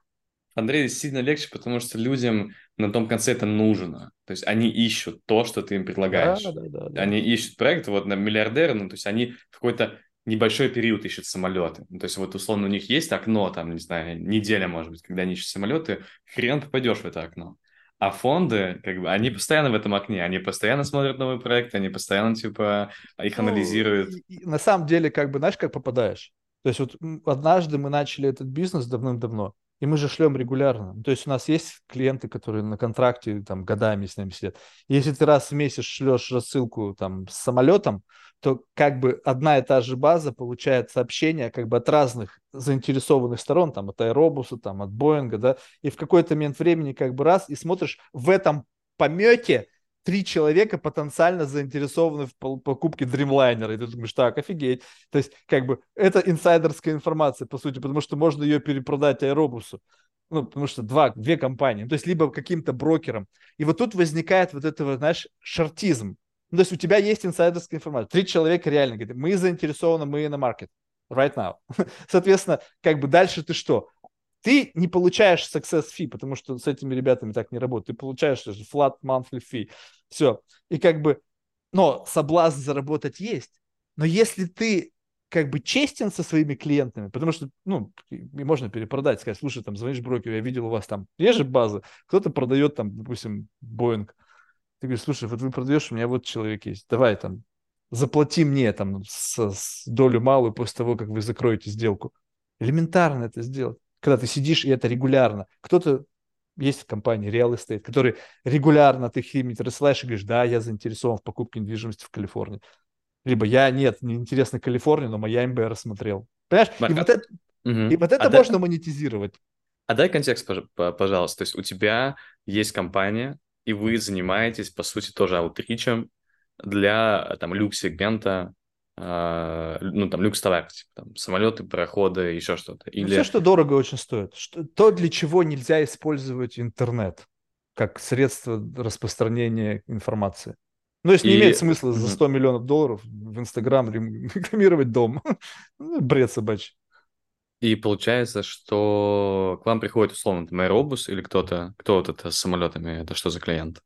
Speaker 1: Андрей сильно легче, потому что людям на том конце это нужно. То есть они ищут то, что ты им предлагаешь.
Speaker 2: Да, да, да, да.
Speaker 1: Они ищут проект, вот на миллиардеры, ну, то есть они в какой-то небольшой период ищут самолеты. Ну, то есть вот условно у них есть окно, там, не знаю, неделя, может быть, когда они ищут самолеты, хрен попадешь в это окно. А фонды, как бы, они постоянно в этом окне, они постоянно смотрят новые проекты, они постоянно, типа, их
Speaker 2: Ну,
Speaker 1: анализируют.
Speaker 2: и- и на самом деле, как бы, знаешь, как попадаешь? То есть вот однажды мы начали этот бизнес давным-давно, и мы же шлем регулярно. Ну, То есть у нас есть клиенты, которые на контракте там годами с нами сидят. Если ты раз в месяц шлешь рассылку там с самолетом, то как бы одна и та же база получает сообщения как бы от разных заинтересованных сторон, там от Аэробуса, там от Боинга, да, и в какой-то момент времени как бы раз и смотришь в этом помете три человека потенциально заинтересованы в покупке Dreamliner, и ты думаешь, так, офигеть. То есть, как бы, это инсайдерская информация, по сути, потому что можно ее перепродать Аэробусу. Ну, потому что два, две компании, то есть либо каким-то брокером. И вот тут возникает вот это, знаешь, шартизм. Ну, то есть у тебя есть инсайдерская информация. Три человека реально говорят, мы заинтересованы, мы на маркет. Right now. Соответственно, как бы дальше ты что? Ты не получаешь success fee, потому что с этими ребятами так не работает. Ты получаешь даже flat monthly fee. Все. И как бы, но соблазн заработать есть. Но если ты как бы честен со своими клиентами, потому что, ну, можно перепродать, сказать, слушай, там, звонишь брокеру, я видел у вас там, есть же базы, кто-то продает там, допустим, Boeing, ты говоришь, слушай, вот вы продаешь, у меня вот человек есть, давай там, заплати мне там с, с долю малую после того, как вы закроете сделку. Элементарно это сделать. Когда ты сидишь, и это регулярно. Кто-то есть в компании Real Estate, который регулярно ты им рассылаешь и говоришь, да, я заинтересован в покупке недвижимости в Калифорнии. Либо я, нет, не интересно Калифорния, но моя МБ рассмотрел. Понимаешь?
Speaker 1: Марк,
Speaker 2: и, вот это,
Speaker 1: Мгм.
Speaker 2: и вот это
Speaker 1: А да-
Speaker 2: можно монетизировать.
Speaker 1: А дай контекст, пож- по- пожалуйста. То есть у тебя есть компания, и вы занимаетесь, по сути, тоже аутричем для там люкс-сегмента, а, ну, там, люкс-товар, типа, там, самолеты, пароходы, еще что-то.
Speaker 2: Ну,
Speaker 1: Или...
Speaker 2: Все, что дорого, очень стоит. Что, то, для чего нельзя использовать интернет как средство распространения информации. Ну, если не
Speaker 1: И-
Speaker 2: имеет смысла за
Speaker 1: Мгм.
Speaker 2: 100 миллионов долларов в Инстаграм рекламировать дом. Ну, Бред собачий.
Speaker 1: И получается, что к вам приходит, условно, там, аэробус или кто-то, кто вот это с самолетами, это что за клиент?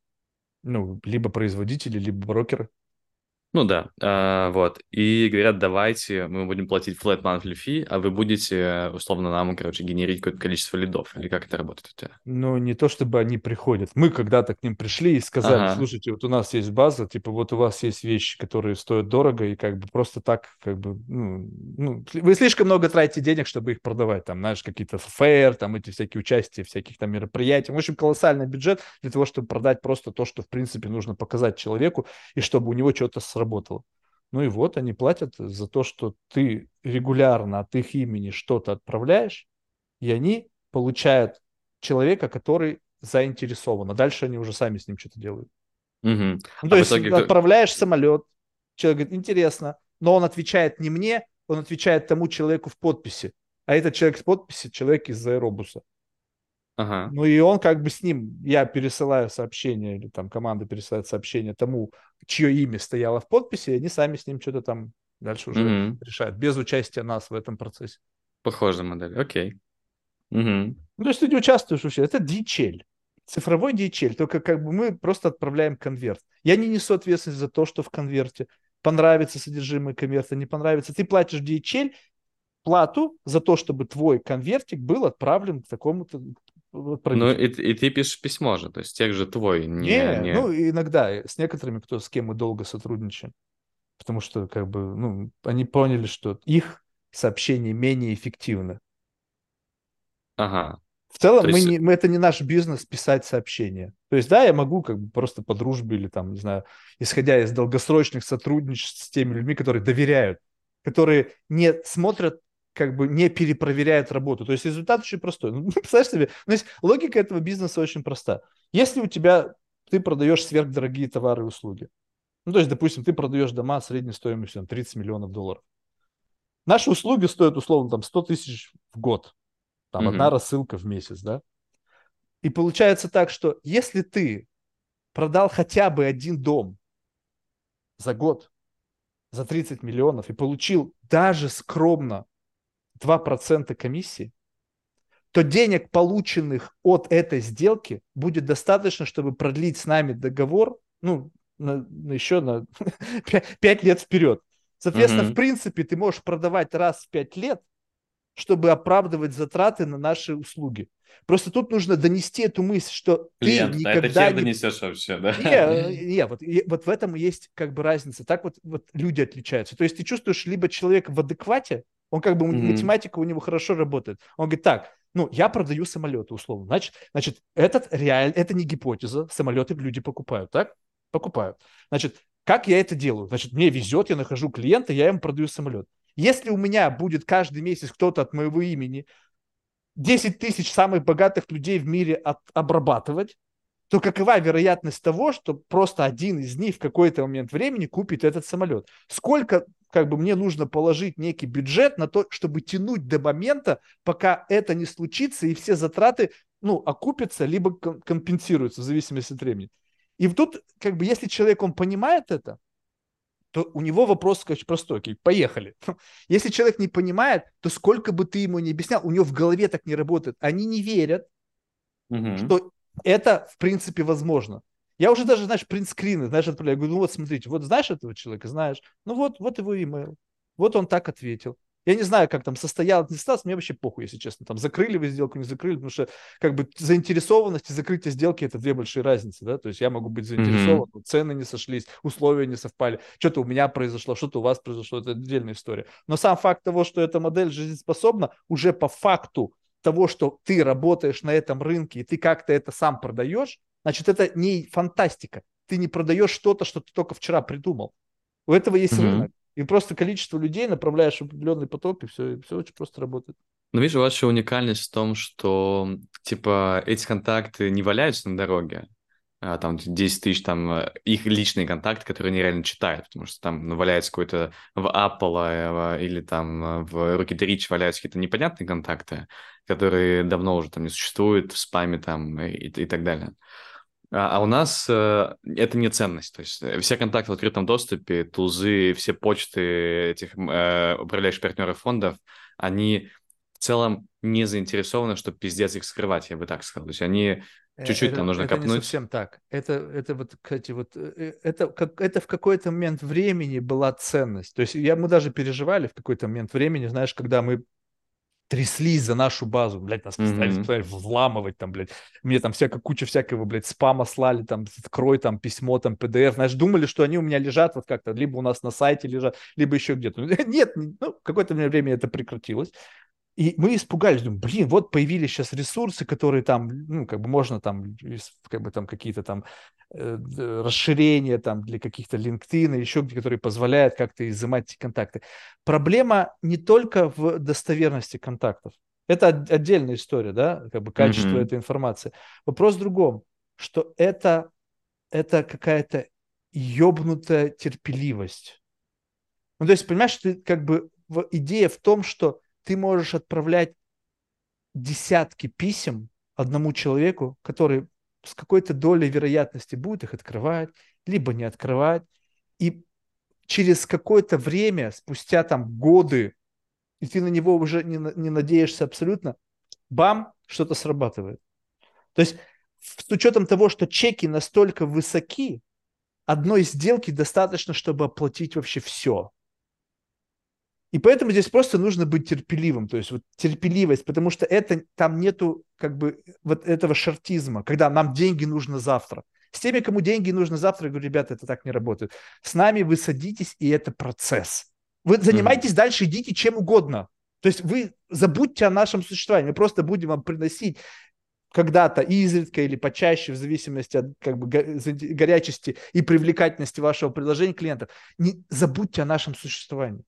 Speaker 2: Ну, либо производители, либо брокеры.
Speaker 1: Ну да, а, вот. И говорят, давайте мы будем платить flat monthly fee, а вы будете, условно, нам, короче, генерить какое-то количество лидов. Или как это работает у тебя?
Speaker 2: Ну, не то чтобы они приходят. Мы когда-то к ним пришли и сказали,
Speaker 1: Ага.
Speaker 2: слушайте, вот у нас есть база, типа вот у вас есть вещи, которые стоят дорого, и как бы просто так, как бы, ну, ну, вы слишком много тратите денег, чтобы их продавать. Там, знаешь, какие-то фэйр, там эти всякие участия, всяких там мероприятий. В общем, колоссальный бюджет для того, чтобы продать просто то, что, в принципе, нужно показать человеку, и чтобы у него что-то сработало. Ну и вот они платят за то, что ты регулярно от их имени что-то отправляешь, и они получают человека, который заинтересован. А дальше они уже сами с ним что-то делают.
Speaker 1: Мгм.
Speaker 2: Ну,
Speaker 1: А
Speaker 2: то есть
Speaker 1: итоге кто-
Speaker 2: отправляешь самолет, человек говорит, интересно, но он отвечает не мне, он отвечает тому человеку в подписи. А этот человек в подписи человек из аэробуса.
Speaker 1: Ага.
Speaker 2: Ну и он как бы с ним, я пересылаю сообщение, или там команда пересылает сообщение тому, чье имя стояло в подписи, и они сами с ним что-то там дальше уже
Speaker 1: Мгм.
Speaker 2: решают, без участия нас в этом процессе.
Speaker 1: Похожая модель. Окей. Мгм.
Speaker 2: Ну, то есть ты не участвуешь вообще. Это DHL. Цифровой DHL. Только как бы мы просто отправляем конверт. Я не несу ответственность за то, что в конверте. Понравится содержимое конверта, не понравится. Ты платишь DHL плату за то, чтобы твой конвертик был отправлен к такому-то
Speaker 1: Ну, и, и ты пишешь письмо же, то есть тех же твой, не...
Speaker 2: Не,
Speaker 1: не-
Speaker 2: ну иногда с некоторыми, кто с кем мы долго сотрудничаем, потому что как бы ну они поняли, что их сообщение менее эффективно.
Speaker 1: Ага.
Speaker 2: В целом
Speaker 1: То
Speaker 2: мы
Speaker 1: есть-
Speaker 2: не, мы, это не наш бизнес писать сообщения. То есть да, я могу как бы просто по дружбе или там не знаю, исходя из долгосрочных сотрудничеств с теми людьми, которые доверяют, которые не смотрят как бы не перепроверяют работу. То есть результат очень простой. Ну, представляешь себе, ну, есть логика этого бизнеса очень проста. Если у тебя ты продаешь сверхдорогие товары и услуги, ну, то есть, допустим, ты продаешь дома средней стоимостью там, 30 миллионов долларов. Наши услуги стоят, условно, там 100 тысяч в год. Там
Speaker 1: Мгм.
Speaker 2: одна рассылка в месяц, да? И получается так, что если ты продал хотя бы один дом за год за 30 миллионов и получил даже скромно 2% комиссии, то денег, полученных от этой сделки, будет достаточно, чтобы продлить с нами договор, ну, на, на еще на 5 лет вперед. Соответственно,
Speaker 1: Мгм.
Speaker 2: в принципе, ты можешь продавать раз в 5 лет, чтобы оправдывать затраты на наши услуги. Просто тут нужно донести эту мысль, что
Speaker 1: Клиент,
Speaker 2: ты
Speaker 1: да, это
Speaker 2: никогда
Speaker 1: хер
Speaker 2: не
Speaker 1: донесешь вообще, да?
Speaker 2: не, не, вот, и вот в этом и есть как бы разница. Так вот, вот люди отличаются. То есть ты чувствуешь либо человек в адеквате, он как бы,
Speaker 1: Мгм.
Speaker 2: математика у него хорошо работает. Он говорит, так, ну, я продаю самолеты, условно. Значит, значит этот реаль, это не гипотеза, самолеты люди покупают, так? Покупают. Значит, как я это делаю? Значит, мне везет, я нахожу клиента, я ему продаю самолет. Если у меня будет каждый месяц кто-то от моего имени 10 тысяч самых богатых людей в мире от, обрабатывать, то какова вероятность того, что просто один из них в какой-то момент времени купит этот самолет? Сколько как бы мне нужно положить некий бюджет на то, чтобы тянуть до момента, пока это не случится, и все затраты, ну, окупятся, либо ком- компенсируются в зависимости от времени. И тут, как бы, если человек, он понимает это, то у него вопрос очень простой. Поехали. Если человек не понимает, то сколько бы ты ему не объяснял, у него в голове так не работает. Они не верят,
Speaker 1: Мгм.
Speaker 2: что это, в принципе, возможно. Я уже даже, знаешь, принтскрины, знаешь, отправляю. Я говорю, ну вот, смотрите, вот знаешь этого человека? Знаешь. Ну вот, вот его имейл. Вот он так ответил. Я не знаю, как там состоялось, не состоялось, мне вообще похуй, если честно. Там закрыли вы сделку, не закрыли, потому что как бы заинтересованность и закрытие сделки – это две большие разницы, да? То есть я могу быть заинтересован, но цены не сошлись, условия не совпали, что-то у меня произошло, что-то у вас произошло, это отдельная история. Но сам факт того, что эта модель жизнеспособна, уже по факту того, что ты работаешь на этом рынке, и ты как-то это сам продаешь, значит, это не фантастика. Ты не продаешь что-то, что ты только вчера придумал. У этого есть
Speaker 1: Мгм.
Speaker 2: рынок. И просто количество людей направляешь в определенный поток, и все, и все очень просто работает.
Speaker 1: Ну, видишь, ваша уникальность в том, что, типа, эти контакты не валяются на дороге, а, там 10 тысяч, там, э, их личные контакты, которые они реально читают, потому что там ну, валяется какой-то в Apple э, или там э, в Rocket Reach валяются какие-то непонятные контакты, которые давно уже там не существуют в спаме там и, и так далее. А, а у нас э, это не ценность. То есть э, все контакты в открытом доступе, тузы, все почты этих э, управляющих партнеров фондов, они в целом не заинтересованы, чтобы пиздец их скрывать, я бы так сказал. То есть они Э, Чуть-чуть
Speaker 2: это,
Speaker 1: там нужно
Speaker 2: это
Speaker 1: копнуть.
Speaker 2: не совсем так. Это, это вот, кстати, вот это, как, это в какой-то момент времени была ценность. То есть я, мы даже переживали в какой-то момент времени, знаешь, когда мы тряслись за нашу базу, блядь, нас пытались mm-hmm. вламывать там, блядь, мне там всякая куча всякого, блядь, спама слали, там, открой там письмо, там, PDF, знаешь, думали, что они у меня лежат вот как-то, либо у нас на сайте лежат, либо еще где-то. Нет, ну, какое-то время это прекратилось. И мы испугались, думаем, блин, вот появились сейчас ресурсы, которые там, ну, как бы можно там, как бы там какие-то там э, расширения там для каких-то LinkedIn, еще где, которые позволяют как-то изымать эти контакты. Проблема не только в достоверности контактов. Это отдельная история, да, как бы качество mm-hmm. этой информации. Вопрос в другом, что это, это какая-то ебнутая терпеливость. Ну, то есть, понимаешь, ты как бы идея в том, что ты можешь отправлять десятки писем одному человеку, который с какой-то долей вероятности будет их открывать, либо не открывать. И через какое-то время, спустя там годы, и ты на него уже не, не надеешься абсолютно, бам, что-то срабатывает. То есть с учетом того, что чеки настолько высоки, одной сделки достаточно, чтобы оплатить вообще все. И поэтому здесь просто нужно быть терпеливым, то есть вот терпеливость, потому что это там нету как бы вот этого шартизма, когда нам деньги нужно завтра. С теми, кому деньги нужно завтра, я говорю, ребята, это так не работает. С нами вы садитесь, и это процесс. Вы занимайтесь mm-hmm. дальше, идите чем угодно. То есть вы забудьте о нашем существовании, мы просто будем вам приносить когда-то изредка или почаще, в зависимости от как бы, горячести и привлекательности вашего предложения клиентов. Не забудьте о нашем существовании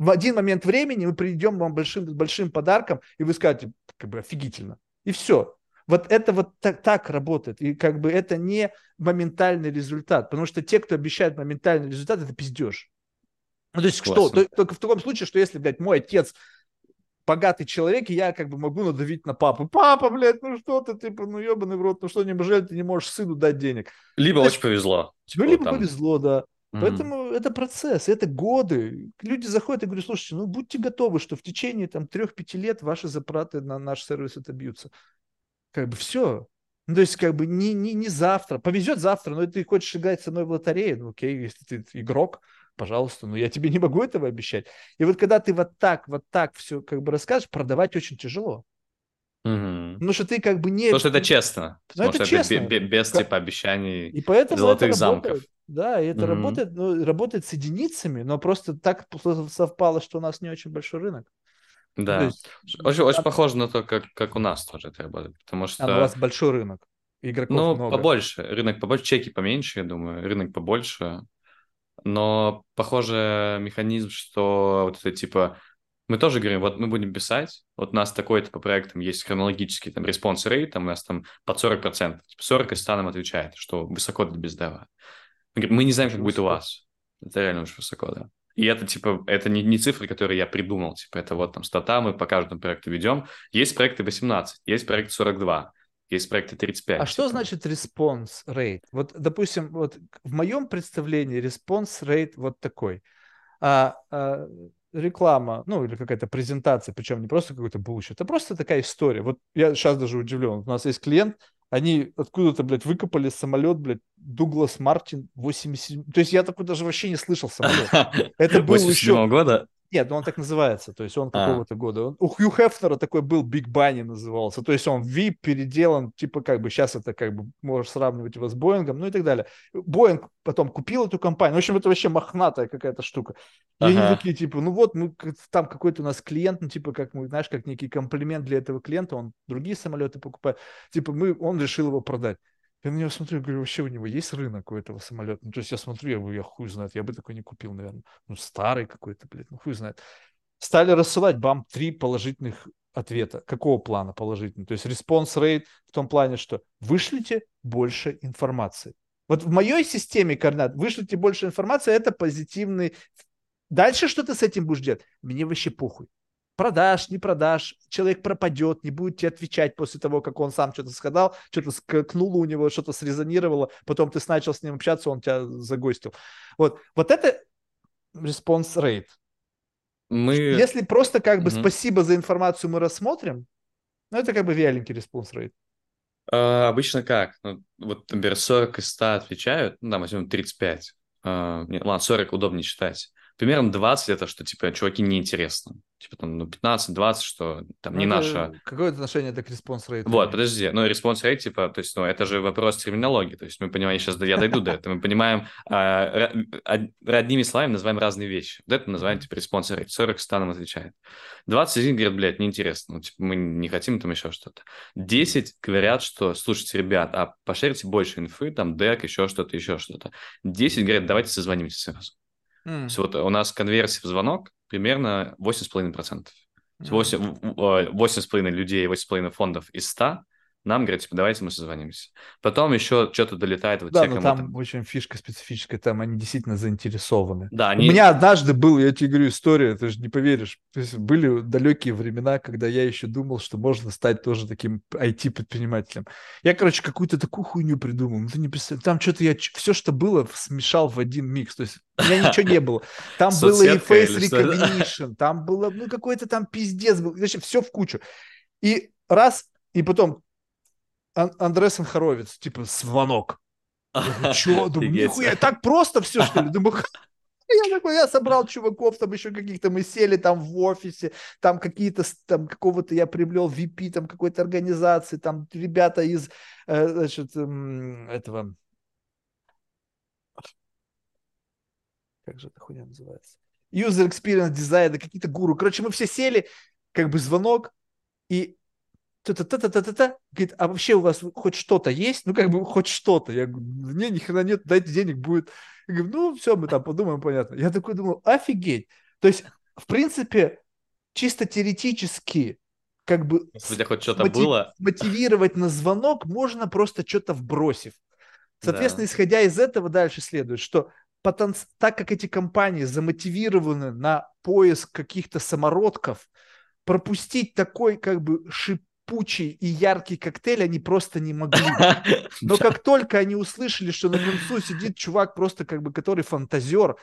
Speaker 2: в один момент времени мы придем вам большим, большим подарком, и вы скажете, как бы офигительно. И все. Вот это вот так, так работает. И как бы это не моментальный результат. Потому что те, кто обещает моментальный результат, это пиздеж. Ну, то есть Классно. что? Только в таком случае, что если, блядь, мой отец богатый человек, и я как бы могу надавить на папу. Папа, блядь, ну что ты, типа, ну ебаный в рот, ну что, неужели ты не можешь сыну дать денег?
Speaker 1: Либо
Speaker 2: То
Speaker 1: очень повезло.
Speaker 2: Типа, ну, либо там... повезло, да. Mm-hmm. Поэтому это процесс, это годы. Люди заходят и говорят, слушайте, ну будьте готовы, что в течение там трех-пяти лет ваши затраты на наш сервис отобьются. Как бы все. Ну, то есть, как бы не, не, не завтра. Повезет завтра, но ты хочешь играть со мной в лотерею, ну окей, если ты игрок, пожалуйста, но я тебе не могу этого обещать. И вот когда ты вот так, вот так все как бы расскажешь, продавать очень тяжело.
Speaker 1: Угу.
Speaker 2: Потому что ты как бы не...
Speaker 1: Потому что это честно.
Speaker 2: Ну, это честно.
Speaker 1: Это без типа обещаний
Speaker 2: и поэтому
Speaker 1: золотых
Speaker 2: это
Speaker 1: замков.
Speaker 2: Да, и это
Speaker 1: угу.
Speaker 2: работает, ну, работает с единицами, но просто так совпало, что у нас не очень большой рынок.
Speaker 1: Ну, да, есть, очень, очень похоже на то, как, как у нас тоже это работает, потому что...
Speaker 2: А у вас большой рынок, игроков
Speaker 1: Ну,
Speaker 2: много.
Speaker 1: побольше, рынок побольше, чеки поменьше, я думаю, рынок побольше, но похоже механизм, что вот это типа мы тоже говорим, вот мы будем писать, вот у нас такой-то по проектам есть хронологический там response rate, там у нас там под 40%, типа 40 из 100 нам отвечает, что высоко для bizdev а. Мы, говорим, мы не знаем, как будет у вас. Это реально очень высоко, да. И это, типа, это не, не цифры, которые я придумал, типа, это вот там стата, мы по каждому проекту ведем. Есть проекты 18, есть проекты 42, есть проекты 35. А
Speaker 2: типа. что значит response rate? Вот, допустим, вот в моем представлении response rate вот такой. А, а, реклама, ну, или какая-то презентация, причем не просто какой-то bullshit, это просто такая история. Вот я сейчас даже удивлен. У нас есть клиент, они откуда-то, блядь, выкопали самолет, блядь, Дуглас Мартин 87. То есть я такой даже вообще не слышал самолет. Это был еще...
Speaker 1: года?
Speaker 2: Нет, ну он так называется, то есть он а. какого-то года. У Хью Хефнера такой был Биг Банни назывался, то есть он VIP переделан, типа как бы сейчас это как бы можешь сравнивать его с Боингом, ну и так далее. Боинг потом купил эту компанию, в общем, это вообще мохнатая какая-то штука. И ага. они такие, типа, ну вот, мы там какой-то у нас клиент, ну типа как мы, знаешь, как некий комплимент для этого клиента, он другие самолеты покупает, типа мы, он решил его продать. Я на него смотрю, говорю, вообще у него есть рынок у этого самолета? Ну, то есть я смотрю, я говорю, я хуй знает, я бы такой не купил, наверное. Ну, старый какой-то, блядь, ну, хуй знает. Стали рассылать, бам, три положительных ответа. Какого плана положительного? То есть response rate в том плане, что вышлите больше информации. Вот в моей системе координат вышлите больше информации, это позитивный. Дальше что ты с этим будешь делать? Мне вообще похуй продашь, не продашь, человек пропадет, не будет тебе отвечать после того, как он сам что-то сказал, что-то скакнуло у него, что-то срезонировало, потом ты начал с ним общаться, он тебя загостил. Вот, вот это response rate. Мы... Если просто как бы угу. спасибо за информацию мы рассмотрим, ну это как бы вяленький response rate.
Speaker 1: А, обычно как? Ну, вот, например, 40 из 100 отвечают, ну, там, возьмем 35. А, нет, ладно, 40 удобнее считать примерно 20 это, что, типа, чуваки неинтересно. Типа, там, ну, 15-20, что там не ну, наша...
Speaker 2: Какое отношение это к response rate у?
Speaker 1: Вот, подожди, ну, response rate, типа, то есть, ну, это же вопрос терминологии, то есть мы понимаем, сейчас я дойду до этого, мы понимаем, а, одними словами называем разные вещи. Вот это называем, типа, response rate, 40 из ста нам отвечает. 21 говорят, блядь, неинтересно, ну, типа, мы не хотим там еще что-то. 10 говорят, что, слушайте, ребят, а пошерите больше инфы, там, deck, еще что-то, еще что-то. 10 говорят, давайте созвонимся сразу. Mm. То вот у нас конверсия в звонок примерно 8,5%. Mm. 8,5 8 людей, 8,5 фондов из 100 нам говорят, типа, давайте мы созвонимся. Потом еще что-то долетает вот
Speaker 2: да, те, но там, очень фишка специфическая, там они действительно заинтересованы.
Speaker 1: Да, они...
Speaker 2: У меня однажды был, я тебе говорю, история, ты же не поверишь. То есть были далекие времена, когда я еще думал, что можно стать тоже таким IT-предпринимателем. Я, короче, какую-то такую хуйню придумал. Ну, ты не представляешь, там что-то я, все, что было, смешал в один микс. То есть у меня ничего не было. Там было и face recognition, там было, ну, какой-то там пиздец был. Значит, все в кучу. И раз, и потом Ан- Андресен Хоровиц, типа, звонок. Чего? Думаю, нихуя, так просто все, что ли? Думаю, я такой, я собрал чуваков, там еще каких-то, мы сели там в офисе, там какие-то, там какого-то я приблел VP, там какой-то организации, там ребята из, э, значит, этого, как же эта хуйня называется? User Experience Design, какие-то гуру. Короче, мы все сели, как бы звонок, и та-та-та-та-та-та, говорит, а вообще у вас хоть что-то есть? Ну, как бы хоть что-то. Я говорю, не, ни хрена нет, дайте денег, будет. Я говорю, ну, все, мы там подумаем, понятно. Я такой думал, офигеть. То есть, в принципе, чисто теоретически, как бы...
Speaker 1: Если хоть что-то мотив... было.
Speaker 2: Мотивировать на звонок можно просто что-то вбросив. Соответственно, да. исходя из этого, дальше следует, что потен... так как эти компании замотивированы на поиск каких-то самородков, пропустить такой как бы шип шипучий и яркий коктейль они просто не могли. Но как только они услышали, что на концу сидит чувак просто как бы, который фантазер,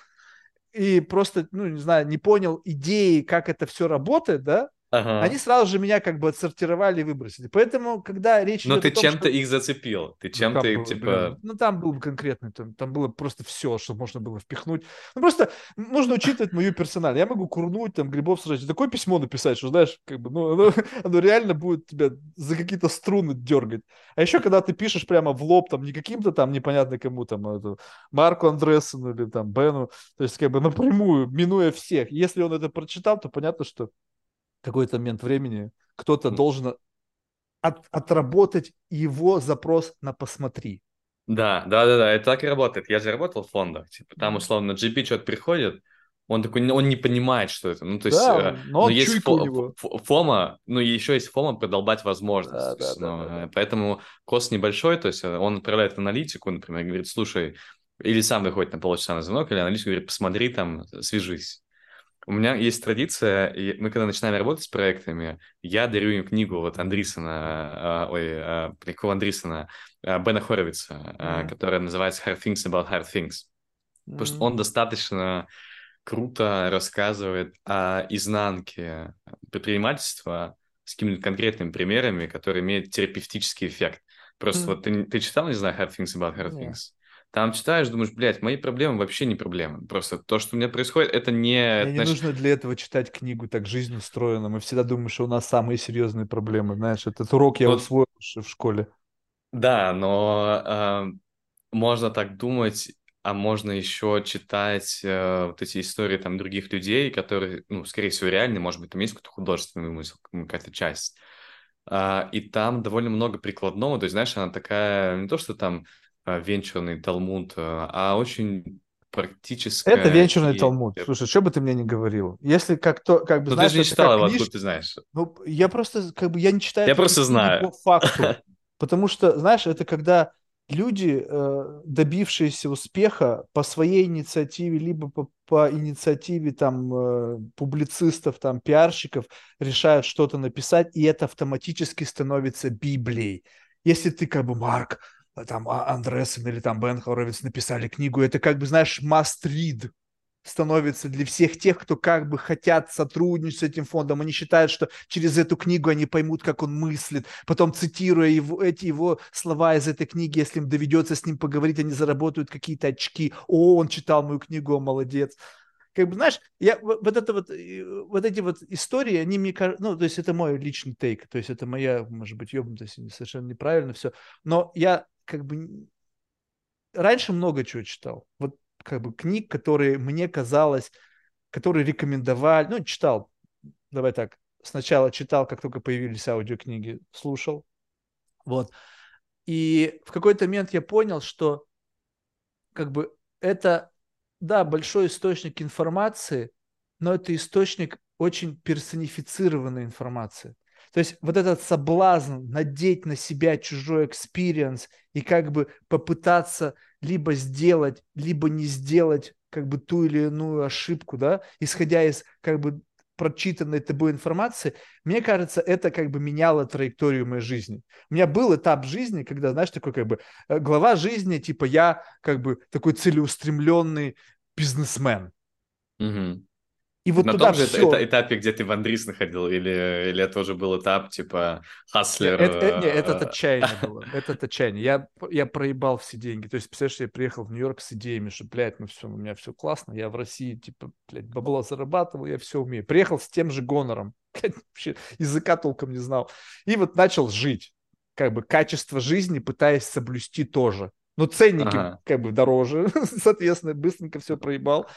Speaker 2: и просто, ну, не знаю, не понял идеи, как это все работает, да, Ага. Они сразу же меня как бы отсортировали и выбросили. Поэтому, когда речь
Speaker 1: Но идет ты чем-то что... их зацепил. Ты чем-то ну, их, типа...
Speaker 2: Блин, ну, там был конкретный, там, там было просто все, что можно было впихнуть. Ну, просто нужно учитывать мою персональность. Я могу курнуть, там, грибов сажать. Такое письмо написать, что, знаешь, как бы, ну, оно, оно реально будет тебя за какие-то струны дергать. А еще, когда ты пишешь прямо в лоб, там, не каким-то там непонятно кому, там, это, Марку Андрессену или там Бену, то есть, как бы напрямую, минуя всех. Если он это прочитал, то понятно, что какой-то момент времени кто-то должен от, отработать его запрос на «посмотри».
Speaker 1: Да, да, да, да, это так и работает. Я же работал в фондах, типа там условно GP что-то приходит, он такой, он не понимает, что это. Ну, то есть, да, э, но, но есть фо- фома, ну, еще есть фома продолбать возможность. Да, да, ну, да, да. Поэтому кост небольшой, то есть э, он отправляет аналитику, например, говорит, слушай, или сам выходит на полчаса на звонок, или аналитик говорит, посмотри там, свяжись. У меня есть традиция, и мы когда начинаем работать с проектами, я дарю им книгу вот Андрисона, э, ой, э, какого Андрисона, Бена Хоровица, mm-hmm. которая называется Hard Things About Hard Things. Mm-hmm. Потому что он достаточно круто рассказывает о изнанке предпринимательства с какими-то конкретными примерами, которые имеют терапевтический эффект. Просто mm-hmm. вот ты, ты читал, не знаю, Hard Things About Hard yeah. Там читаешь, думаешь, блядь, мои проблемы вообще не проблемы. Просто то, что у меня происходит, это не...
Speaker 2: Мне значит... не нужно для этого читать книгу, так жизнь устроена. Мы всегда думаем, что у нас самые серьезные проблемы. Знаешь, этот урок я вот... усвоил в школе.
Speaker 1: Да, но э, можно так думать, а можно еще читать э, вот эти истории там других людей, которые, ну, скорее всего, реальные, может быть, там есть какой-то художественный вымысел, какая-то часть. Uh, и там довольно много прикладного, то есть, знаешь, она такая, не то, что там венчурный талмуд, а, а очень практическое.
Speaker 2: Это венчурный и... талмуд. Слушай, что бы ты мне не говорил. Если как то, как бы,
Speaker 1: Но знаешь, ты же не читал его, откуда ты знаешь?
Speaker 2: Ну, я просто, как бы, я не читаю.
Speaker 1: Я просто знаю.
Speaker 2: По факту. Потому что, знаешь, это когда люди, э, добившиеся успеха по своей инициативе, либо по, по инициативе там э, публицистов, там пиарщиков, решают что-то написать, и это автоматически становится Библией. Если ты как бы, Марк, там а, Андресен или там Бен Хоровиц написали книгу, это как бы, знаешь, must read. становится для всех тех, кто как бы хотят сотрудничать с этим фондом. Они считают, что через эту книгу они поймут, как он мыслит. Потом, цитируя его, эти его слова из этой книги, если им доведется с ним поговорить, они заработают какие-то очки. О, он читал мою книгу, он молодец как бы, знаешь, я, вот это вот, вот эти вот истории, они мне кажется, ну, то есть это мой личный тейк, то есть это моя, может быть, ебнутость, совершенно неправильно все, но я как бы раньше много чего читал, вот как бы книг, которые мне казалось, которые рекомендовали, ну, читал, давай так, сначала читал, как только появились аудиокниги, слушал, вот, и в какой-то момент я понял, что как бы это да, большой источник информации, но это источник очень персонифицированной информации. То есть вот этот соблазн надеть на себя чужой experience и как бы попытаться либо сделать, либо не сделать как бы ту или иную ошибку, да, исходя из как бы прочитанной тобой информации, мне кажется, это как бы меняло траекторию моей жизни. У меня был этап жизни, когда, знаешь, такой как бы э, глава жизни, типа я как бы такой целеустремленный бизнесмен.
Speaker 1: Угу. И вот На туда том же все... это, этапе, где ты в Андрис находил, или, или это уже был этап типа хаслер?
Speaker 2: Это, это, нет, это отчаяние было. Это отчаяние. Я, я проебал все деньги. То есть, представляешь, я приехал в Нью-Йорк с идеями, что, блядь, ну все, у меня все классно. Я в России, типа, блядь, бабло зарабатывал, я все умею. Приехал с тем же гонором. Блядь, вообще языка толком не знал. И вот начал жить. Как бы качество жизни пытаясь соблюсти тоже. Но ценники ага. как бы дороже, соответственно, быстренько все проебал.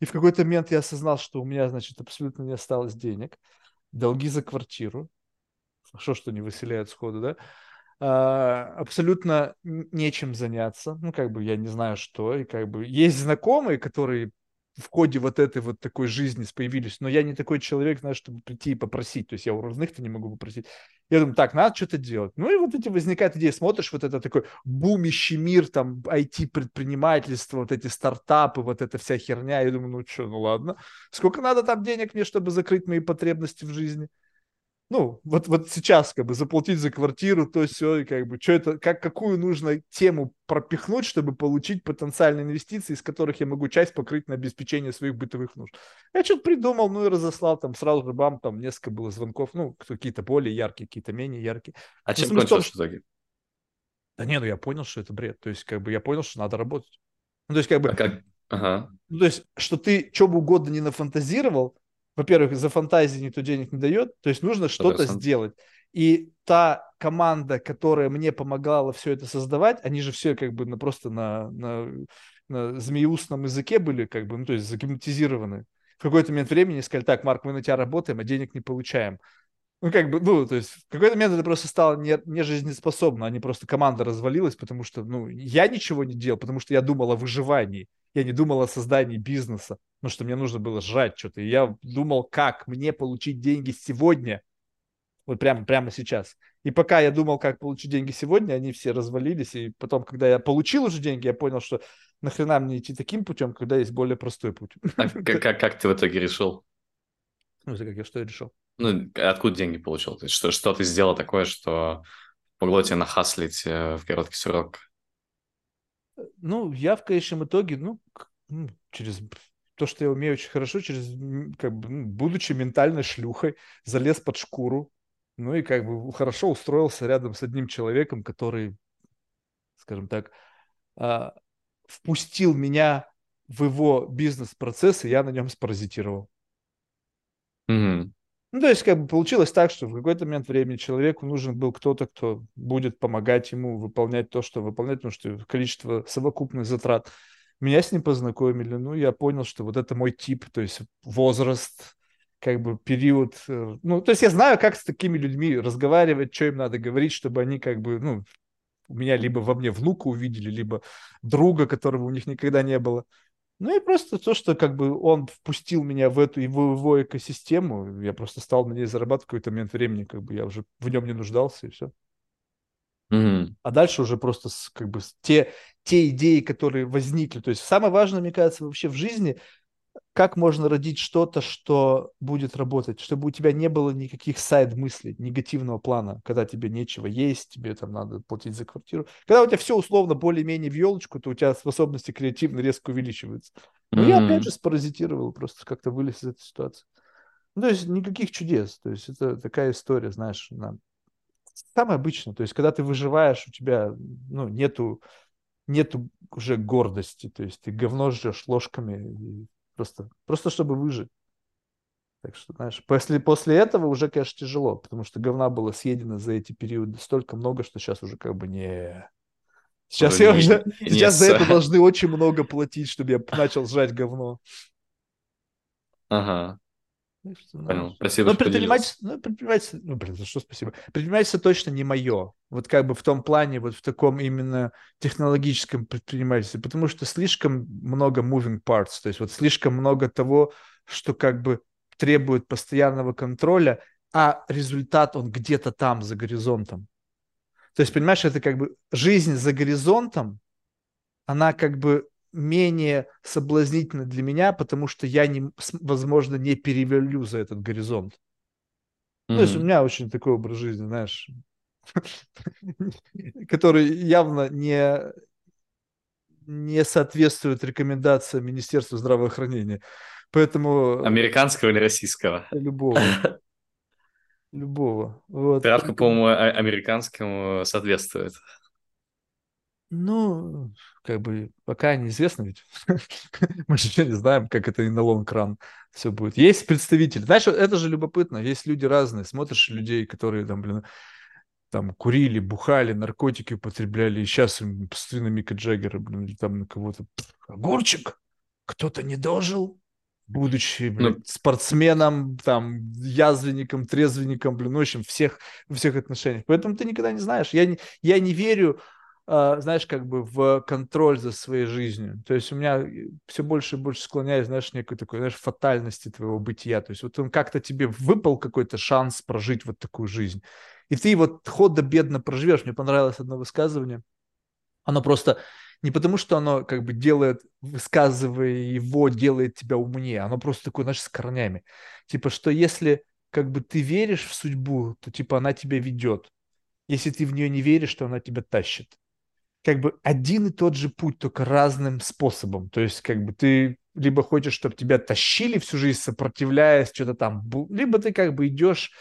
Speaker 2: И в какой-то момент я осознал, что у меня, значит, абсолютно не осталось денег, долги за квартиру, хорошо, что не выселяют сходу, да, а, абсолютно нечем заняться, ну, как бы я не знаю что, и как бы есть знакомые, которые в ходе вот этой вот такой жизни появились, но я не такой человек, знаешь, чтобы прийти и попросить, то есть я у родных-то не могу попросить. Я думаю, так, надо что-то делать. Ну и вот эти возникают идеи, смотришь, вот это такой бумящий мир, там, IT-предпринимательство, вот эти стартапы, вот эта вся херня, я думаю, ну что, ну ладно, сколько надо там денег мне, чтобы закрыть мои потребности в жизни? Ну, вот, вот сейчас как бы заплатить за квартиру, то все, и как бы, что это, как, какую нужно тему пропихнуть, чтобы получить потенциальные инвестиции, из которых я могу часть покрыть на обеспечение своих бытовых нужд. Я что-то придумал, ну и разослал, там сразу же бам, там несколько было звонков, ну, какие-то более яркие, какие-то менее яркие.
Speaker 1: А чем кончилось в итоге?
Speaker 2: Да не, ну я понял, что это бред, то есть как бы я понял, что надо работать. Ну, то есть как бы... А как? Ага. Ну, то есть, что ты что бы угодно не нафантазировал, во-первых, за фантазии никто денег не дает, то есть нужно что-то сделать. И та команда, которая мне помогала все это создавать, они же все как бы на, просто на, на, на змееустном языке были, как бы, ну, то есть загипнотизированы. В какой-то момент времени сказали, так, Марк, мы на тебя работаем, а денег не получаем. Ну, как бы, ну, то есть в какой-то момент это просто стало не, не жизнеспособно, они просто, команда развалилась, потому что, ну, я ничего не делал, потому что я думал о выживании, я не думал о создании бизнеса, ну, что мне нужно было жрать что-то. И я думал, как мне получить деньги сегодня, вот прямо, прямо сейчас. И пока я думал, как получить деньги сегодня, они все развалились. И потом, когда я получил уже деньги, я понял, что нахрена мне идти таким путем, когда есть более простой путь.
Speaker 1: А как, как, как ты в итоге решил?
Speaker 2: Ну, как я что я решил?
Speaker 1: Ну, откуда деньги получил? Что, что ты сделал такое, что могло тебе нахаслить э, в короткий срок?
Speaker 2: Ну, я в конечном итоге, ну, ну, через то, что я умею очень хорошо, через, как бы, ну, будучи ментальной шлюхой, залез под шкуру, ну и как бы хорошо устроился рядом с одним человеком, который, скажем так, а, впустил меня в его бизнес-процесс, и я на нем спаразитировал.
Speaker 1: Mm-hmm.
Speaker 2: Ну, то есть, как бы получилось так, что в какой-то момент времени человеку нужен был кто-то, кто будет помогать ему выполнять то, что выполнять, потому что количество совокупных затрат. Меня с ним познакомили, ну, я понял, что вот это мой тип, то есть возраст, как бы период. Э, ну, то есть я знаю, как с такими людьми разговаривать, что им надо говорить, чтобы они как бы, ну, у меня либо во мне внука увидели, либо друга, которого у них никогда не было. Ну и просто то, что как бы он впустил меня в эту его, его экосистему, я просто стал на ней зарабатывать в какой-то момент времени, как бы я уже в нем не нуждался и все.
Speaker 1: Mm-hmm.
Speaker 2: А дальше уже просто как бы те, те идеи, которые возникли. То есть самое важное, мне кажется, вообще в жизни как можно родить что-то, что будет работать, чтобы у тебя не было никаких сайд-мыслей, негативного плана, когда тебе нечего есть, тебе там надо платить за квартиру. Когда у тебя все условно более-менее в елочку, то у тебя способности креативно резко увеличиваются. Но mm-hmm. я опять же спаразитировал, просто как-то вылез из этой ситуации. Ну, то есть никаких чудес. То есть это такая история, знаешь, на... самое обычное. То есть когда ты выживаешь, у тебя ну, нету, нету уже гордости. То есть ты говно жрешь ложками просто, просто чтобы выжить. Так что, знаешь, после, после этого уже, конечно, тяжело, потому что говна было съедено за эти периоды столько много, что сейчас уже как бы не... Сейчас, я уже, не, сейчас не за это должны очень много платить, чтобы я начал жрать говно.
Speaker 1: Ага.
Speaker 2: Что, Понял. Спасибо, но предпринимательство, ну, предпринимательство, ну, блин, за что спасибо. Предпринимательство точно не мое. Вот как бы в том плане, вот в таком именно технологическом предпринимательстве, потому что слишком много moving parts, то есть вот слишком много того, что как бы требует постоянного контроля, а результат он где-то там, за горизонтом. То есть, понимаешь, это как бы жизнь за горизонтом, она как бы менее соблазнительна для меня, потому что я, не, возможно, не перевелю за этот горизонт. Mm-hmm. Ну, то есть у меня очень такой образ жизни, знаешь, который явно не, не соответствует рекомендациям Министерства здравоохранения. Поэтому...
Speaker 1: Американского или российского?
Speaker 2: Любого. Любого. Вот.
Speaker 1: Травка, по-моему, а, американскому соответствует.
Speaker 2: Ну, как бы пока неизвестно ведь. Мы же не знаем, как это и на лонг-ран все будет. Есть представители. Знаешь, это же любопытно. Есть люди разные. Смотришь людей, которые там, блин, там курили, бухали, наркотики употребляли, и сейчас им постоянно Мика Джаггера, блин, или там на кого-то. Огурчик! Кто-то не дожил? будучи блин, ну, спортсменом, там, язвенником, трезвенником, блин, ну, в общем, всех, во всех отношениях. Поэтому ты никогда не знаешь. Я не, я не верю, знаешь, как бы в контроль за своей жизнью. То есть у меня все больше и больше склоняюсь, знаешь, некой такой, знаешь, фатальности твоего бытия. То есть вот он как-то тебе выпал какой-то шанс прожить вот такую жизнь. И ты вот ходо-бедно проживешь. Мне понравилось одно высказывание. Оно просто не потому, что оно как бы делает, высказывая его, делает тебя умнее, оно просто такое, знаешь, с корнями. Типа, что если как бы ты веришь в судьбу, то типа она тебя ведет. Если ты в нее не веришь, то она тебя тащит. Как бы один и тот же путь, только разным способом. То есть как бы ты либо хочешь, чтобы тебя тащили всю жизнь, сопротивляясь, что-то там, либо ты как бы идешь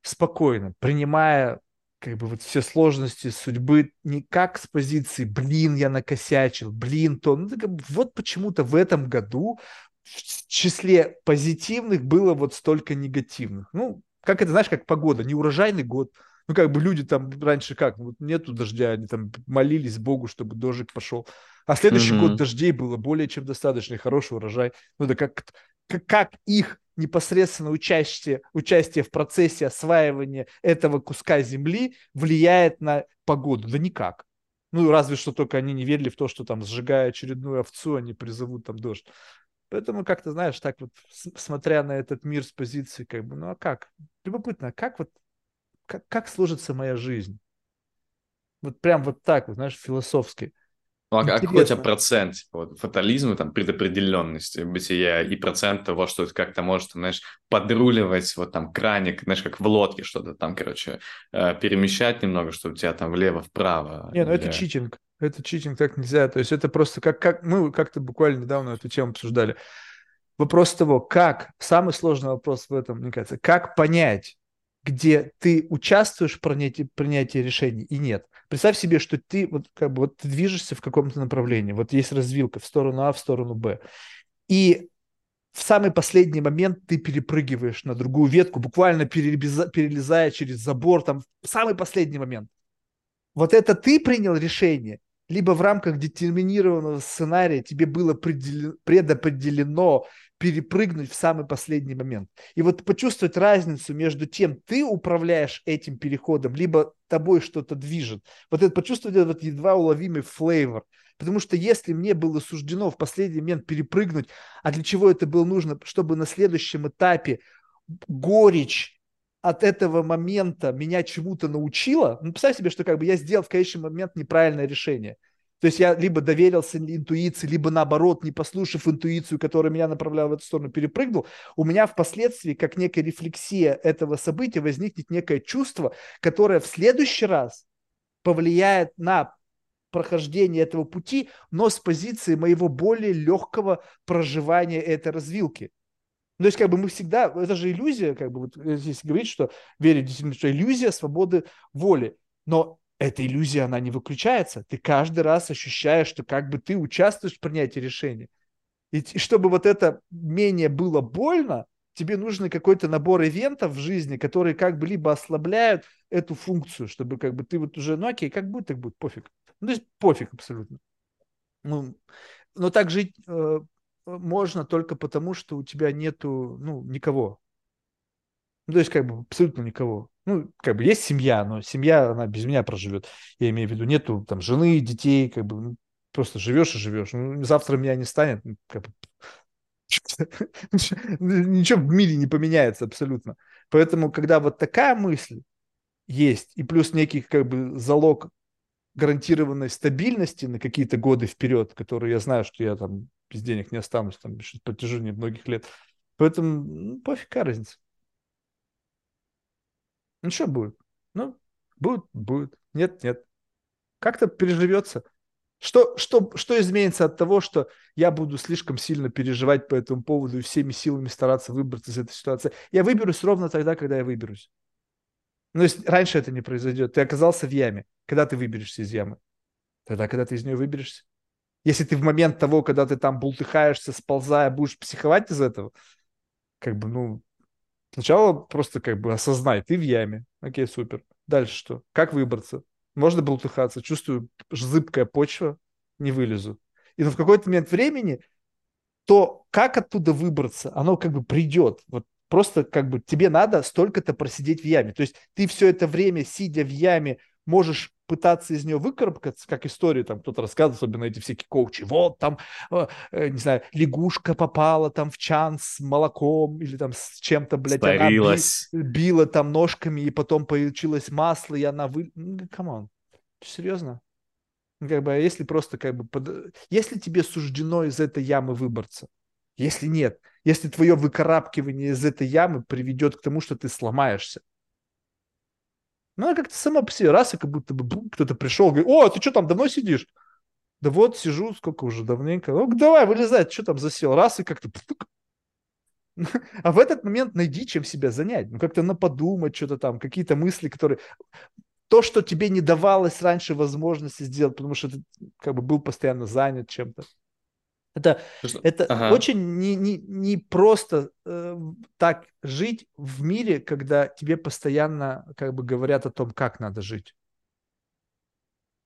Speaker 2: спокойно, принимая как бы вот все сложности судьбы не как с позиции «блин, я накосячил», «блин, то». Ну, как бы, вот почему-то в этом году в числе позитивных было вот столько негативных. Ну, как это, знаешь, как погода, неурожайный год. Ну, как бы люди там раньше как, вот нету дождя, они там молились Богу, чтобы дождик пошел. А следующий mm-hmm. год дождей было более чем достаточно, хороший урожай. Ну, да как, как, как их непосредственно участие, участие в процессе осваивания этого куска земли влияет на погоду? Да никак. Ну, разве что только они не верили в то, что там, сжигая очередную овцу, они призовут там дождь. Поэтому как-то, знаешь, так вот, смотря на этот мир с позиции, как бы, ну а как? Любопытно, а как вот, как, как сложится моя жизнь? Вот прям вот так вот, знаешь, философски.
Speaker 1: Ну, а какой у тебя процент типа, вот, фатализма, там, предопределенности бытия и процент того, что это как-то может, знаешь, подруливать, вот там краник, знаешь, как в лодке что-то там, короче, э, перемещать немного, чтобы у тебя там влево-вправо.
Speaker 2: Не, ну или... это читинг. Это читинг, так нельзя. То есть это просто как, как мы как-то буквально недавно эту тему обсуждали. Вопрос того, как, самый сложный вопрос в этом, мне кажется, как понять, где ты участвуешь в принятии, принятии решений и нет. Представь себе, что ты вот как бы вот ты движешься в каком-то направлении, вот есть развилка в сторону А, в сторону Б, и в самый последний момент ты перепрыгиваешь на другую ветку, буквально перелезая через забор, там, в самый последний момент. Вот это ты принял решение, либо в рамках детерминированного сценария тебе было предопределено перепрыгнуть в самый последний момент. И вот почувствовать разницу между тем, ты управляешь этим переходом, либо тобой что-то движет. Вот это почувствовать этот едва уловимый флейвор. Потому что если мне было суждено в последний момент перепрыгнуть, а для чего это было нужно, чтобы на следующем этапе горечь от этого момента меня чему-то научила, ну, представь себе, что как бы я сделал в конечный момент неправильное решение – то есть я либо доверился интуиции, либо наоборот, не послушав интуицию, которая меня направляла в эту сторону, перепрыгнул, у меня впоследствии, как некая рефлексия этого события, возникнет некое чувство, которое в следующий раз повлияет на прохождения этого пути, но с позиции моего более легкого проживания этой развилки. То есть, как бы мы всегда, это же иллюзия, как бы, вот, если говорить, что верить действительно, что иллюзия свободы воли. Но эта иллюзия, она не выключается. Ты каждый раз ощущаешь, что как бы ты участвуешь в принятии решения. И, чтобы вот это менее было больно, тебе нужен какой-то набор ивентов в жизни, которые как бы либо ослабляют эту функцию, чтобы как бы ты вот уже, ну окей, как будет, так будет, пофиг. Ну, то есть пофиг абсолютно. Ну, но так жить э, можно только потому, что у тебя нету, ну, никого. Ну, то есть как бы абсолютно никого. Ну, как бы есть семья, но семья, она без меня проживет. Я имею в виду, нету там жены, детей, как бы ну, просто живешь и живешь. Ну, завтра меня не станет, ну, как бы, ничего в мире не поменяется абсолютно. Поэтому, когда вот такая мысль есть, и плюс некий как бы залог гарантированной стабильности на какие-то годы вперед, которые я знаю, что я там без денег не останусь там на протяжении многих лет. Поэтому ну, пофиг, какая разница. Ну что будет? Ну, будет, будет. Нет, нет. Как-то переживется. Что, что, что изменится от того, что я буду слишком сильно переживать по этому поводу и всеми силами стараться выбраться из этой ситуации? Я выберусь ровно тогда, когда я выберусь. Но если раньше это не произойдет, ты оказался в яме. Когда ты выберешься из ямы? Тогда, когда ты из нее выберешься. Если ты в момент того, когда ты там бултыхаешься, сползая, будешь психовать из этого, как бы, ну, сначала просто как бы осознай, ты в яме. Окей, супер. Дальше что? Как выбраться? Можно бултыхаться, чувствую зыбкая почва, не вылезу. И ну, в какой-то момент времени то, как оттуда выбраться, оно как бы придет. Вот просто как бы тебе надо столько-то просидеть в яме. То есть ты все это время, сидя в яме, можешь пытаться из нее выкарабкаться, как историю там кто-то рассказывает, особенно эти всякие коучи. Вот там, э, э, не знаю, лягушка попала там в чан с молоком или там с чем-то, блядь, она би, била там ножками, и потом получилось масло, и она вы... Come on, серьезно? Ну, как бы, а если просто как бы... Под... Если тебе суждено из этой ямы выбраться, если нет, если твое выкарабкивание из этой ямы приведет к тому, что ты сломаешься, ну, она как-то сама по себе, раз, и как будто бы кто-то пришел, говорит, о, ты что там, давно сидишь? Да вот, сижу, сколько уже, давненько. Ну, давай, вылезай, что там засел? Раз, и как-то... А в этот момент найди, чем себя занять. Ну, как-то на подумать, что-то там, какие-то мысли, которые... То, что тебе не давалось раньше возможности сделать, потому что ты как бы был постоянно занят чем-то. Это, это ага. очень не, не, не просто э, так жить в мире, когда тебе постоянно как бы говорят о том, как надо жить.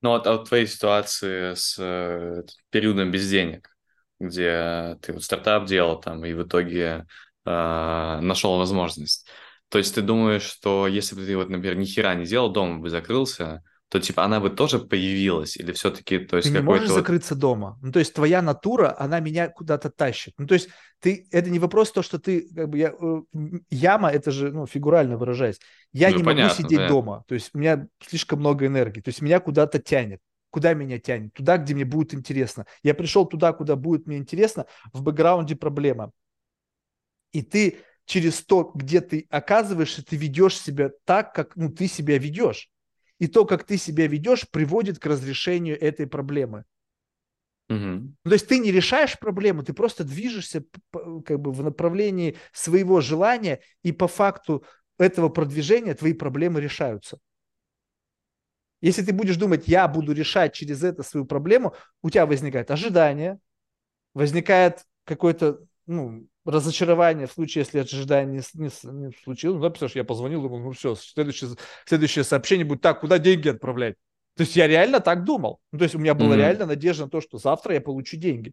Speaker 1: Ну, вот, а вот твоей ситуации с э, периодом без денег, где ты вот стартап делал там и в итоге э, нашел возможность. То есть ты думаешь, что если бы ты вот, например, ни хера не делал, дома бы закрылся, то типа она бы тоже появилась или все-таки, то есть
Speaker 2: ты не можешь закрыться дома. Ну то есть твоя натура, она меня куда-то тащит. Ну то есть ты, это не вопрос то, что ты как бы я, э, яма, это же ну фигурально выражаясь. Я ну, не понятно, могу сидеть понятно. дома. То есть у меня слишком много энергии. То есть меня куда-то тянет. Куда меня тянет? Туда, где мне будет интересно. Я пришел туда, куда будет мне интересно. В бэкграунде проблема. И ты через то, где ты оказываешься, ты ведешь себя так, как ну, ты себя ведешь и то, как ты себя ведешь, приводит к разрешению этой проблемы. Угу. То есть ты не решаешь проблему, ты просто движешься как бы в направлении своего желания, и по факту этого продвижения твои проблемы решаются. Если ты будешь думать, я буду решать через это свою проблему, у тебя возникает ожидание, возникает какой-то ну, разочарование в случае, если ожидание не, не, не случилось. Ну, да, я позвонил, думал, ну все, следующее, следующее сообщение будет так, куда деньги отправлять? То есть я реально так думал. Ну, то есть у меня была mm-hmm. реально надежда на то, что завтра я получу деньги.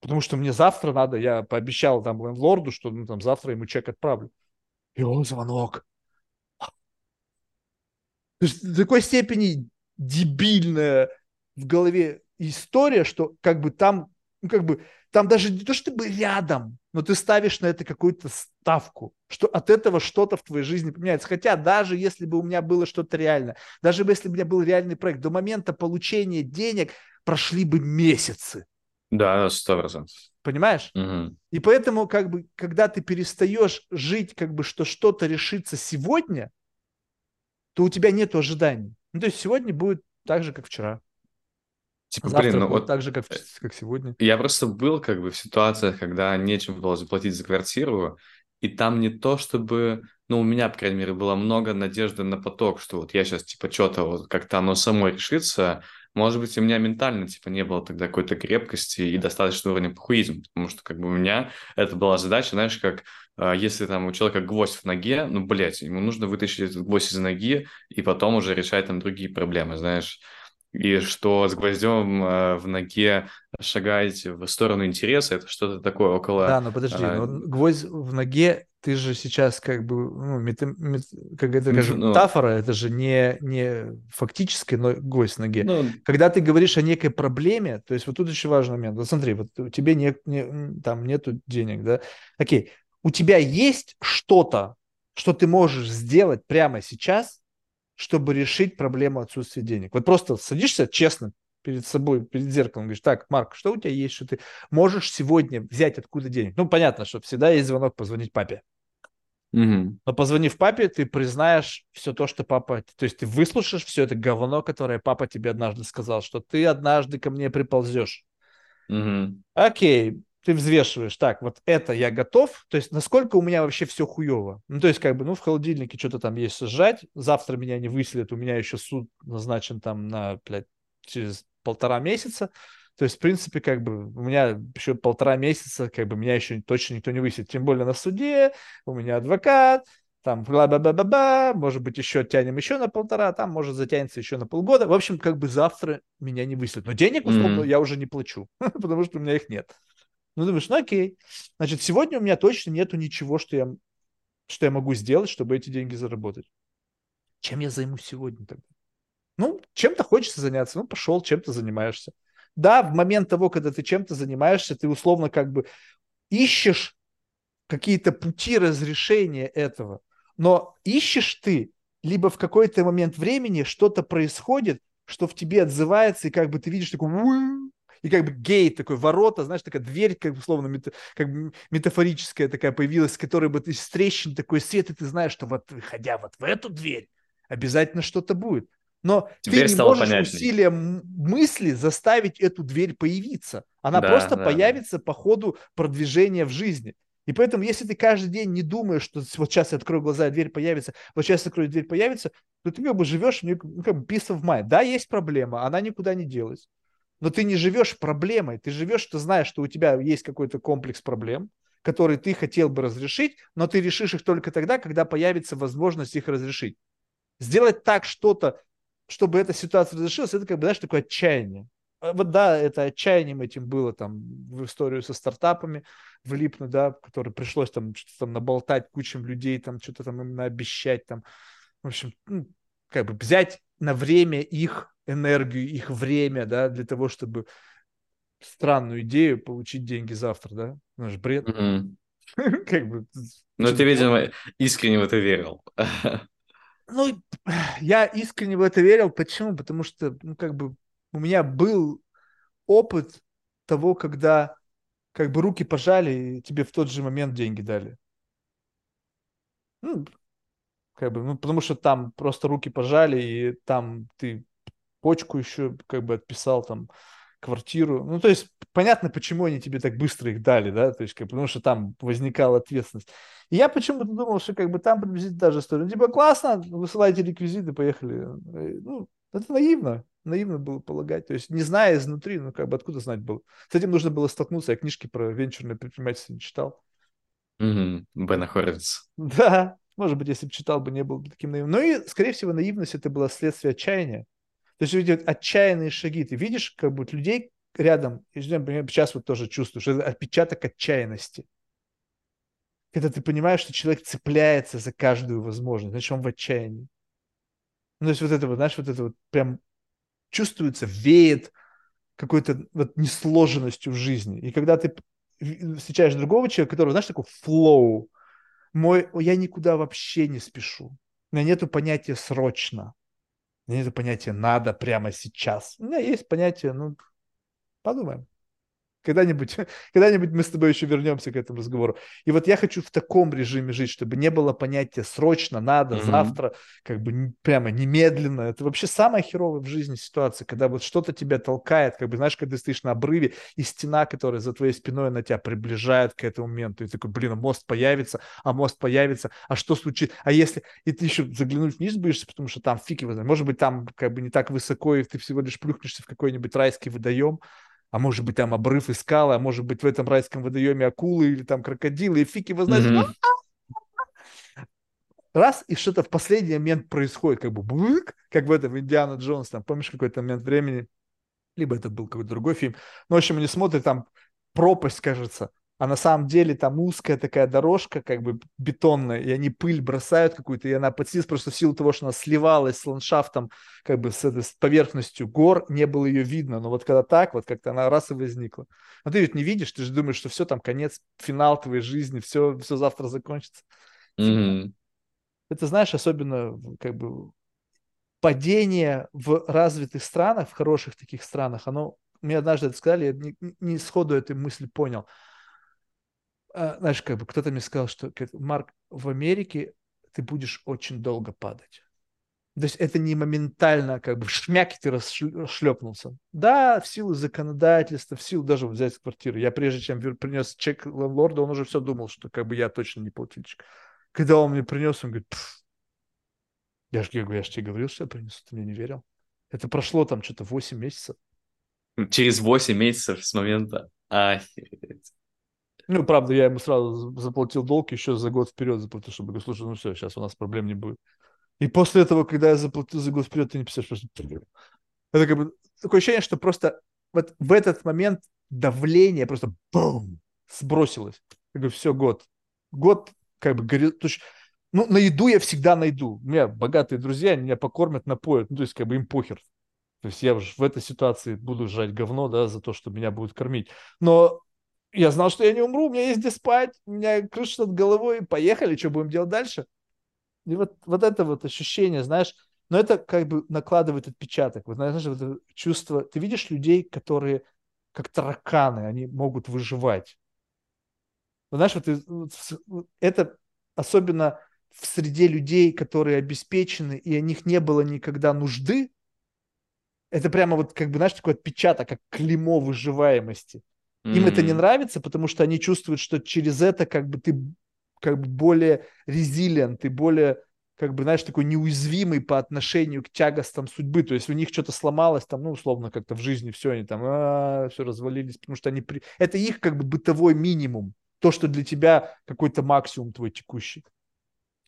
Speaker 2: Потому что мне завтра надо, я пообещал там лорду, что ну, там завтра ему чек отправлю. И он звонок. То есть до такой степени дебильная в голове история, что как бы там, ну как бы там даже не то, чтобы рядом, но ты ставишь на это какую-то ставку, что от этого что-то в твоей жизни поменяется. Хотя даже если бы у меня было что-то реально, даже если бы у меня был реальный проект, до момента получения денег прошли бы месяцы.
Speaker 1: Да, сто процентов.
Speaker 2: Понимаешь? Угу. И поэтому, как бы, когда ты перестаешь жить, как бы, что что-то решится сегодня, то у тебя нет ожиданий. Ну, то есть сегодня будет так же, как вчера.
Speaker 1: Типа,
Speaker 2: Завтра
Speaker 1: блин, ну вот
Speaker 2: так же, как,
Speaker 1: э,
Speaker 2: как сегодня.
Speaker 1: я просто был как бы в ситуациях, когда нечем было заплатить за квартиру, и там не то чтобы, ну, у меня, по крайней мере, было много надежды на поток, что вот я сейчас, типа, что-то вот как-то оно само решится. Может быть, у меня ментально, типа, не было тогда какой-то крепкости и достаточного уровня похуизма, потому что, как бы, у меня это была задача, знаешь, как а, если там у человека гвоздь в ноге, ну, блядь, ему нужно вытащить этот гвоздь из ноги и потом уже решать там другие проблемы, знаешь. И что с гвоздем э, в ноге шагать в сторону интереса, это что-то такое около...
Speaker 2: Да, но подожди,
Speaker 1: э,
Speaker 2: но гвоздь в ноге, ты же сейчас как бы, ну, мета- мет- как это, как
Speaker 1: ну,
Speaker 2: метафора, это же не, не фактически но гвоздь в ноге.
Speaker 1: ну,
Speaker 2: Когда ты говоришь о некой проблеме, то есть вот тут еще важный момент. Вот смотри, вот у тебя не, не- там нету денег, да? Окей, у тебя есть что-то, что ты можешь сделать прямо сейчас, чтобы решить проблему отсутствия денег. Вот просто садишься честно перед собой, перед зеркалом, говоришь, так, Марк, что у тебя есть, что ты можешь сегодня взять откуда денег? Ну, понятно, что всегда есть звонок позвонить папе.
Speaker 1: мгм,
Speaker 2: Но позвонив папе, ты признаешь все то, что папа... То есть ты выслушаешь все это говно, которое папа тебе однажды сказал, что ты однажды ко мне приползешь.
Speaker 1: мгм,
Speaker 2: Окей, ты взвешиваешь, так, вот это я готов, то есть насколько у меня вообще все хуево. Ну, то есть как бы, ну, в холодильнике что-то там есть сжать, завтра меня не выселят, у меня еще суд назначен там на, блядь, через полтора месяца. То есть, в принципе, как бы у меня еще полтора месяца, как бы меня еще точно никто не высидит. Тем более на суде, у меня адвокат, там бла-бла-бла-бла, может быть, еще тянем еще на полтора, там может затянется еще на полгода. В общем, как бы завтра меня не выселят. Но денег, условно,
Speaker 1: Мгм.
Speaker 2: я уже не плачу, потому что у меня их нет. Ну, думаешь, ну окей. Значит, сегодня у меня точно нету ничего, что я, что я могу сделать, чтобы эти деньги заработать. Чем я займусь сегодня тогда? Ну, чем-то хочется заняться. Ну, пошел, чем-то занимаешься. Да, в момент того, когда ты чем-то занимаешься, ты условно как бы ищешь какие-то пути разрешения этого. Но ищешь ты, либо в какой-то момент времени что-то происходит, что в тебе отзывается, и как бы ты видишь такой и как бы гейт, такой ворота, знаешь, такая дверь, как бы условно мета- как бы метафорическая такая появилась, с которой бы ты из трещин такой свет, и ты знаешь, что вот выходя вот в эту дверь, обязательно что-то будет. Но
Speaker 1: Теперь
Speaker 2: ты не можешь
Speaker 1: понятней.
Speaker 2: усилием мысли заставить эту дверь появиться. Она
Speaker 1: Да,
Speaker 2: просто
Speaker 1: да,
Speaker 2: появится по ходу продвижения в жизни. И поэтому, если ты каждый день не думаешь, что вот сейчас я открою глаза, и дверь появится, вот сейчас я открою, дверь появится, то ты как бы живешь, ну, как бы peace of mind. Да, есть проблема, она никуда не делась. Но ты не живешь проблемой, ты живешь, ты знаешь, что у тебя есть какой-то комплекс проблем, которые ты хотел бы разрешить, но ты решишь их только тогда, когда появится возможность их разрешить. Сделать так что-то, чтобы эта ситуация разрешилась, это как бы, знаешь, такое отчаяние. А Вот да, это отчаянием этим было там в историю со стартапами, влипнуть, да, который пришлось там что-то там наболтать кучам людей, там что-то там им наобещать, там, в общем, ну, как бы взять на время их энергию, их время, да, для того, чтобы странную идею получить деньги завтра, да, ну, же бред,
Speaker 1: мгм.
Speaker 2: как бы.
Speaker 1: Ну, ты, видимо, искренне в это верил.
Speaker 2: Ну, я искренне в это верил. Почему? Потому что, ну, как бы, у меня был опыт того, когда как бы руки пожали и тебе в тот же момент деньги дали. Ну, как бы, ну, потому что там просто руки пожали, и там ты почку еще как бы отписал, там, квартиру. Ну, то есть, понятно, почему они тебе так быстро их дали, да, то есть, как, потому что там возникала ответственность. И я почему-то думал, что как бы там приблизительно та же история. Ну, типа, классно, высылайте реквизиты, поехали. Э, Ну, это наивно. Наивно было полагать. То есть, не зная изнутри, ну, как бы откуда знать было. С этим нужно было столкнуться. Я книжки про венчурное предпринимательство не читал.
Speaker 1: Бена Хорвиц.
Speaker 2: Да, может быть, если бы читал бы, не был бы таким наивным. Ну и, скорее всего, наивность это было следствие отчаяния. То есть вот отчаянные шаги. Ты видишь, как бы людей рядом, и сейчас вот тоже чувствуешь, это отпечаток отчаянности. Когда ты понимаешь, что человек цепляется за каждую возможность, значит, он в отчаянии. Ну, то есть вот это вот, знаешь, вот это вот прям чувствуется, веет какой-то вот несложенностью в жизни. И когда ты встречаешь другого человека, который, знаешь, такой флоу, мой, я никуда вообще не спешу. У меня нету понятия срочно. У меня нету понятия надо прямо сейчас. У меня есть понятие, ну, подумаем. Когда-нибудь, когда-нибудь мы с тобой еще вернемся к этому разговору. И вот я хочу в таком режиме жить, чтобы не было понятия срочно, надо, mm-hmm. завтра, как бы прямо немедленно. Это вообще самая херовая в жизни ситуация, когда вот что-то тебя толкает, как бы, знаешь, когда ты стоишь на обрыве, и стена, которая за твоей спиной на тебя приближает к этому моменту, и ты такой, блин, а мост появится, а мост появится, а что случится? А если... И ты еще заглянуть вниз боишься, потому что там фиг его знает. Может быть, там как бы не так высоко, и ты всего лишь плюхнешься в какой-нибудь райский водоем, а может быть там обрыв и скалы, а может быть в этом райском водоеме акулы или там крокодилы, и фиг его знает. Mm-hmm. Раз, и что-то в последний момент происходит, как бы бык, как в этом Индиана Джонс, там, помнишь какой-то момент времени, либо это был какой-то другой фильм, ну, в общем, они смотрят, там пропасть, кажется, а на самом деле там узкая такая дорожка, как бы бетонная, и они пыль бросают какую-то, и она подсилась просто в силу того, что она сливалась с ландшафтом, как бы с, с поверхностью гор, не было ее видно, но вот когда так, вот как-то она раз и возникла. Но ты ведь не видишь, ты же думаешь, что все там, конец, финал твоей жизни, все, все завтра закончится. Mm-hmm. Это, знаешь, особенно как бы падение в развитых странах, в хороших таких странах, оно, мне однажды это сказали, я не, не сходу эту мысль понял – знаешь, как бы кто-то мне сказал, что Марк, в Америке ты будешь очень долго падать. То есть это не моментально, как бы в шмяке ты расшлепнулся. Да, в силу законодательства, в силу даже взять квартиру. Я прежде чем принес чек лорда, он уже все думал, что как бы я точно не плательщик. Когда он мне принес, он говорит, я же, я, я же тебе говорил, что я принесу, ты мне не верил. Это прошло там что-то 8 месяцев.
Speaker 1: Через 8 месяцев с момента. Охереть.
Speaker 2: Ну, правда, я ему сразу заплатил долг, еще за год вперед заплатил, чтобы говорю, слушай, ну все, сейчас у нас проблем не будет. И после этого, когда я заплатил за год вперед, ты не представляешь, что... Это как бы такое ощущение, что просто вот в этот момент давление просто бум, сбросилось. Я говорю, все, год. Год как бы горит. Ну, на еду я всегда найду. У меня богатые друзья, они меня покормят, напоят. Ну, то есть, как бы им похер. То есть я в этой ситуации буду жать говно, да, за то, что меня будут кормить. Но я знал, что я не умру, у меня есть где спать, у меня крыша над головой, поехали, что будем делать дальше? И вот, вот это вот ощущение, знаешь, но это как бы накладывает отпечаток. Вот, знаешь, вот это чувство, ты видишь людей, которые как тараканы, они могут выживать. Вот, знаешь, вот, это особенно в среде людей, которые обеспечены, и о них не было никогда нужды, это прямо вот, как бы, знаешь, такой отпечаток, как клеймо выживаемости. Им mm-hmm. это не нравится, потому что они чувствуют, что через это как бы ты как бы более резилент, ты более как бы, знаешь, такой неуязвимый по отношению к тягостам судьбы. То есть у них что-то сломалось там, ну, условно, как-то в жизни все, они там, а, все развалились, потому что они... При... Это их как бы бытовой минимум. То, что для тебя какой-то максимум твой текущий.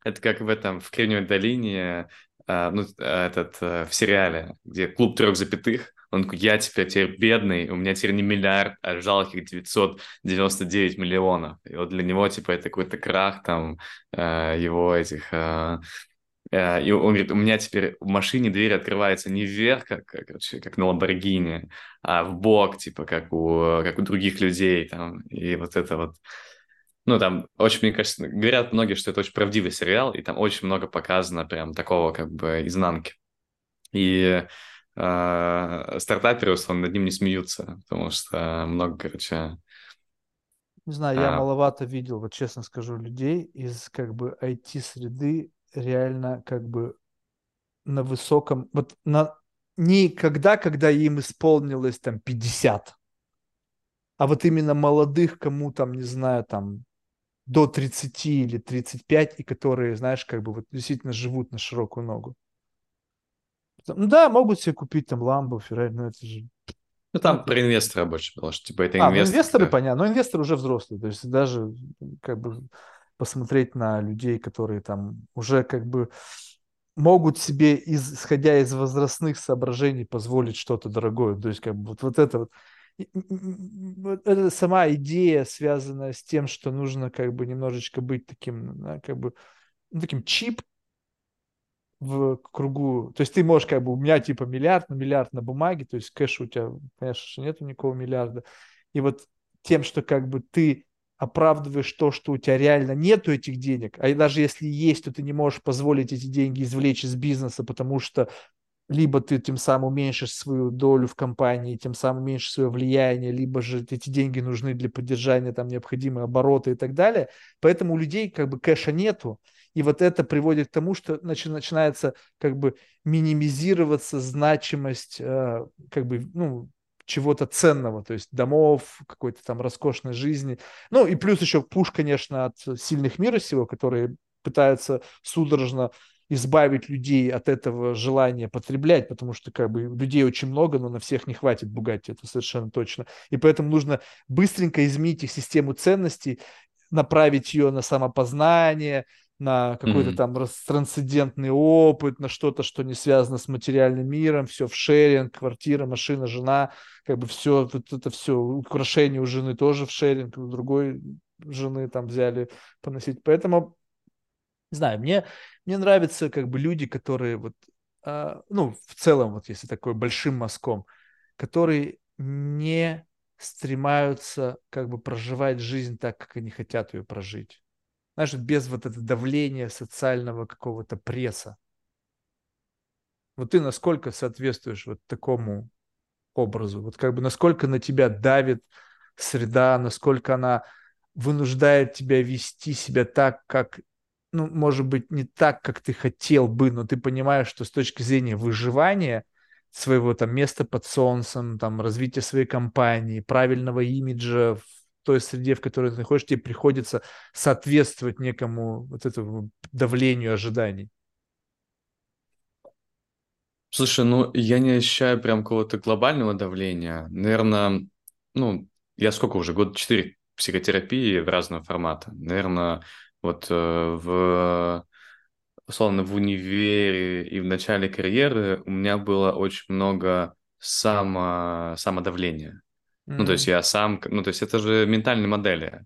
Speaker 1: Это как в этом, в Кремниевой долине, а, ну, этот, э, в сериале, где клуб трех запятых, он такой, я теперь, теперь бедный, у меня теперь не миллиард, а жалких 999 миллионов. И вот для него, типа, это какой-то крах там э, его этих... Э, э, и он говорит, у меня теперь в машине дверь открывается не вверх, как, как, как на Ламборгини, а в бок, типа, как у, как у других людей. Там. И вот это вот... Ну, там очень, мне кажется, говорят многие, что это очень правдивый сериал, и там очень много показано прям такого как бы изнанки. И э, стартаперы, условно, над ним не смеются, потому что много, короче...
Speaker 2: Не знаю, я а... маловато видел, вот честно скажу, людей из как бы IT-среды реально как бы на высоком... Вот на... Не когда, когда им исполнилось там 50, а вот именно молодых, кому там, не знаю, там до 30 или 35, и которые, знаешь, как бы вот действительно живут на широкую ногу. Ну да, могут себе купить там ламбу, Феррари, но это же...
Speaker 1: Ну там про инвестора больше было, что типа это
Speaker 2: а, инвестор. Ну, инвесторы, понятно, но инвестор уже взрослый, то есть даже как бы посмотреть на людей, которые там уже как бы могут себе, исходя из возрастных соображений, позволить что-то дорогое. То есть, как бы вот, вот это вот. Это сама идея, связанная с тем, что нужно как бы немножечко быть таким, как бы, ну, таким чип, в кругу, то есть ты можешь как бы, у меня типа миллиард на миллиард на бумаге, то есть кэша у тебя, конечно, нету никакого миллиарда. И вот тем, что как бы ты оправдываешь то, что у тебя реально нету этих денег, а даже если есть, то ты не можешь позволить эти деньги извлечь из бизнеса, потому что либо ты тем самым уменьшишь свою долю в компании, тем самым уменьшишь свое влияние, либо же эти деньги нужны для поддержания там необходимые обороты и так далее. Поэтому у людей как бы кэша нету, и вот это приводит к тому, что начи- начинается как бы минимизироваться значимость э, как бы, ну, чего-то ценного, то есть домов, какой-то там роскошной жизни. Ну и плюс еще пуш, конечно, от сильных мира сего, которые пытаются судорожно избавить людей от этого желания потреблять, потому что как бы людей очень много, но на всех не хватит Бугатти, это совершенно точно. И поэтому нужно быстренько изменить их систему ценностей, направить ее на самопознание, на какой-то mm-hmm. там трансцендентный опыт, на что-то, что не связано с материальным миром, все в шеринг, квартира, машина, жена, как бы все, вот это все, украшения у жены тоже в шеринг, у другой жены там взяли поносить. Поэтому, не знаю, мне, мне нравятся как бы люди, которые вот, а, ну, в целом, вот если такой большим мазком, которые не стремаются как бы проживать жизнь так, как они хотят ее прожить знаешь, без вот этого давления социального какого-то пресса. Вот ты насколько соответствуешь вот такому образу? Вот как бы насколько на тебя давит среда, насколько она вынуждает тебя вести себя так, как, ну, может быть, не так, как ты хотел бы, но ты понимаешь, что с точки зрения выживания своего там места под солнцем, там развития своей компании, правильного имиджа в той среде, в которой ты находишься, тебе приходится соответствовать некому вот этому давлению ожиданий?
Speaker 1: Слушай, ну я не ощущаю прям какого-то глобального давления. Наверное, ну, я сколько уже, год четыре психотерапии в разного формата. Наверное, вот э, в условно в универе и в начале карьеры у меня было очень много само, самодавления. Ну, то есть я сам, ну, то есть это же ментальные модели.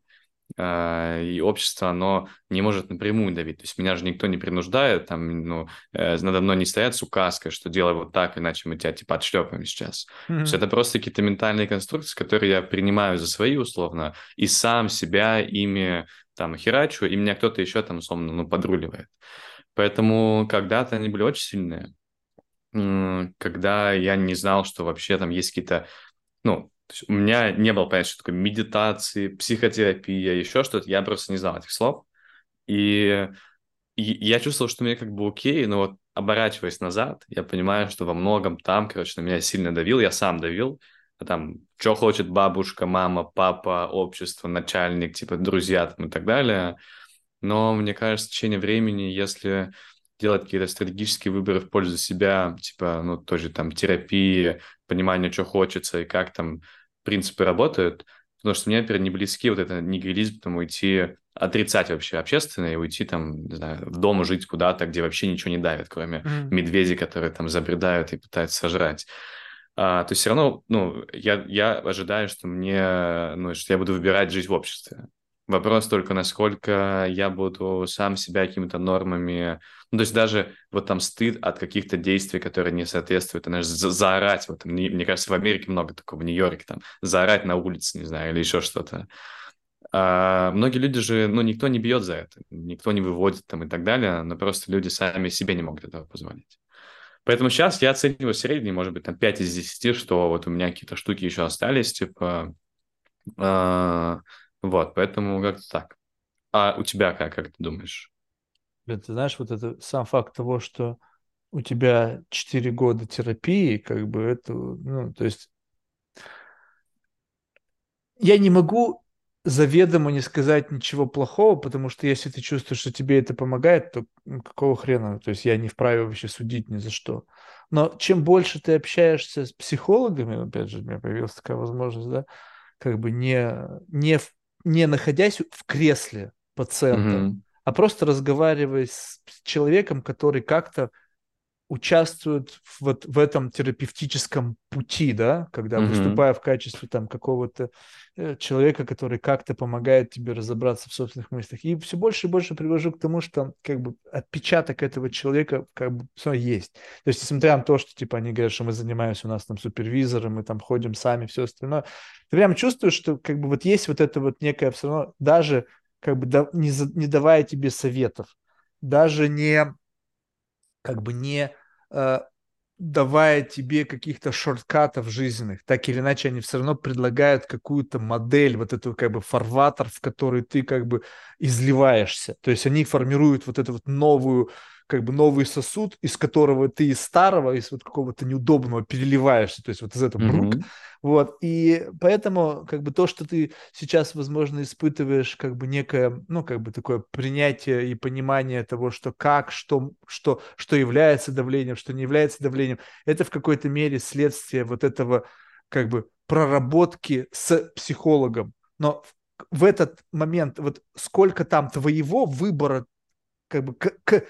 Speaker 1: А, и общество, оно не может напрямую давить. То есть меня же никто не принуждает, там, ну, э, надо мной не стоят с указкой, что делай вот так, иначе мы тебя, типа, отшлепаем сейчас. Mm-hmm. То есть это просто какие-то ментальные конструкции, которые я принимаю за свои, условно, и сам себя ими, там, херачу, и меня кто-то еще, там, условно, ну, подруливает. Поэтому когда-то они были очень сильные. Когда я не знал, что вообще там есть какие-то, ну, то есть у меня не было понятия, что такое медитации, психотерапия, еще что-то. Я просто не знал этих слов. И, и я чувствовал, что мне как бы окей, но вот оборачиваясь назад, я понимаю, что во многом там, короче, на меня сильно давил, я сам давил. А там, что хочет бабушка, мама, папа, общество, начальник, типа друзья там и так далее. Но мне кажется, в течение времени, если делать какие-то стратегические выборы в пользу себя, типа, ну, тоже там терапии, понимание, что хочется и как там принципы работают, потому что мне, например, не близки вот это нигилизм, там, уйти, отрицать вообще общественное и уйти там, не знаю, в дом жить куда-то, где вообще ничего не давит, кроме mm-hmm. медведей, которые там забредают и пытаются сожрать. А, то есть все равно, ну, я, я ожидаю, что мне, ну, что я буду выбирать жить в обществе. Вопрос только, насколько я буду сам себя какими-то нормами... Ну, то есть даже вот там стыд от каких-то действий, которые не соответствуют, знаешь, за заорать. Вот, мне, мне кажется, в Америке много такого, в Нью-Йорке, там, заорать на улице, не знаю, или еще что-то. А многие люди же, ну, никто не бьет за это, никто не выводит там и так далее, но просто люди сами себе не могут этого позволить. Поэтому сейчас я оцениваю средний, может быть, там 5 из 10, что вот у меня какие-то штуки еще остались, типа... А вот, поэтому как-то так. А у тебя как, как ты думаешь?
Speaker 2: Ты знаешь, вот это сам факт того, что у тебя 4 года терапии, как бы это, ну, то есть я не могу заведомо не сказать ничего плохого, потому что если ты чувствуешь, что тебе это помогает, то ну, какого хрена? То есть я не вправе вообще судить ни за что. Но чем больше ты общаешься с психологами, опять же, у меня появилась такая возможность, да, как бы не, не в не находясь в кресле пациента, mm-hmm. а просто разговаривая с человеком, который как-то участвует в, вот в этом терапевтическом пути, да, когда mm-hmm. выступая в качестве там какого-то э, человека, который как-то помогает тебе разобраться в собственных мыслях. И все больше и больше привожу к тому, что как бы отпечаток этого человека как бы все есть. То есть, несмотря на то, что типа они говорят, что мы занимаемся у нас там супервизором, мы там ходим сами, все остальное, ты прям чувствуешь, что как бы вот есть вот это вот некое все равно, даже как бы да, не, за, не давая тебе советов, даже не как бы не давая тебе каких-то шорткатов жизненных, так или иначе они все равно предлагают какую-то модель, вот эту как бы фарватер, в который ты как бы изливаешься. То есть они формируют вот эту вот новую как бы новый сосуд, из которого ты из старого, из вот какого-то неудобного переливаешься, то есть вот из этого брук. Mm-hmm. Вот, и поэтому как бы то, что ты сейчас, возможно, испытываешь как бы некое, ну, как бы такое принятие и понимание того, что как, что, что, что является давлением, что не является давлением, это в какой-то мере следствие вот этого как бы проработки с психологом. Но в этот момент, вот сколько там твоего выбора как бы к, к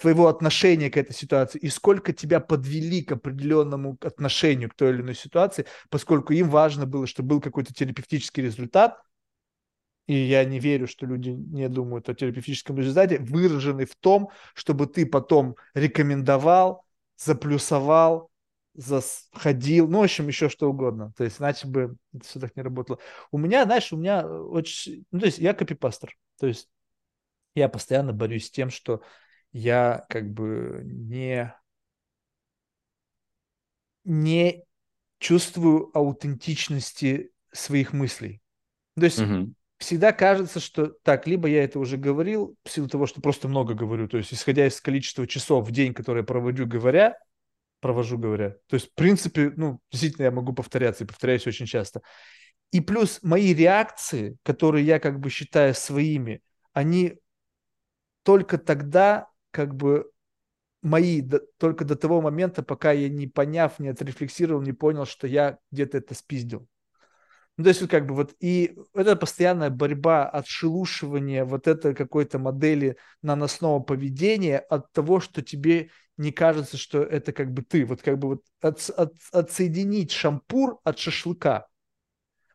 Speaker 2: твоего отношения к этой ситуации и сколько тебя подвели к определенному отношению к той или иной ситуации, поскольку им важно было, чтобы был какой-то терапевтический результат, и я не верю, что люди не думают о терапевтическом результате, выраженный в том, чтобы ты потом рекомендовал, заплюсовал, заходил, ну, в общем, еще что угодно. То есть, иначе бы это все так не работало. У меня, знаешь, у меня очень... Ну, то есть, я копипастер. То есть, я постоянно борюсь с тем, что я как бы не, не чувствую аутентичности своих мыслей. То есть угу. всегда кажется, что так, либо я это уже говорил, в силу того, что просто много говорю, то есть исходя из количества часов в день, которые я проводю говоря, провожу говоря. То есть, в принципе, ну, действительно, я могу повторяться и повторяюсь очень часто. И плюс мои реакции, которые я как бы считаю своими, они только тогда как бы мои до, только до того момента, пока я не поняв, не отрефлексировал, не понял, что я где-то это спиздил. Ну, то есть вот как бы вот и это постоянная борьба, отшелушивание вот этой какой-то модели наносного поведения от того, что тебе не кажется, что это как бы ты. Вот как бы вот от, от, отсоединить шампур от шашлыка.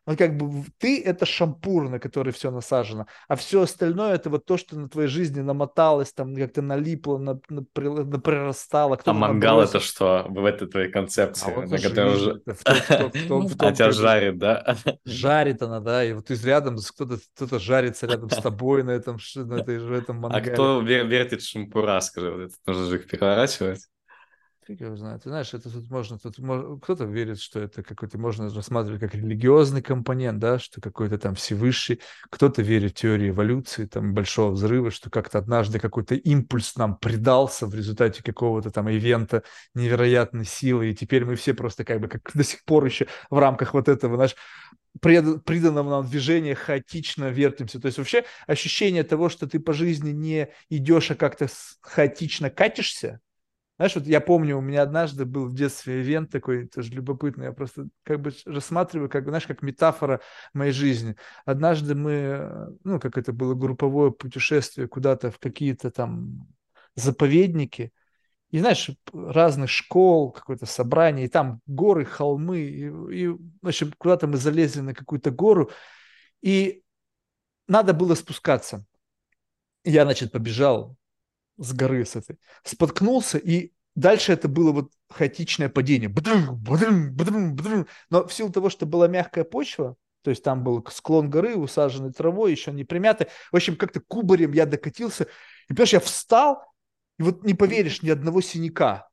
Speaker 2: Вот как бы ты – это шампур, на который все насажено, а все остальное – это вот то, что на твоей жизни намоталось, там как-то налипло, на, на, на, прирастало.
Speaker 1: А мангал – это что в этой твоей концепции? А вот на которой уже... А тебя жарит, да?
Speaker 2: Жарит она, да, и вот ты рядом, кто-то кто жарится рядом с тобой на этом, на этой, в этом
Speaker 1: а мангале. А кто вертит шампура, скажи, вот это нужно же их переворачивать?
Speaker 2: Фиг его знает. Ты знаешь, это тут можно, тут можно, кто-то верит, что это какой-то, можно рассматривать как религиозный компонент, да, что какой-то там Всевышний, кто-то верит в теорию эволюции, там, большого взрыва, что как-то однажды какой-то импульс нам придался в результате какого-то там ивента невероятной силы, и теперь мы все просто как бы как до сих пор еще в рамках вот этого, наш пред, приданного нам движения хаотично вертимся. То есть вообще ощущение того, что ты по жизни не идешь, а как-то хаотично катишься, знаешь, вот я помню, у меня однажды был в детстве ивент такой, тоже любопытный, я просто как бы рассматриваю, как, знаешь, как метафора моей жизни. Однажды мы, ну, как это было, групповое путешествие куда-то в какие-то там заповедники, и, знаешь, разных школ, какое-то собрание, и там горы, холмы, и, и в общем, куда-то мы залезли на какую-то гору, и надо было спускаться. Я, значит, побежал с горы с этой, споткнулся, и дальше это было вот хаотичное падение. Но в силу того, что была мягкая почва, то есть там был склон горы, усаженный травой, еще не примятый. В общем, как-то кубарем я докатился. И, понимаешь, я встал, и вот не поверишь, ни одного синяка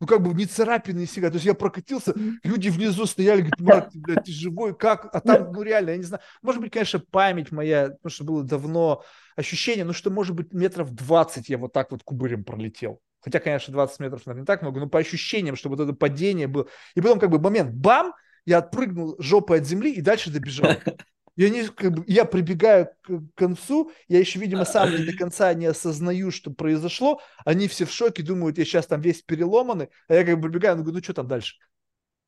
Speaker 2: ну, как бы не царапины, не сига. То есть я прокатился, люди внизу стояли, говорят, Марат, ты, блядь, ты живой, как? А там, ну, реально, я не знаю. Может быть, конечно, память моя, потому что было давно ощущение, ну, что, может быть, метров 20 я вот так вот кубырем пролетел. Хотя, конечно, 20 метров, наверное, не так много, но по ощущениям, что вот это падение было. И потом как бы момент, бам, я отпрыгнул жопой от земли и дальше добежал. И они, как бы, я прибегаю к концу, я еще, видимо, сам не до конца не осознаю, что произошло. Они все в шоке, думают, я сейчас там весь переломанный, а я как бы прибегаю, говорю, ну что там дальше?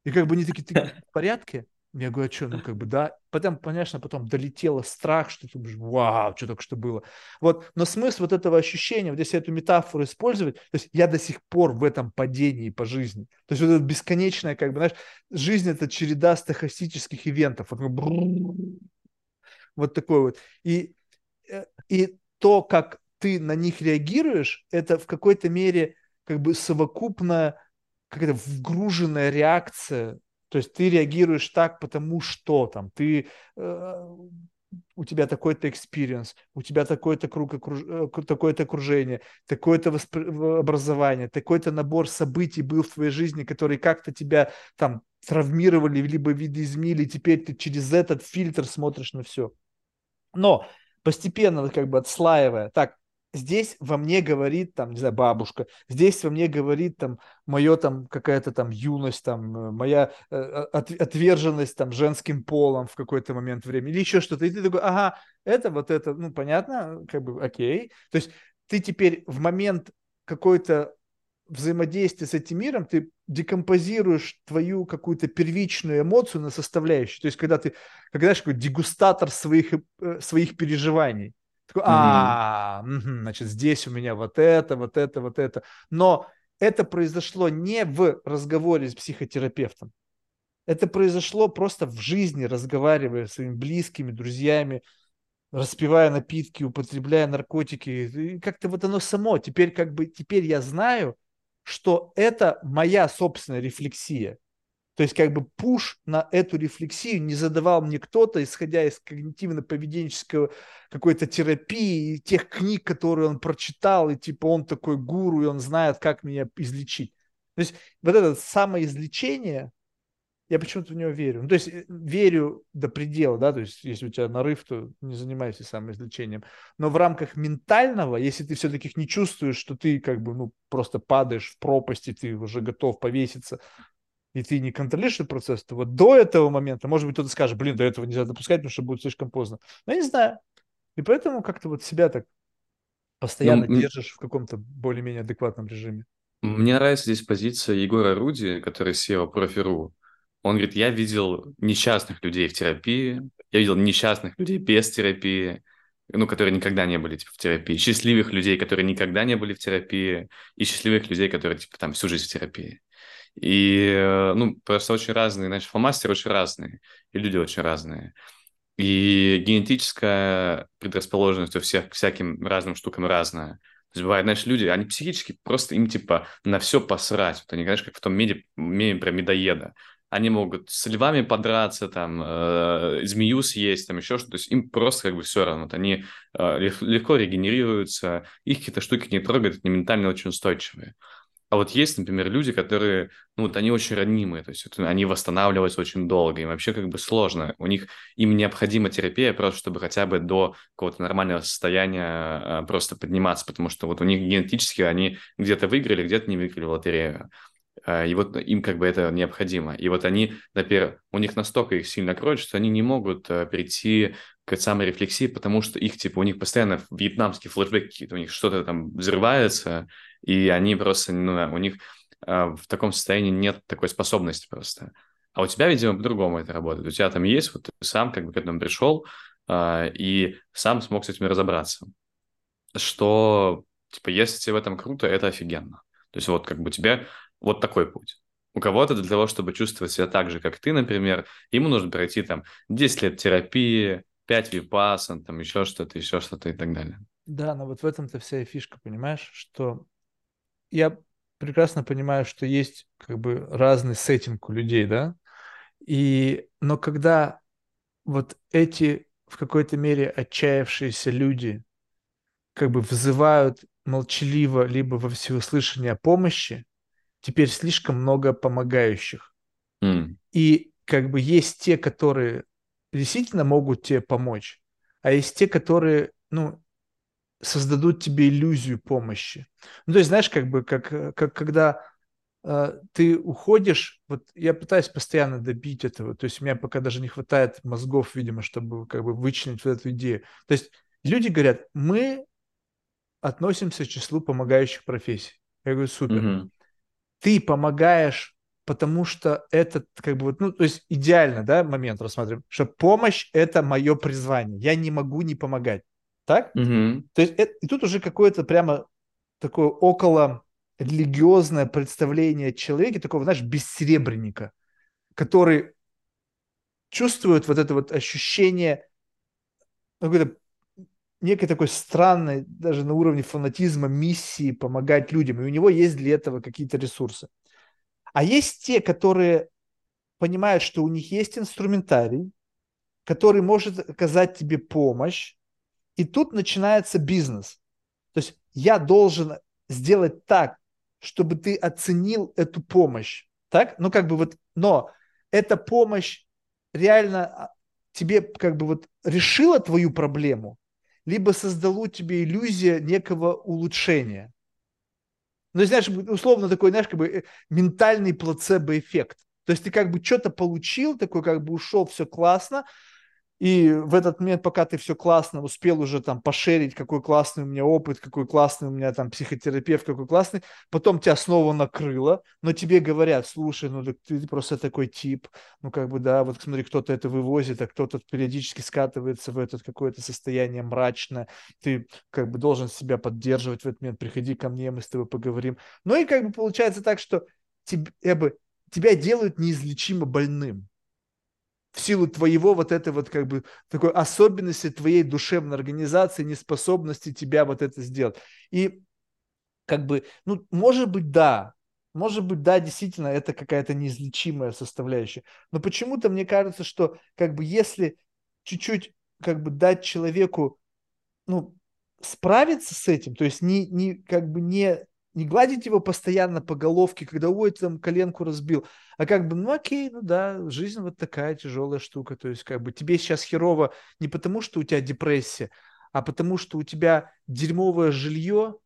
Speaker 2: И как бы они такие, ты в порядке? Я говорю, а что, ну как бы, да. Потом, конечно, потом долетело страх, что ты вау, что только что было. Вот, но смысл вот этого ощущения, вот если эту метафору использовать, то есть я до сих пор в этом падении по жизни. То есть вот это бесконечная, как бы, знаешь, жизнь это череда стахастических ивентов. Вот, вот такой вот. И, э, и то, как ты на них реагируешь, это в какой-то мере как бы совокупная, какая-то вгруженная реакция. То есть ты реагируешь так, потому что там ты э, у тебя такой-то experience, у тебя такой-то круг, окруж... Э, такое-то окружение, такое-то воспри... образование, такой-то набор событий был в твоей жизни, которые как-то тебя там травмировали, либо видоизменили, теперь ты через этот фильтр смотришь на все. Но постепенно, как бы отслаивая, так, здесь во мне говорит там, не знаю, бабушка, здесь во мне говорит там мое там какая-то там юность, там э, моя э, от, отверженность там женским полом в какой-то момент времени или еще что-то. И ты такой, ага, это вот это, ну понятно, как бы окей. То есть ты теперь в момент какой-то взаимодействия с этим миром, ты декомпозируешь твою какую-то первичную эмоцию на составляющие. То есть, когда ты, когда знаешь, какой дегустатор своих, э, своих переживаний. Такой, а, значит, здесь у меня вот это, вот это, вот это. Но это произошло не в разговоре с психотерапевтом. Это произошло просто в жизни, разговаривая с своими близкими, друзьями, распивая напитки, употребляя наркотики. И как-то вот оно само. Теперь как бы, теперь я знаю, что это моя собственная рефлексия. То есть как бы пуш на эту рефлексию не задавал мне кто-то, исходя из когнитивно-поведенческого какой-то терапии, и тех книг, которые он прочитал, и типа он такой гуру, и он знает, как меня излечить. То есть вот это самоизлечение, я почему-то в него верю. Ну, то есть э, верю до предела, да, то есть если у тебя нарыв, то не занимайся самоизлечением. Но в рамках ментального, если ты все-таки не чувствуешь, что ты как бы, ну, просто падаешь в пропасть, и ты уже готов повеситься, и ты не контролируешь этот процесс, то вот до этого момента, может быть, кто-то скажет, блин, до этого нельзя допускать, потому что будет слишком поздно. Но я не знаю. И поэтому как-то вот себя так постоянно ну, держишь в каком-то более-менее адекватном режиме.
Speaker 1: Мне нравится здесь позиция Егора Руди, который SEO Профи.ру. Он говорит, я видел несчастных людей в терапии, я видел несчастных людей без терапии, ну, которые никогда не были типа, в терапии, счастливых людей, которые никогда не были в терапии, и счастливых людей, которые типа там всю жизнь в терапии. И, э, ну, просто очень разные, значит, фломастеры очень разные, и люди очень разные. И генетическая предрасположенность у всех к всяким разным штукам разная. То есть бывает, знаешь, люди, они психически просто им типа на все посрать. Вот они, знаешь, как в том меди, меме про медоеда. Они могут с львами подраться, там, э, змею съесть, там еще что-то. То есть им просто как бы все равно. Вот они э, легко регенерируются, их какие-то штуки не трогают, они ментально очень устойчивые. А вот есть, например, люди, которые, ну вот они очень ранимые, то есть это, они восстанавливаются очень долго, им вообще как бы сложно. У них, им необходима терапия просто, чтобы хотя бы до какого-то нормального состояния а, просто подниматься, потому что вот у них генетически они где-то выиграли, где-то не выиграли в лотерею. А, и вот им как бы это необходимо. И вот они, например, у них настолько их сильно кроет, что они не могут а, прийти к самой рефлексии, потому что их, типа, у них постоянно вьетнамские флешбеки у них что-то там взрывается, и они просто, ну, у них э, в таком состоянии нет такой способности просто. А у тебя, видимо, по-другому это работает. У тебя там есть, вот ты сам как бы к этому пришел э, и сам смог с этим разобраться. Что, типа, если тебе в этом круто, это офигенно. То есть вот как бы тебе вот такой путь. У кого-то для того, чтобы чувствовать себя так же, как ты, например, ему нужно пройти там 10 лет терапии, 5 випасан, там еще что-то, еще что-то и так далее.
Speaker 2: Да, но вот в этом-то вся фишка, понимаешь, что я прекрасно понимаю, что есть как бы разный сеттинг у людей, да, и, но когда вот эти в какой-то мере отчаявшиеся люди как бы взывают молчаливо либо во всеуслышание о помощи, теперь слишком много помогающих. Mm. И как бы есть те, которые действительно могут тебе помочь, а есть те, которые, ну, создадут тебе иллюзию помощи. Ну, то есть, знаешь, как бы, как, как когда э, ты уходишь, вот я пытаюсь постоянно добить этого, то есть у меня пока даже не хватает мозгов, видимо, чтобы как бы вычленить вот эту идею. То есть люди говорят, мы относимся к числу помогающих профессий. Я говорю, супер. Угу. Ты помогаешь, потому что это как бы вот, ну, то есть идеально, да, момент рассматриваем, что помощь – это мое призвание. Я не могу не помогать. Так? Угу. То есть это, и тут уже какое-то прямо такое около религиозное представление о человеке, такого, знаешь, бессеребренника, который чувствует вот это вот ощущение ну, какой-то некой такой странной, даже на уровне фанатизма, миссии помогать людям. И у него есть для этого какие-то ресурсы. А есть те, которые понимают, что у них есть инструментарий, который может оказать тебе помощь, и тут начинается бизнес. То есть я должен сделать так, чтобы ты оценил эту помощь. Так? Ну, как бы вот, но эта помощь реально а, тебе как бы вот решила твою проблему, либо создало тебе иллюзия некого улучшения. Ну, знаешь, условно такой, знаешь, как бы э, ментальный плацебо-эффект. То есть ты как бы что-то получил, такой как бы ушел, все классно, и в этот момент, пока ты все классно успел уже там пошерить, какой классный у меня опыт, какой классный у меня там психотерапевт, какой классный, потом тебя снова накрыло, но тебе говорят, слушай, ну ты просто такой тип, ну как бы да, вот смотри, кто-то это вывозит, а кто-то периодически скатывается в это какое-то состояние мрачное, ты как бы должен себя поддерживать в этот момент, приходи ко мне, мы с тобой поговорим. Ну и как бы получается так, что тебе, бы, тебя делают неизлечимо больным в силу твоего вот этой вот как бы такой особенности твоей душевной организации, неспособности тебя вот это сделать. И как бы, ну, может быть, да, может быть, да, действительно, это какая-то неизлечимая составляющая. Но почему-то мне кажется, что как бы если чуть-чуть как бы дать человеку, ну, справиться с этим, то есть не, не как бы не не гладить его постоянно по головке, когда, ой, там коленку разбил, а как бы, ну окей, ну да, жизнь вот такая тяжелая штука, то есть как бы тебе сейчас херово не потому, что у тебя депрессия, а потому, что у тебя дерьмовое жилье,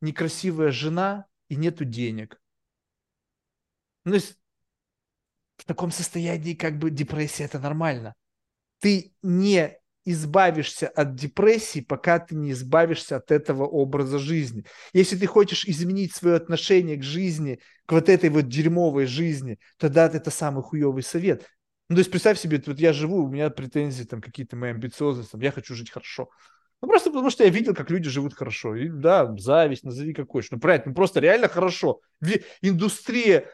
Speaker 2: некрасивая жена и нету денег. Ну, то есть в таком состоянии как бы депрессия это нормально. Ты не избавишься от депрессии, пока ты не избавишься от этого образа жизни. Если ты хочешь изменить свое отношение к жизни, к вот этой вот дерьмовой жизни, тогда это самый хуевый совет. Ну, то есть представь себе, вот я живу, у меня претензии там какие-то мои амбициозности, там, я хочу жить хорошо. Ну, просто потому что я видел, как люди живут хорошо. И, да, зависть, назови как хочешь. Ну, правильно, ну, просто реально хорошо. Индустрия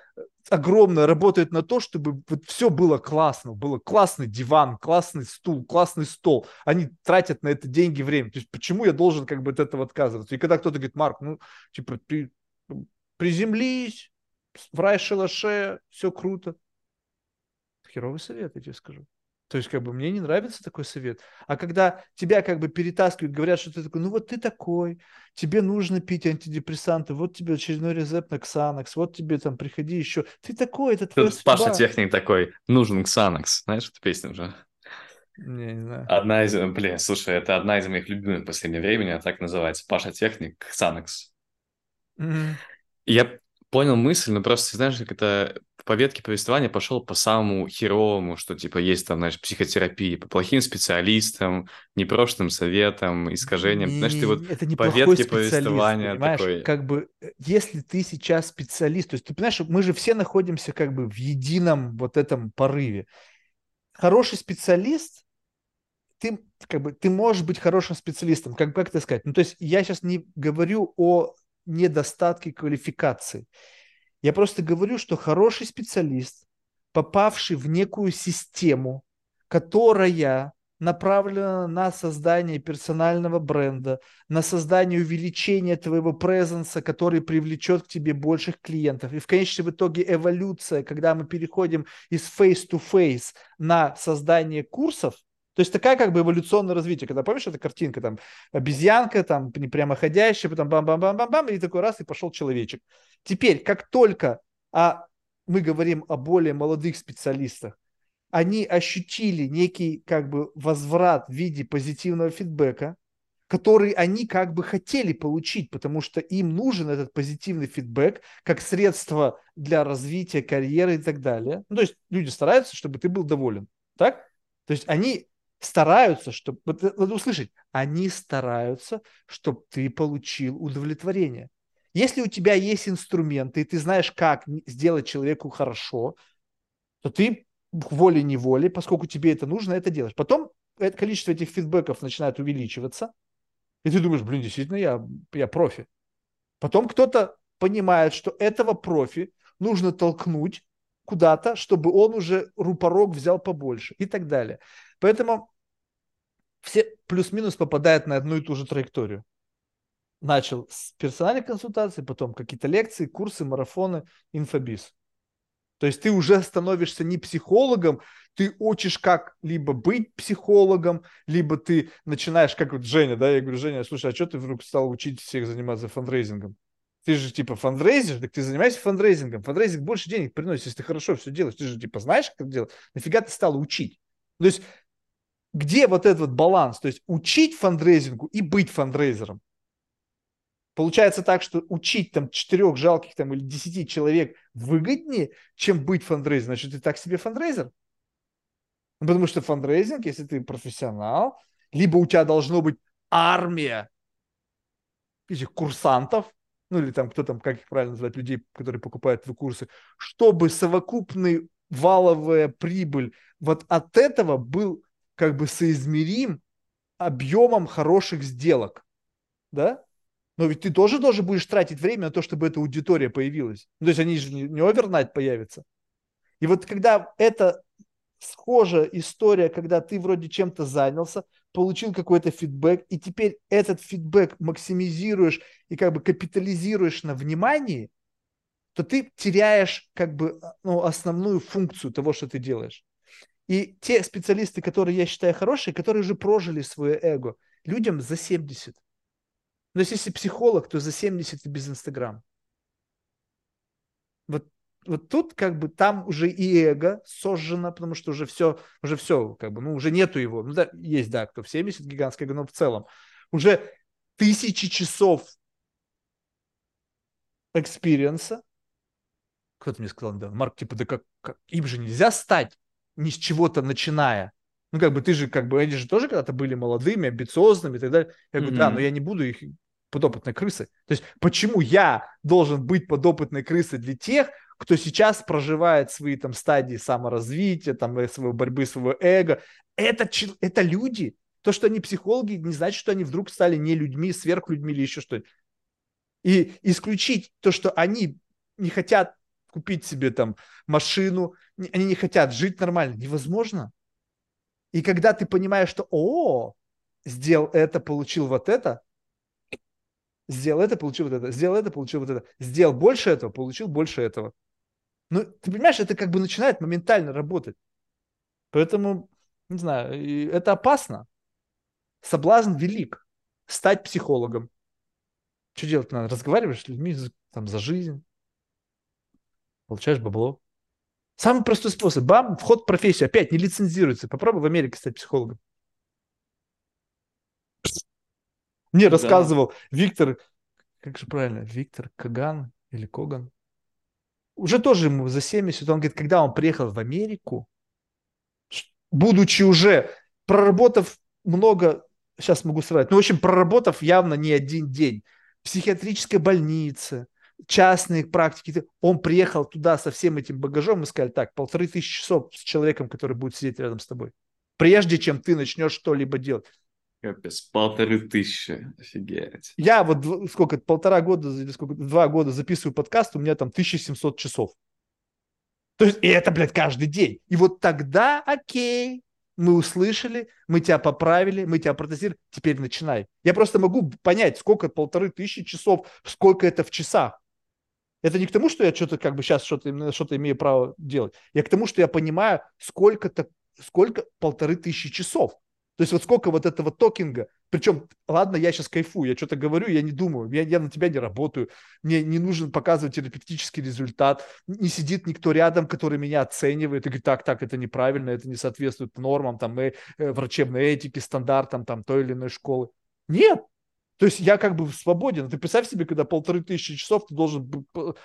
Speaker 2: огромная работает на то, чтобы вот все было классно. Было классный диван, классный стул, классный стол. Они тратят на это деньги, время. То есть почему я должен как бы от этого отказываться? И когда кто-то говорит, Марк, ну, типа, ты приземлись, в рай-шалаше, все круто. Херовый совет, я тебе скажу. То есть, как бы, мне не нравится такой совет. А когда тебя как бы перетаскивают, говорят, что ты такой, ну вот ты такой, тебе нужно пить антидепрессанты, вот тебе очередной рецепт на Ксанакс, вот тебе там, приходи еще. Ты такой, это твоя
Speaker 1: Тут Паша Техник такой, нужен Ксанакс. Знаешь эту песню уже?
Speaker 2: Не, не знаю.
Speaker 1: Одна из, блин, слушай, это одна из моих любимых в последнее время, а так называется. Паша Техник, Ксанакс. Mm-hmm. Я понял мысль, но просто, знаешь, как это по ветке повествования пошел по самому херовому, что, типа, есть там, знаешь, психотерапия, по плохим специалистам, непрошенным советам, искажениям. Не, знаешь, ты вот
Speaker 2: это
Speaker 1: по ветке повествования
Speaker 2: понимаешь?
Speaker 1: такой...
Speaker 2: Как бы, э, если ты сейчас специалист, то есть, ты понимаешь, мы же все находимся как бы в едином вот этом порыве. Хороший специалист, ты как бы ты можешь быть хорошим специалистом, как, как это сказать? Ну, то есть я сейчас не говорю о недостатки квалификации. Я просто говорю, что хороший специалист, попавший в некую систему, которая направлена на создание персонального бренда, на создание увеличения твоего презенса, который привлечет к тебе больших клиентов. И в конечном итоге эволюция, когда мы переходим из face-to-face на создание курсов, то есть такая как бы эволюционное развитие, когда помнишь эта картинка, там обезьянка, там прямоходящая, потом бам-бам-бам-бам-бам, и такой раз, и пошел человечек. Теперь, как только а, мы говорим о более молодых специалистах, они ощутили некий как бы возврат в виде позитивного фидбэка, который они как бы хотели получить, потому что им нужен этот позитивный фидбэк как средство для развития карьеры и так далее. Ну, то есть люди стараются, чтобы ты был доволен. Так? То есть они стараются, чтобы, надо услышать, они стараются, чтобы ты получил удовлетворение. Если у тебя есть инструменты, и ты знаешь, как сделать человеку хорошо, то ты волей-неволей, поскольку тебе это нужно, это делаешь. Потом это количество этих фидбэков начинает увеличиваться, и ты думаешь, блин, действительно, я, я профи. Потом кто-то понимает, что этого профи нужно толкнуть куда-то, чтобы он уже рупорог взял побольше и так далее. Поэтому все плюс-минус попадают на одну и ту же траекторию. Начал с персональной консультации, потом какие-то лекции, курсы, марафоны, инфобиз. То есть ты уже становишься не психологом, ты учишь как либо быть психологом, либо ты начинаешь, как вот Женя, да, я говорю, Женя, слушай, а что ты вдруг стал учить всех заниматься фандрейзингом? Ты же типа фандрейзер, так ты занимаешься фандрейзингом. Фандрейзинг больше денег приносит, если ты хорошо все делаешь. Ты же типа знаешь, как делать. Нафига ты стал учить? То есть где вот этот баланс? То есть учить фандрейзингу и быть фандрейзером. Получается так, что учить там четырех жалких там или десяти человек выгоднее, чем быть фандрейзером. Значит, ты так себе фандрейзер. Ну, потому что фандрейзинг, если ты профессионал, либо у тебя должно быть армия этих курсантов, ну или там кто там, как их правильно называть, людей, которые покупают твои курсы, чтобы совокупный валовая прибыль вот от этого был как бы соизмерим объемом хороших сделок, да? Но ведь ты тоже тоже будешь тратить время на то, чтобы эта аудитория появилась. Ну, то есть они же не, овернайт появятся. И вот когда это схожая история, когда ты вроде чем-то занялся, получил какой-то фидбэк, и теперь этот фидбэк максимизируешь и как бы капитализируешь на внимании, то ты теряешь как бы ну, основную функцию того, что ты делаешь. И те специалисты, которые я считаю хорошие, которые уже прожили свое эго, людям за 70. Но если психолог, то за 70 и без Инстаграм. Вот, вот тут как бы там уже и эго сожжено, потому что уже все, уже все, как бы, ну, уже нету его. Ну, да, есть, да, кто в 70 гигантское, но в целом. Уже тысячи часов experience а. Кто-то мне сказал недавно, Марк, типа, да как, как, им же нельзя стать ни с чего-то начиная. Ну, как бы ты же, как бы, они же тоже когда-то были молодыми, амбициозными и так далее. Я говорю, mm-hmm. да, но я не буду их подопытной крысы. То есть почему я должен быть подопытной крысой для тех, кто сейчас проживает свои там стадии саморазвития, там э, своей борьбы, своего эго. Это, это люди. То, что они психологи, не значит, что они вдруг стали не людьми, сверхлюдьми или еще что-нибудь. И исключить то, что они не хотят купить себе там машину, они не хотят жить нормально, невозможно. И когда ты понимаешь, что, о, сделал это, получил вот это, сделал это, получил вот это, сделал это, получил вот это, сделал больше этого, получил больше этого. Ну, ты понимаешь, это как бы начинает моментально работать. Поэтому, не знаю, это опасно. Соблазн велик. Стать психологом. Что делать надо? Разговариваешь с людьми там, за жизнь. Получаешь бабло. Самый простой способ. Бам, вход в профессию. Опять не лицензируется. Попробуй в Америке стать психологом. Мне да. рассказывал Виктор, как же правильно, Виктор Каган или Коган. Уже тоже ему за 70, он говорит, когда он приехал в Америку, будучи уже проработав много, сейчас могу сравнить, ну, в общем, проработав явно не один день, в психиатрической больнице, частные практики, он приехал туда со всем этим багажом и сказали, так, полторы тысячи часов с человеком, который будет сидеть рядом с тобой, прежде чем ты начнешь что-либо делать.
Speaker 1: Капец, полторы тысячи, офигеть.
Speaker 2: Я вот сколько, полтора года или сколько, два года записываю подкаст, у меня там 1700 часов. То есть, и это, блядь, каждый день. И вот тогда, окей, мы услышали, мы тебя поправили, мы тебя протестировали, теперь начинай. Я просто могу понять, сколько полторы тысячи часов, сколько это в часах. Это не к тому, что я что-то как бы сейчас что-то что имею право делать. Я к тому, что я понимаю, сколько-то, сколько полторы тысячи часов. То есть вот сколько вот этого токинга, причем, ладно, я сейчас кайфую, я что-то говорю, я не думаю, я, я на тебя не работаю, мне не нужен показывать терапевтический результат, не сидит никто рядом, который меня оценивает и говорит, так, так, это неправильно, это не соответствует нормам, там, э, э, врачебной этики, стандартам, там, той или иной школы. Нет, то есть я как бы свободен. Ты представь себе, когда полторы тысячи часов ты должен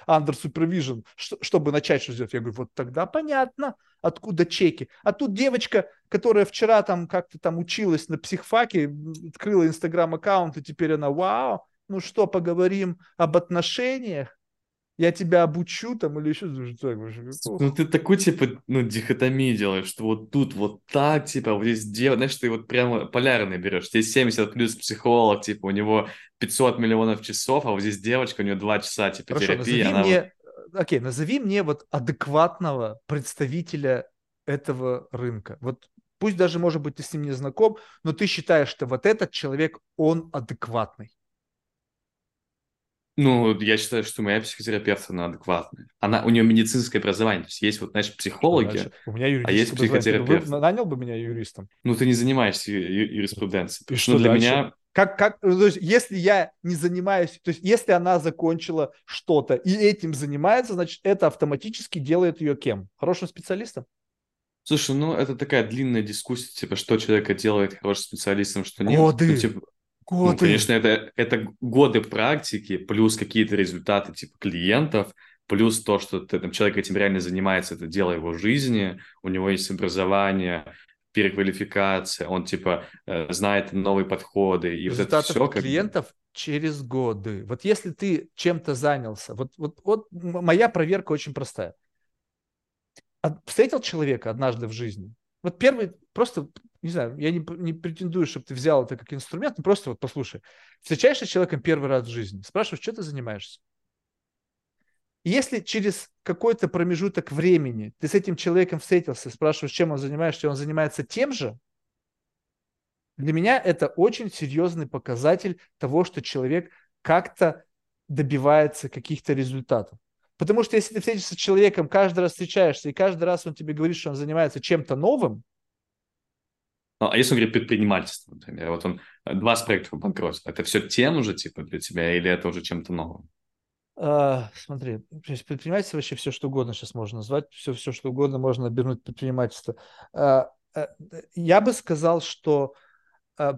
Speaker 2: under supervision, чтобы начать что сделать. Я говорю, вот тогда понятно, откуда чеки. А тут девочка, которая вчера там как-то там училась на психфаке, открыла инстаграм-аккаунт, и теперь она, вау, ну что, поговорим об отношениях? Я тебя обучу там или еще что-то.
Speaker 1: Ну, ты такой, типа, ну, дихотомии делаешь, что вот тут вот так, типа, вот здесь делать, знаешь, ты вот прямо полярный берешь. Здесь 70 плюс психолог, типа, у него 500 миллионов часов, а вот здесь девочка, у нее 2 часа, типа, Хорошо, терапии.
Speaker 2: Назови она мне, вот... окей, назови мне вот адекватного представителя этого рынка. Вот пусть даже, может быть, ты с ним не знаком, но ты считаешь, что вот этот человек, он адекватный.
Speaker 1: Ну, я считаю, что моя психотерапевт, она адекватная. Она, у нее медицинское образование. То есть есть вот, знаешь, психологи,
Speaker 2: Значит, у меня
Speaker 1: а есть психотерапевт.
Speaker 2: Вы нанял бы меня юристом?
Speaker 1: Ну, ты не занимаешься ю- юриспруденцией.
Speaker 2: И
Speaker 1: Ну,
Speaker 2: что
Speaker 1: для
Speaker 2: дальше?
Speaker 1: меня...
Speaker 2: Как, как, ну, то есть, если я не занимаюсь, то есть, если она закончила что-то и этим занимается, значит, это автоматически делает ее кем? Хорошим специалистом?
Speaker 1: Слушай, ну, это такая длинная дискуссия, типа, что человека делает хорошим специалистом, что нет.
Speaker 2: Годы.
Speaker 1: Ну, типа, ну,
Speaker 2: Годы.
Speaker 1: конечно, это, это годы практики, плюс какие-то результаты, типа, клиентов, плюс то, что ты, там, человек этим реально занимается, это дело его жизни, у него есть образование, переквалификация, он, типа, э, знает новые подходы, и вот это
Speaker 2: результатов
Speaker 1: все как
Speaker 2: клиентов через годы. Вот если ты чем-то занялся, вот, вот, вот моя проверка очень простая. Встретил человека однажды в жизни. Вот первый, просто, не знаю, я не, не претендую, чтобы ты взял это как инструмент, но просто вот послушай. Встречаешься с человеком первый раз в жизни, спрашиваешь, что ты занимаешься? Если через какой-то промежуток времени ты с этим человеком встретился, спрашиваешь, чем он занимается, и он занимается тем же, для меня это очень серьезный показатель того, что человек как-то добивается каких-то результатов. Потому что если ты встретишься с человеком, каждый раз встречаешься, и каждый раз он тебе говорит, что он занимается чем-то новым,
Speaker 1: Ну, а если он говорит предпринимательство, например, вот он э, два проекта банкротства, это все тем же, типа, для тебя, или это уже чем-то новым?
Speaker 2: А, смотри, предпринимательство вообще все что угодно сейчас можно назвать, все, все что угодно можно обернуть предпринимательство. А, а, я бы сказал, что а,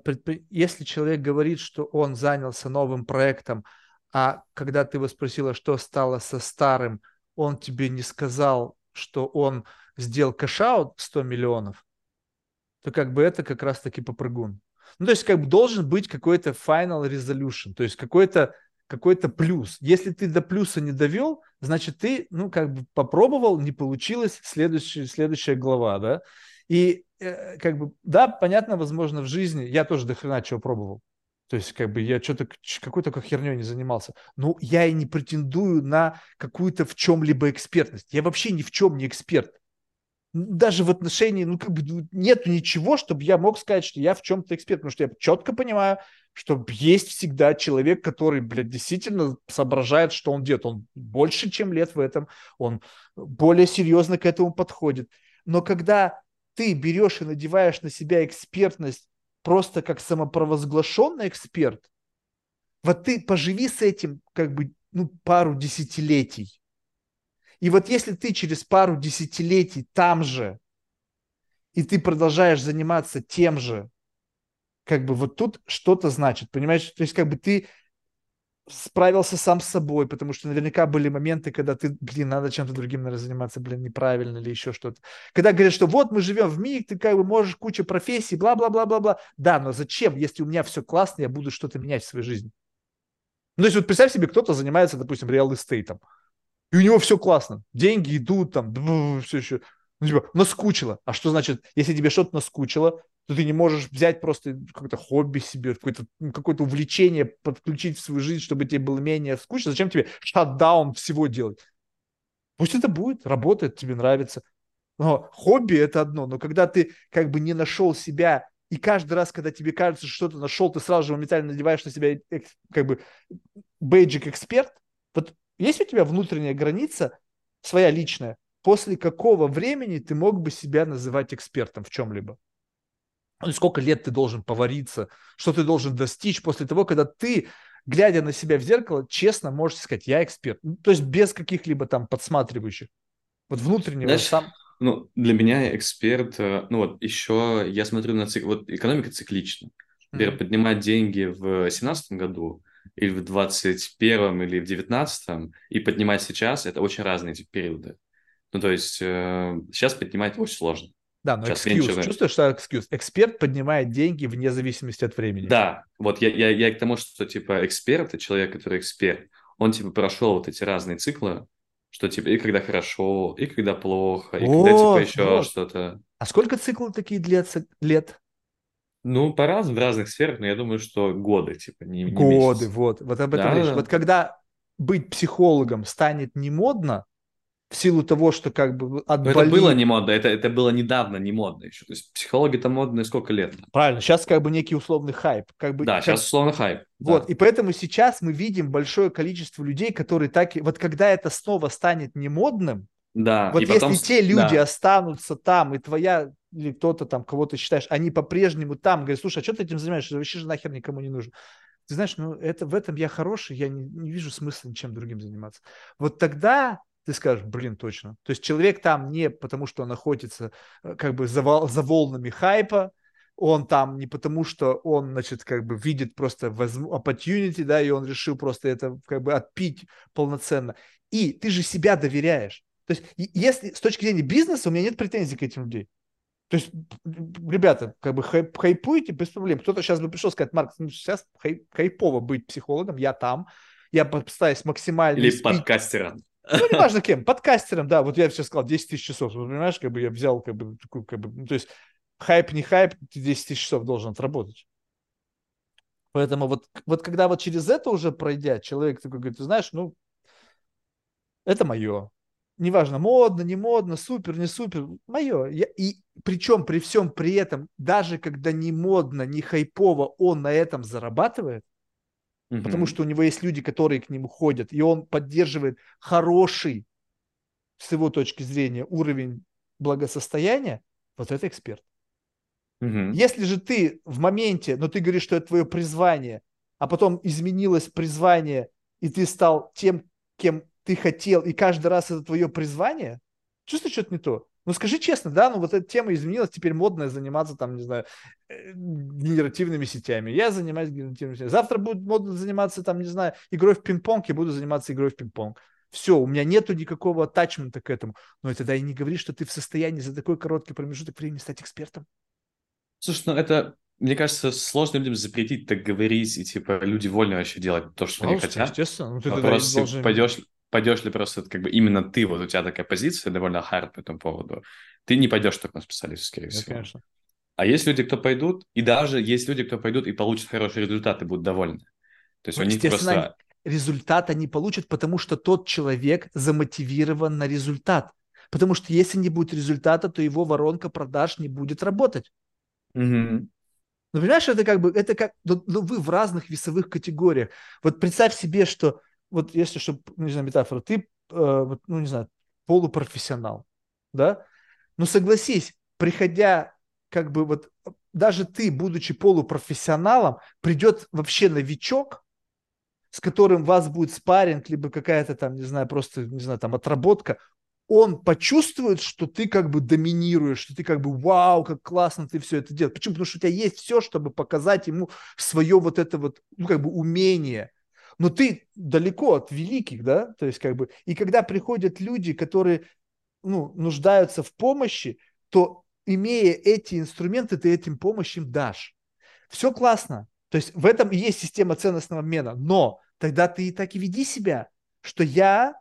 Speaker 2: если человек говорит, что он занялся новым проектом, а когда ты его спросила, что стало со старым, он тебе не сказал, что он сделал cash-out 100 миллионов, то как бы это как раз-таки попрыгун. Ну, то есть как бы должен быть какой-то final resolution, то есть какой-то какой-то плюс. Если ты до плюса не довел, значит, ты, ну, как бы попробовал, не получилось, следующая, следующая глава, да. И э, как бы, да, понятно, возможно, в жизни я тоже до хрена чего пробовал. То есть, как бы, я что-то, какой только херней не занимался. Но я и не претендую на какую-то в чем-либо экспертность. Я вообще ни в чем не эксперт. Даже в отношении, ну, как бы, ну, нет ничего, чтобы я мог сказать, что я в чем-то эксперт. Потому что я четко понимаю, что есть всегда человек, который, блядь, действительно соображает, что он делает. Он больше, чем лет в этом, он более серьезно к этому подходит. Но когда ты берешь и надеваешь на себя экспертность просто как самопровозглашенный эксперт, вот ты поживи с этим как бы ну, пару десятилетий. И вот если ты через пару десятилетий там же, и ты продолжаешь заниматься тем же, как бы вот тут что-то значит, понимаешь? То есть как бы ты справился сам с собой, потому что наверняка были моменты, когда ты, блин, надо чем-то другим, наверное, заниматься, блин, неправильно или еще что-то. Когда говорят, что вот мы живем в мире, ты как бы можешь куча профессий, бла-бла-бла-бла-бла. Да, но зачем, если у меня все классно, я буду что-то менять в своей жизни? Ну, то есть вот представь себе, кто-то занимается, допустим, реал-эстейтом, и у него все классно, деньги идут там, все еще, ну, типа, наскучило. А что значит, если тебе что-то наскучило, то ты не можешь взять просто какое-то хобби себе, какое-то, ну, какое-то увлечение подключить в свою жизнь, чтобы тебе было менее скучно. Зачем тебе шатдаун всего делать? Пусть это будет, работает, тебе нравится. Но хобби это одно, но когда ты как бы не нашел себя, и каждый раз, когда тебе кажется, что что-то нашел, ты сразу же моментально надеваешь на себя как бы бейджик эксперт, есть у тебя внутренняя граница, своя личная, после какого времени ты мог бы себя называть экспертом в чем-либо? Ну, сколько лет ты должен повариться, что ты должен достичь после того, когда ты, глядя на себя в зеркало, честно можешь сказать, я эксперт. Ну, то есть без каких-либо там подсматривающих. Вот внутреннего
Speaker 1: Знаешь,
Speaker 2: сам...
Speaker 1: Ну, для меня эксперт, э, ну вот еще я смотрю на цикл, вот экономика циклична. Например,
Speaker 2: Мгм.
Speaker 1: поднимать деньги в 2017 году или в 2021 или в 2019 и поднимать сейчас, это очень разные эти периоды. Ну, то есть э, сейчас поднимать очень сложно.
Speaker 2: Да, но
Speaker 1: Сейчас
Speaker 2: excuse.
Speaker 1: меньше-
Speaker 2: Чувствуешь, что excuse? Эксперт поднимает деньги вне зависимости от времени.
Speaker 1: Да, вот я, я, я к тому, что типа эксперт, это человек, который эксперт, он типа прошел вот эти разные циклы, что типа и когда хорошо, и когда плохо, и когда типа еще
Speaker 2: вот.
Speaker 1: что-то.
Speaker 2: А сколько циклов такие длятся лет?
Speaker 1: Ну, по-разному, в разных сферах, но я думаю, что годы, типа, не, не
Speaker 2: Годы,
Speaker 1: месяцы.
Speaker 2: вот. Вот об этом
Speaker 1: Да,
Speaker 2: речь.
Speaker 1: да.
Speaker 2: Вот когда быть психологом станет не модно, в силу того, что как бы
Speaker 1: отболи... это было не модно, это, это было недавно не модно еще. То есть психологи-то модные сколько лет?
Speaker 2: Правильно, сейчас как бы некий условный хайп. Как бы,
Speaker 1: да,
Speaker 2: как...
Speaker 1: сейчас условный хайп.
Speaker 2: Вот, да. и поэтому сейчас мы видим большое количество людей, которые так... Вот когда это снова станет не модным,
Speaker 1: да,
Speaker 2: вот если потом... те люди да. останутся там, и твоя или кто-то там, кого ты считаешь, они по-прежнему там, говорят, слушай, а что ты этим занимаешься? Вообще же нахер никому не нужен. Ты знаешь, ну это, в этом я хороший, я не, не вижу смысла ничем другим заниматься. Вот тогда ты скажешь, блин, точно. То есть человек там не потому, что он находится э, как бы за, за волнами хайпа, он там не потому, что он, значит, как бы видит просто opportunity, да, и он решил просто это как бы отпить полноценно. И ты же себя доверяешь. То есть, если с точки зрения бизнеса у меня нет претензий к этим людям. То есть, ребята, как бы хайп, хайпуете без проблем. Кто-то сейчас бы пришел сказать, Марк, ну, сейчас хай, хайпово быть психологом, я там, я постараюсь максимально...
Speaker 1: Или спить. подкастером.
Speaker 2: Ну, неважно кем, подкастером, да, вот я сейчас сказал 10 тысяч часов, понимаешь, как бы я взял, как бы, такую, как бы, ну, то есть хайп, не хайп, ты 10 тысяч часов должен отработать. Поэтому вот, вот когда вот через это уже пройдя, человек такой говорит, ты знаешь, ну, это мое. Неважно, модно, не модно, супер, не супер, мое. Я, и причем при всем при этом, даже когда не модно, не хайпово, он на этом зарабатывает, угу. потому что у него есть люди, которые к нему ходят, и он поддерживает хороший, с его точки зрения, уровень благосостояния, вот это эксперт. Угу. Если же ты в моменте, но ты говоришь, что это твое призвание, а потом изменилось призвание, и ты стал тем, кем ты хотел, и каждый раз это твое призвание, чувствуешь, что-то не то. Ну, скажи честно, да, ну вот эта тема изменилась, теперь модно заниматься там, не знаю, э, генеративными сетями. Я занимаюсь генеративными сетями. Завтра будет модно заниматься там, не знаю, игрой в пинг-понг, я буду заниматься игрой в пинг-понг. Все, у меня нету никакого атачмента к этому. Но тогда и не говори, что ты в состоянии за такой короткий промежуток времени стать экспертом.
Speaker 1: Слушай, ну это, мне кажется, сложно людям запретить так говорить, и типа люди вольно вообще делать то, что Пожалуйста, они хотят.
Speaker 2: Естественно. Ну, ты
Speaker 1: Вопрос, должен... пойдешь, пойдешь ли просто как бы именно ты, вот у тебя такая позиция довольно хард по этому поводу, ты не пойдешь так на специалиста, скорее да, всего. Конечно. А есть люди, кто пойдут, и даже есть люди, кто пойдут и получат хорошие результаты, будут довольны. То есть ну, у них просто...
Speaker 2: результат они получат, потому что тот человек замотивирован на результат. Потому что если не будет результата, то его воронка продаж не будет работать. Угу. Ну, понимаешь, это как бы, это как, ну, ну, вы в разных весовых категориях. Вот представь себе, что вот если, чтобы, ну, не знаю, метафора, ты, э, ну, не знаю, полупрофессионал, да? Ну, согласись, приходя, как бы вот, даже ты, будучи полупрофессионалом, придет вообще новичок, с которым вас будет спарринг, либо какая-то там, не знаю, просто, не знаю, там отработка, он почувствует, что ты как бы доминируешь, что ты как бы вау, как классно ты все это делаешь. Почему? Потому что у тебя есть все, чтобы показать ему свое вот это вот, ну, как бы умение – но ты далеко от великих, да, то есть как бы, и когда приходят люди, которые, ну, нуждаются в помощи, то имея эти инструменты, ты этим помощь им дашь. Все классно, то есть в этом и есть система ценностного обмена, но тогда ты и так и веди себя, что я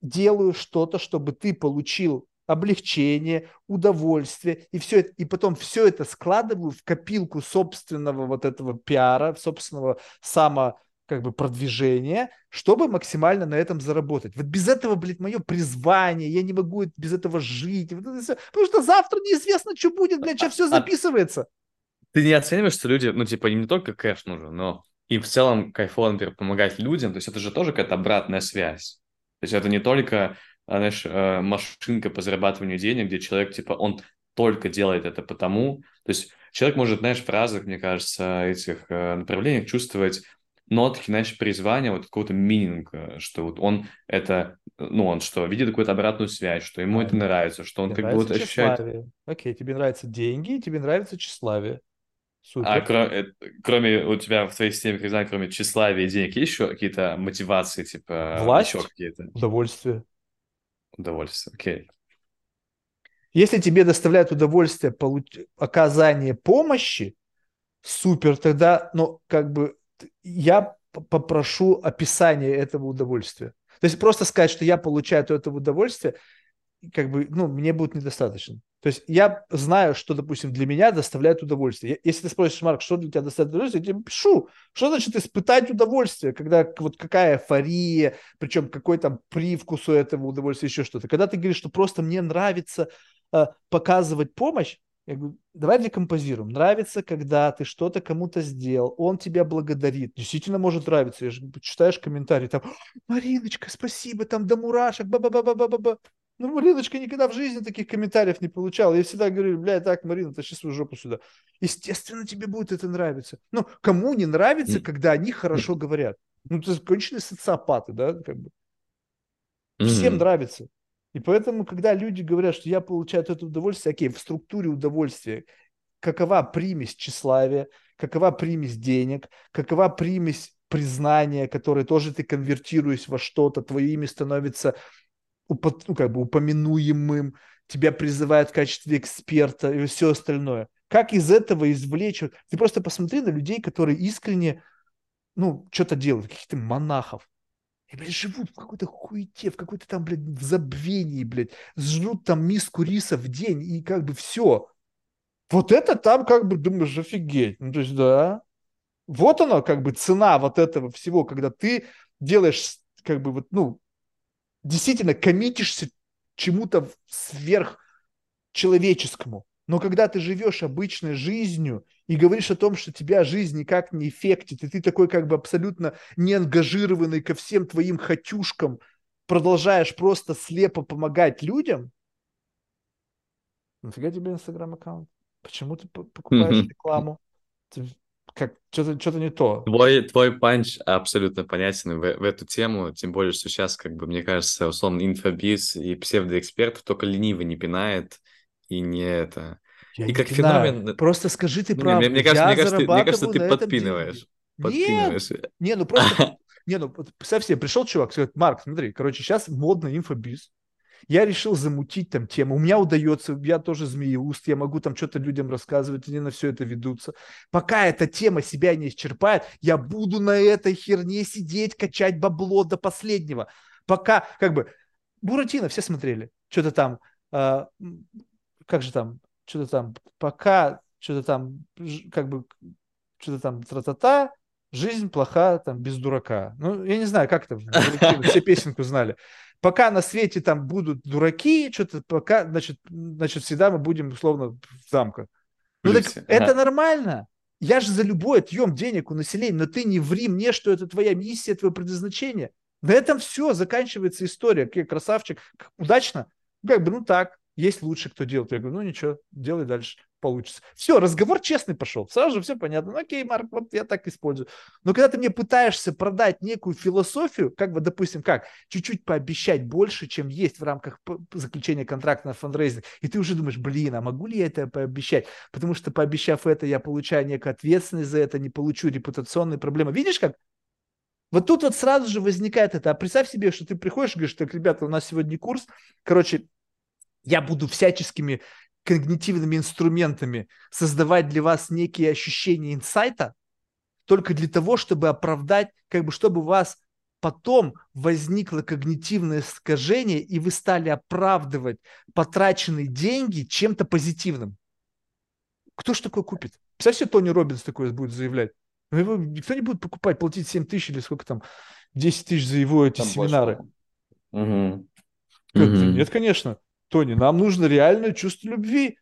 Speaker 2: делаю что-то, чтобы ты получил облегчение, удовольствие, и все это, и потом все это складываю в копилку собственного вот этого пиара, собственного само как бы продвижение, чтобы максимально на этом заработать. Вот без этого, блядь, мое призвание, я не могу без этого жить. Вот это все, потому что завтра неизвестно, что будет, блядь, сейчас все а, а записывается.
Speaker 1: Ты не оцениваешь, что люди, ну, типа, им не только кэш нужен, но им в целом кайфово, например, помогать людям, то есть это же тоже какая-то обратная связь. То есть это не только, а, знаешь, э, машинка по зарабатыванию денег, где человек, типа, он только делает это потому, то есть человек может, знаешь, в разных, мне кажется, этих э, направлениях чувствовать нотки, знаешь, призвания, вот какого-то мининга, что вот он это, ну, он что, видит какую-то обратную связь, что ему это нравится, что он тебе как бы вот ощущает...
Speaker 2: Окей, тебе нравятся деньги, тебе нравится тщеславие.
Speaker 1: Супер. А кроме, э, кроме у тебя в твоей системе признания, кроме тщеславия и денег, есть еще какие-то мотивации, типа
Speaker 2: Власть, еще какие-то? удовольствие.
Speaker 1: Удовольствие, окей.
Speaker 2: Если тебе доставляет удовольствие получ... оказание помощи, супер, тогда, ну, как бы я попрошу описание этого удовольствия. То есть просто сказать, что я получаю от этого удовольствия, как бы, ну, мне будет недостаточно. То есть я знаю, что, допустим, для меня доставляет удовольствие. Если ты спросишь, Марк, что для тебя доставляет удовольствие, я тебе пишу. Что значит испытать удовольствие? Когда вот какая эйфория, причем какой там привкус у этого удовольствия, еще что-то. Когда ты говоришь, что просто мне нравится э, показывать помощь, я говорю, давай декомпозируем. Нравится, когда ты что-то кому-то сделал, он тебя благодарит. Действительно может нравиться. Я же читаешь комментарии, там, Мариночка, спасибо, там до мурашек, ба-ба-ба-ба-ба-ба. Ну, Мариночка никогда в жизни таких комментариев не получала. Я всегда говорю, бля, так, Марина, тащи свою жопу сюда. Естественно, тебе будет это нравиться. Ну, кому не нравится, когда они хорошо говорят? Ну, это конченые социопаты, да, как бы. Всем mm-hmm. нравится. И поэтому, когда люди говорят, что я получаю это удовольствие, окей, в структуре удовольствия, какова примесь тщеславия, какова примесь денег, какова примесь признания, которое тоже ты конвертируешь во что-то, твое имя становится ну, как бы упомянуемым, тебя призывают в качестве эксперта и все остальное. Как из этого извлечь? Ты просто посмотри на людей, которые искренне, ну, что-то делают, каких-то монахов. И, блядь, живут в какой-то хуете, в какой-то там, блядь, в забвении, блядь. Жрут там миску риса в день, и как бы все. Вот это там как бы думаешь, офигеть. Ну, то есть, да. Вот оно, как бы, цена вот этого всего, когда ты делаешь, как бы, вот, ну, действительно коммитишься чему-то сверхчеловеческому. Но когда ты живешь обычной жизнью и говоришь о том, что тебя жизнь никак не эффектит, и ты такой как бы абсолютно не ангажированный ко всем твоим хотюшкам, продолжаешь просто слепо помогать людям, нафига тебе инстаграм-аккаунт? Почему ты покупаешь рекламу? Ты как что-то что не то.
Speaker 1: Твой, твой панч абсолютно понятен в, в эту тему, тем более, что сейчас, как бы, мне кажется, условно, инфобиз и псевдоэкспертов только ленивый не пинает, и не это.
Speaker 2: Я и как знаю. феномен... Просто скажи ты ну, правду.
Speaker 1: Мне, мне, кажется, мне, кажется, ты, мне кажется, ты подпинываешь.
Speaker 2: подпинываешь. Нет, не, ну просто... Не, ну себе, пришел чувак, говорит, Марк, смотри, короче, сейчас модно инфобиз. Я решил замутить там тему. У меня удается, я тоже змееуст, я могу там что-то людям рассказывать, они на все это ведутся. Пока эта тема себя не исчерпает, я буду на этой херне сидеть, качать бабло до последнего. Пока, как бы, Буратино все смотрели, что-то там, э, как же там, что-то там, пока, что-то там, как бы, что-то там, тра-та-та, жизнь плоха, там, без дурака. Ну, я не знаю, как это, все песенку знали. Пока на свете там будут дураки, что-то пока, значит, значит, всегда мы будем, условно, в замках. Ну, так ага. это нормально. Я же за любой отъем денег у населения, но ты не ври мне, что это твоя миссия, твое предназначение. На этом все, заканчивается история. Красавчик, удачно. Как бы, ну так, есть лучше, кто делает. Я говорю, ну ничего, делай дальше, получится. Все, разговор честный пошел. Сразу же все понятно. Ну, окей, Марк, вот я так использую. Но когда ты мне пытаешься продать некую философию, как бы, допустим, как, чуть-чуть пообещать больше, чем есть в рамках заключения контракта на фандрейзинг, и ты уже думаешь, блин, а могу ли я это пообещать? Потому что пообещав это, я получаю некую ответственность за это, не получу репутационные проблемы. Видишь, как вот тут вот сразу же возникает это. А представь себе, что ты приходишь и говоришь, так, ребята, у нас сегодня курс, короче, я буду всяческими когнитивными инструментами создавать для вас некие ощущения инсайта, только для того, чтобы оправдать, как бы, чтобы у вас потом возникло когнитивное искажение, и вы стали оправдывать потраченные деньги чем-то позитивным. Кто ж такое купит? Представь себе, Тони Робинс такое будет заявлять. Ну, его никто не будет покупать, платить 7 тысяч или сколько там, 10 тысяч за его эти там семинары. Угу. Нет, конечно. Тони, нам нужно реальное чувство любви.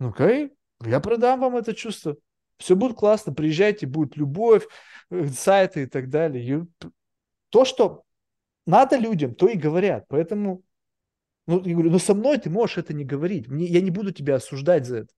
Speaker 2: Ну, окей, я продам вам это чувство. Все будет классно, приезжайте, будет любовь, э, сайты и так далее. И то, что надо людям, то и говорят. Поэтому, ну, я говорю, ну со мной ты можешь это не говорить. Мне, я не буду тебя осуждать за это.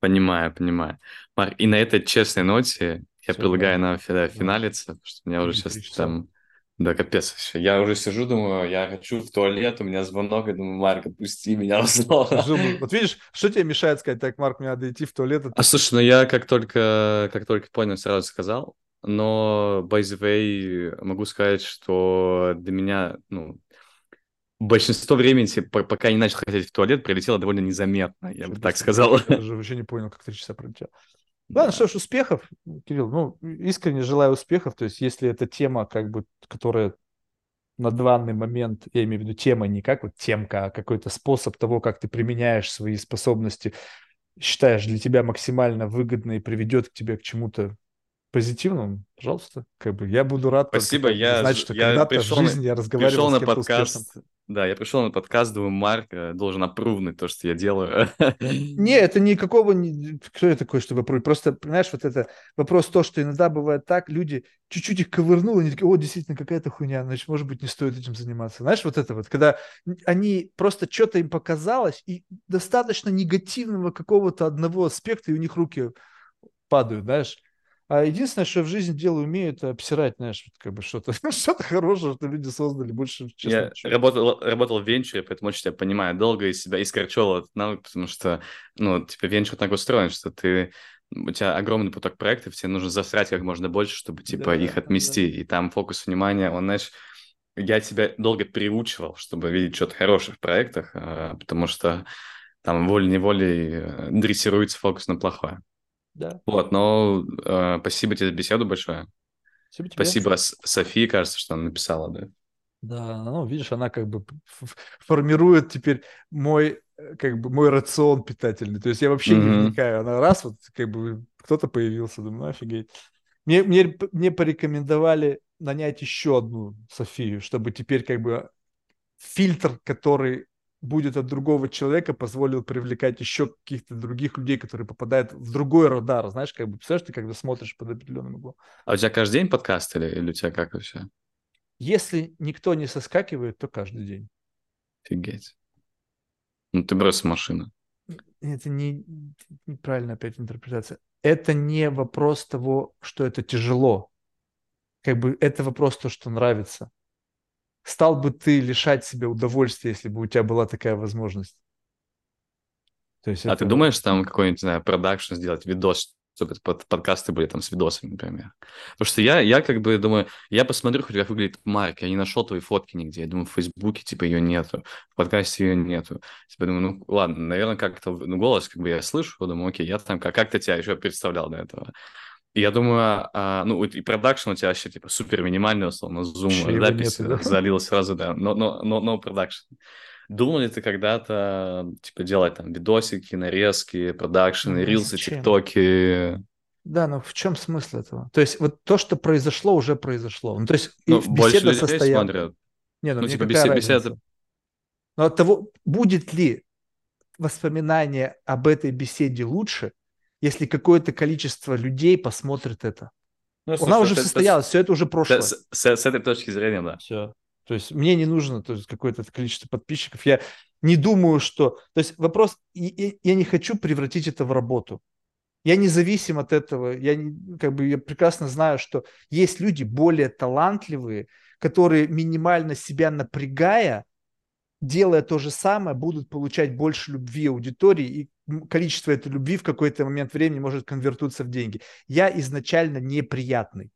Speaker 1: Понимаю, понимаю. Марк, и на этой честной ноте я Все предлагаю нам финалиться, потому что у меня уже сейчас там да, капец вообще. Я уже сижу, думаю, я хочу в туалет, у меня звонок, я думаю, Марк, отпусти меня снова.
Speaker 2: Вот видишь, что тебе мешает сказать, так, Марк, мне надо идти в туалет?
Speaker 1: А слушай, ну я как только, как только понял, сразу сказал, но, by the way, могу сказать, что для меня, ну, большинство времени, пока не начал ходить в туалет, прилетело довольно незаметно, я бы так сказал.
Speaker 2: Я уже вообще не понял, как три часа пролетело. Ладно, что ж, успехов, Кирилл. Ну, искренне желаю успехов. То есть, если эта тема, как бы, которая на данный момент, я имею в виду тема не как вот темка, а какой-то способ того, как ты применяешь свои способности, считаешь для тебя максимально выгодно и приведет к тебе к чему-то позитивному, пожалуйста, как бы я буду рад.
Speaker 1: Спасибо, я
Speaker 2: знать, что
Speaker 1: я
Speaker 2: когда-то
Speaker 1: пришел
Speaker 2: в жизни я разговаривал
Speaker 1: пришел на
Speaker 2: с кем-то
Speaker 1: подкаст,
Speaker 2: успешным.
Speaker 1: Да, я пришел на подкаст, думаю, Марк э, должен опрувнуть то, что я делаю.
Speaker 2: Не, это никакого, кто я такой, чтобы опру- Просто, понимаешь, вот это вопрос то, что иногда бывает так, люди чуть-чуть их ковырнул, и они такие, о, действительно, какая-то хуйня, значит, может быть, не стоит этим заниматься. Знаешь, вот это вот, когда они просто что-то им показалось, и достаточно негативного какого-то одного аспекта, и у них руки падают, знаешь. А единственное, что я в жизни делаю, умею, это обсирать, знаешь, как бы что-то что хорошее, что люди создали, больше, честно,
Speaker 1: Я
Speaker 2: ничего.
Speaker 1: работал, работал в венчуре, поэтому очень тебя понимаю. Долго из себя искорчевал этот навык, потому что, ну, типа, венчур так устроен, что ты у тебя огромный поток проектов, тебе нужно засрать как можно больше, чтобы, типа,
Speaker 2: Да,
Speaker 1: их
Speaker 2: да.
Speaker 1: отмести. И там фокус внимания, он, знаешь, я тебя долго приучивал, чтобы видеть что-то хорошее в проектах, а, потому что там волей-неволей э, дрессируется фокус на плохое.
Speaker 2: Да,
Speaker 1: Вот, но э, спасибо тебе за беседу большое.
Speaker 2: спасибо тебе.
Speaker 1: Спасибо Софии, кажется, что она написала, да.
Speaker 2: Да, ну, видишь, она как бы формирует теперь мой, э, как бы, мой рацион питательный. То есть я вообще не
Speaker 1: Мгм.
Speaker 2: вникаю. Она раз, вот, как бы, кто-то появился, думаю, «Ну, офигеть. Мне, мне, мне порекомендовали нанять еще одну Софию, чтобы теперь, как бы, фильтр, который будет от другого человека, позволил привлекать еще каких-то других людей, которые попадают в другой радар. Знаешь, как бы, представляешь, ты когда смотришь под определенным углом.
Speaker 1: А у тебя каждый день подкаст или, или у тебя как вообще?
Speaker 2: Если никто не соскакивает, то каждый день.
Speaker 1: Офигеть. Ну, ты бросил машину.
Speaker 2: это не неправильная опять интерпретация. Это не вопрос того, что это тяжело. Как бы это вопрос то, что нравится. Стал бы ты лишать себя удовольствия, если бы у тебя была такая возможность? То есть
Speaker 1: А
Speaker 2: это...
Speaker 1: ты думаешь там какой-нибудь, не знаю, продакшн сделать, видос, чтобы под, подкасты были там с видосами, например? Потому что я, я как бы думаю, я посмотрю, хоть как выглядит Марк, я не нашел твои фотки нигде. Я думаю, в Фейсбуке, типа, ее нету, в подкасте ее нету. Типа, думаю, ну, ладно, наверное, как-то, ну, голос, как бы я слышу, думаю, окей, я там как- как-то тебя еще представлял до этого. Я думаю, а, ну, и продакшн у тебя вообще, типа, супер минимальный, условно, зум,
Speaker 2: Вообще его
Speaker 1: запись
Speaker 2: нету, да.
Speaker 1: залил сразу, да, но, но, но, но продакшн. Думал ли ты когда-то, типа, делать там видосики, нарезки, продакшены,
Speaker 2: Ну,
Speaker 1: рилсы, тиктоки?
Speaker 2: Да, но в чем смысл этого? То есть вот то, что произошло, уже произошло. Ну, то есть
Speaker 1: Ну, больше
Speaker 2: беседа
Speaker 1: людей
Speaker 2: состоялась.
Speaker 1: смотрят.
Speaker 2: Не, ну,
Speaker 1: Ну, типа, беседа-
Speaker 2: разница? Но от того, будет ли воспоминание об этой беседе лучше, если какое-то количество людей посмотрит это.
Speaker 1: Ну,
Speaker 2: Она
Speaker 1: слушай,
Speaker 2: уже
Speaker 1: это-
Speaker 2: состоялась, все это уже
Speaker 1: это-
Speaker 2: прошлое.
Speaker 1: С, с- с этой точки зрения, да.
Speaker 2: Все. То есть мне не нужно то есть, какое-то количество подписчиков. Я не думаю, что... То есть вопрос... Я не хочу превратить это в работу. Я независим от этого. Я, не- как бы, я прекрасно знаю, что есть люди более талантливые, которые минимально себя напрягая, делая то же самое, будут получать больше любви аудитории, и количество этой любви в какой-то момент времени может конвертироваться в деньги. Я изначально неприятный.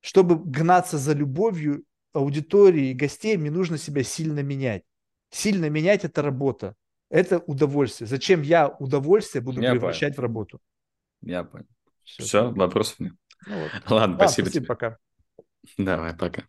Speaker 2: Чтобы гнаться за любовью аудитории и гостей, мне нужно себя сильно менять. Сильно менять – это работа. Это удовольствие. Зачем я удовольствие буду
Speaker 1: Я
Speaker 2: превращать в работу?
Speaker 1: Я понял.
Speaker 2: Всё.
Speaker 1: Все, вопросов нет.
Speaker 2: Ну вот.
Speaker 1: Ладно,
Speaker 2: Да,
Speaker 1: спасибо, тебе.
Speaker 2: пока.
Speaker 1: Давай, пока.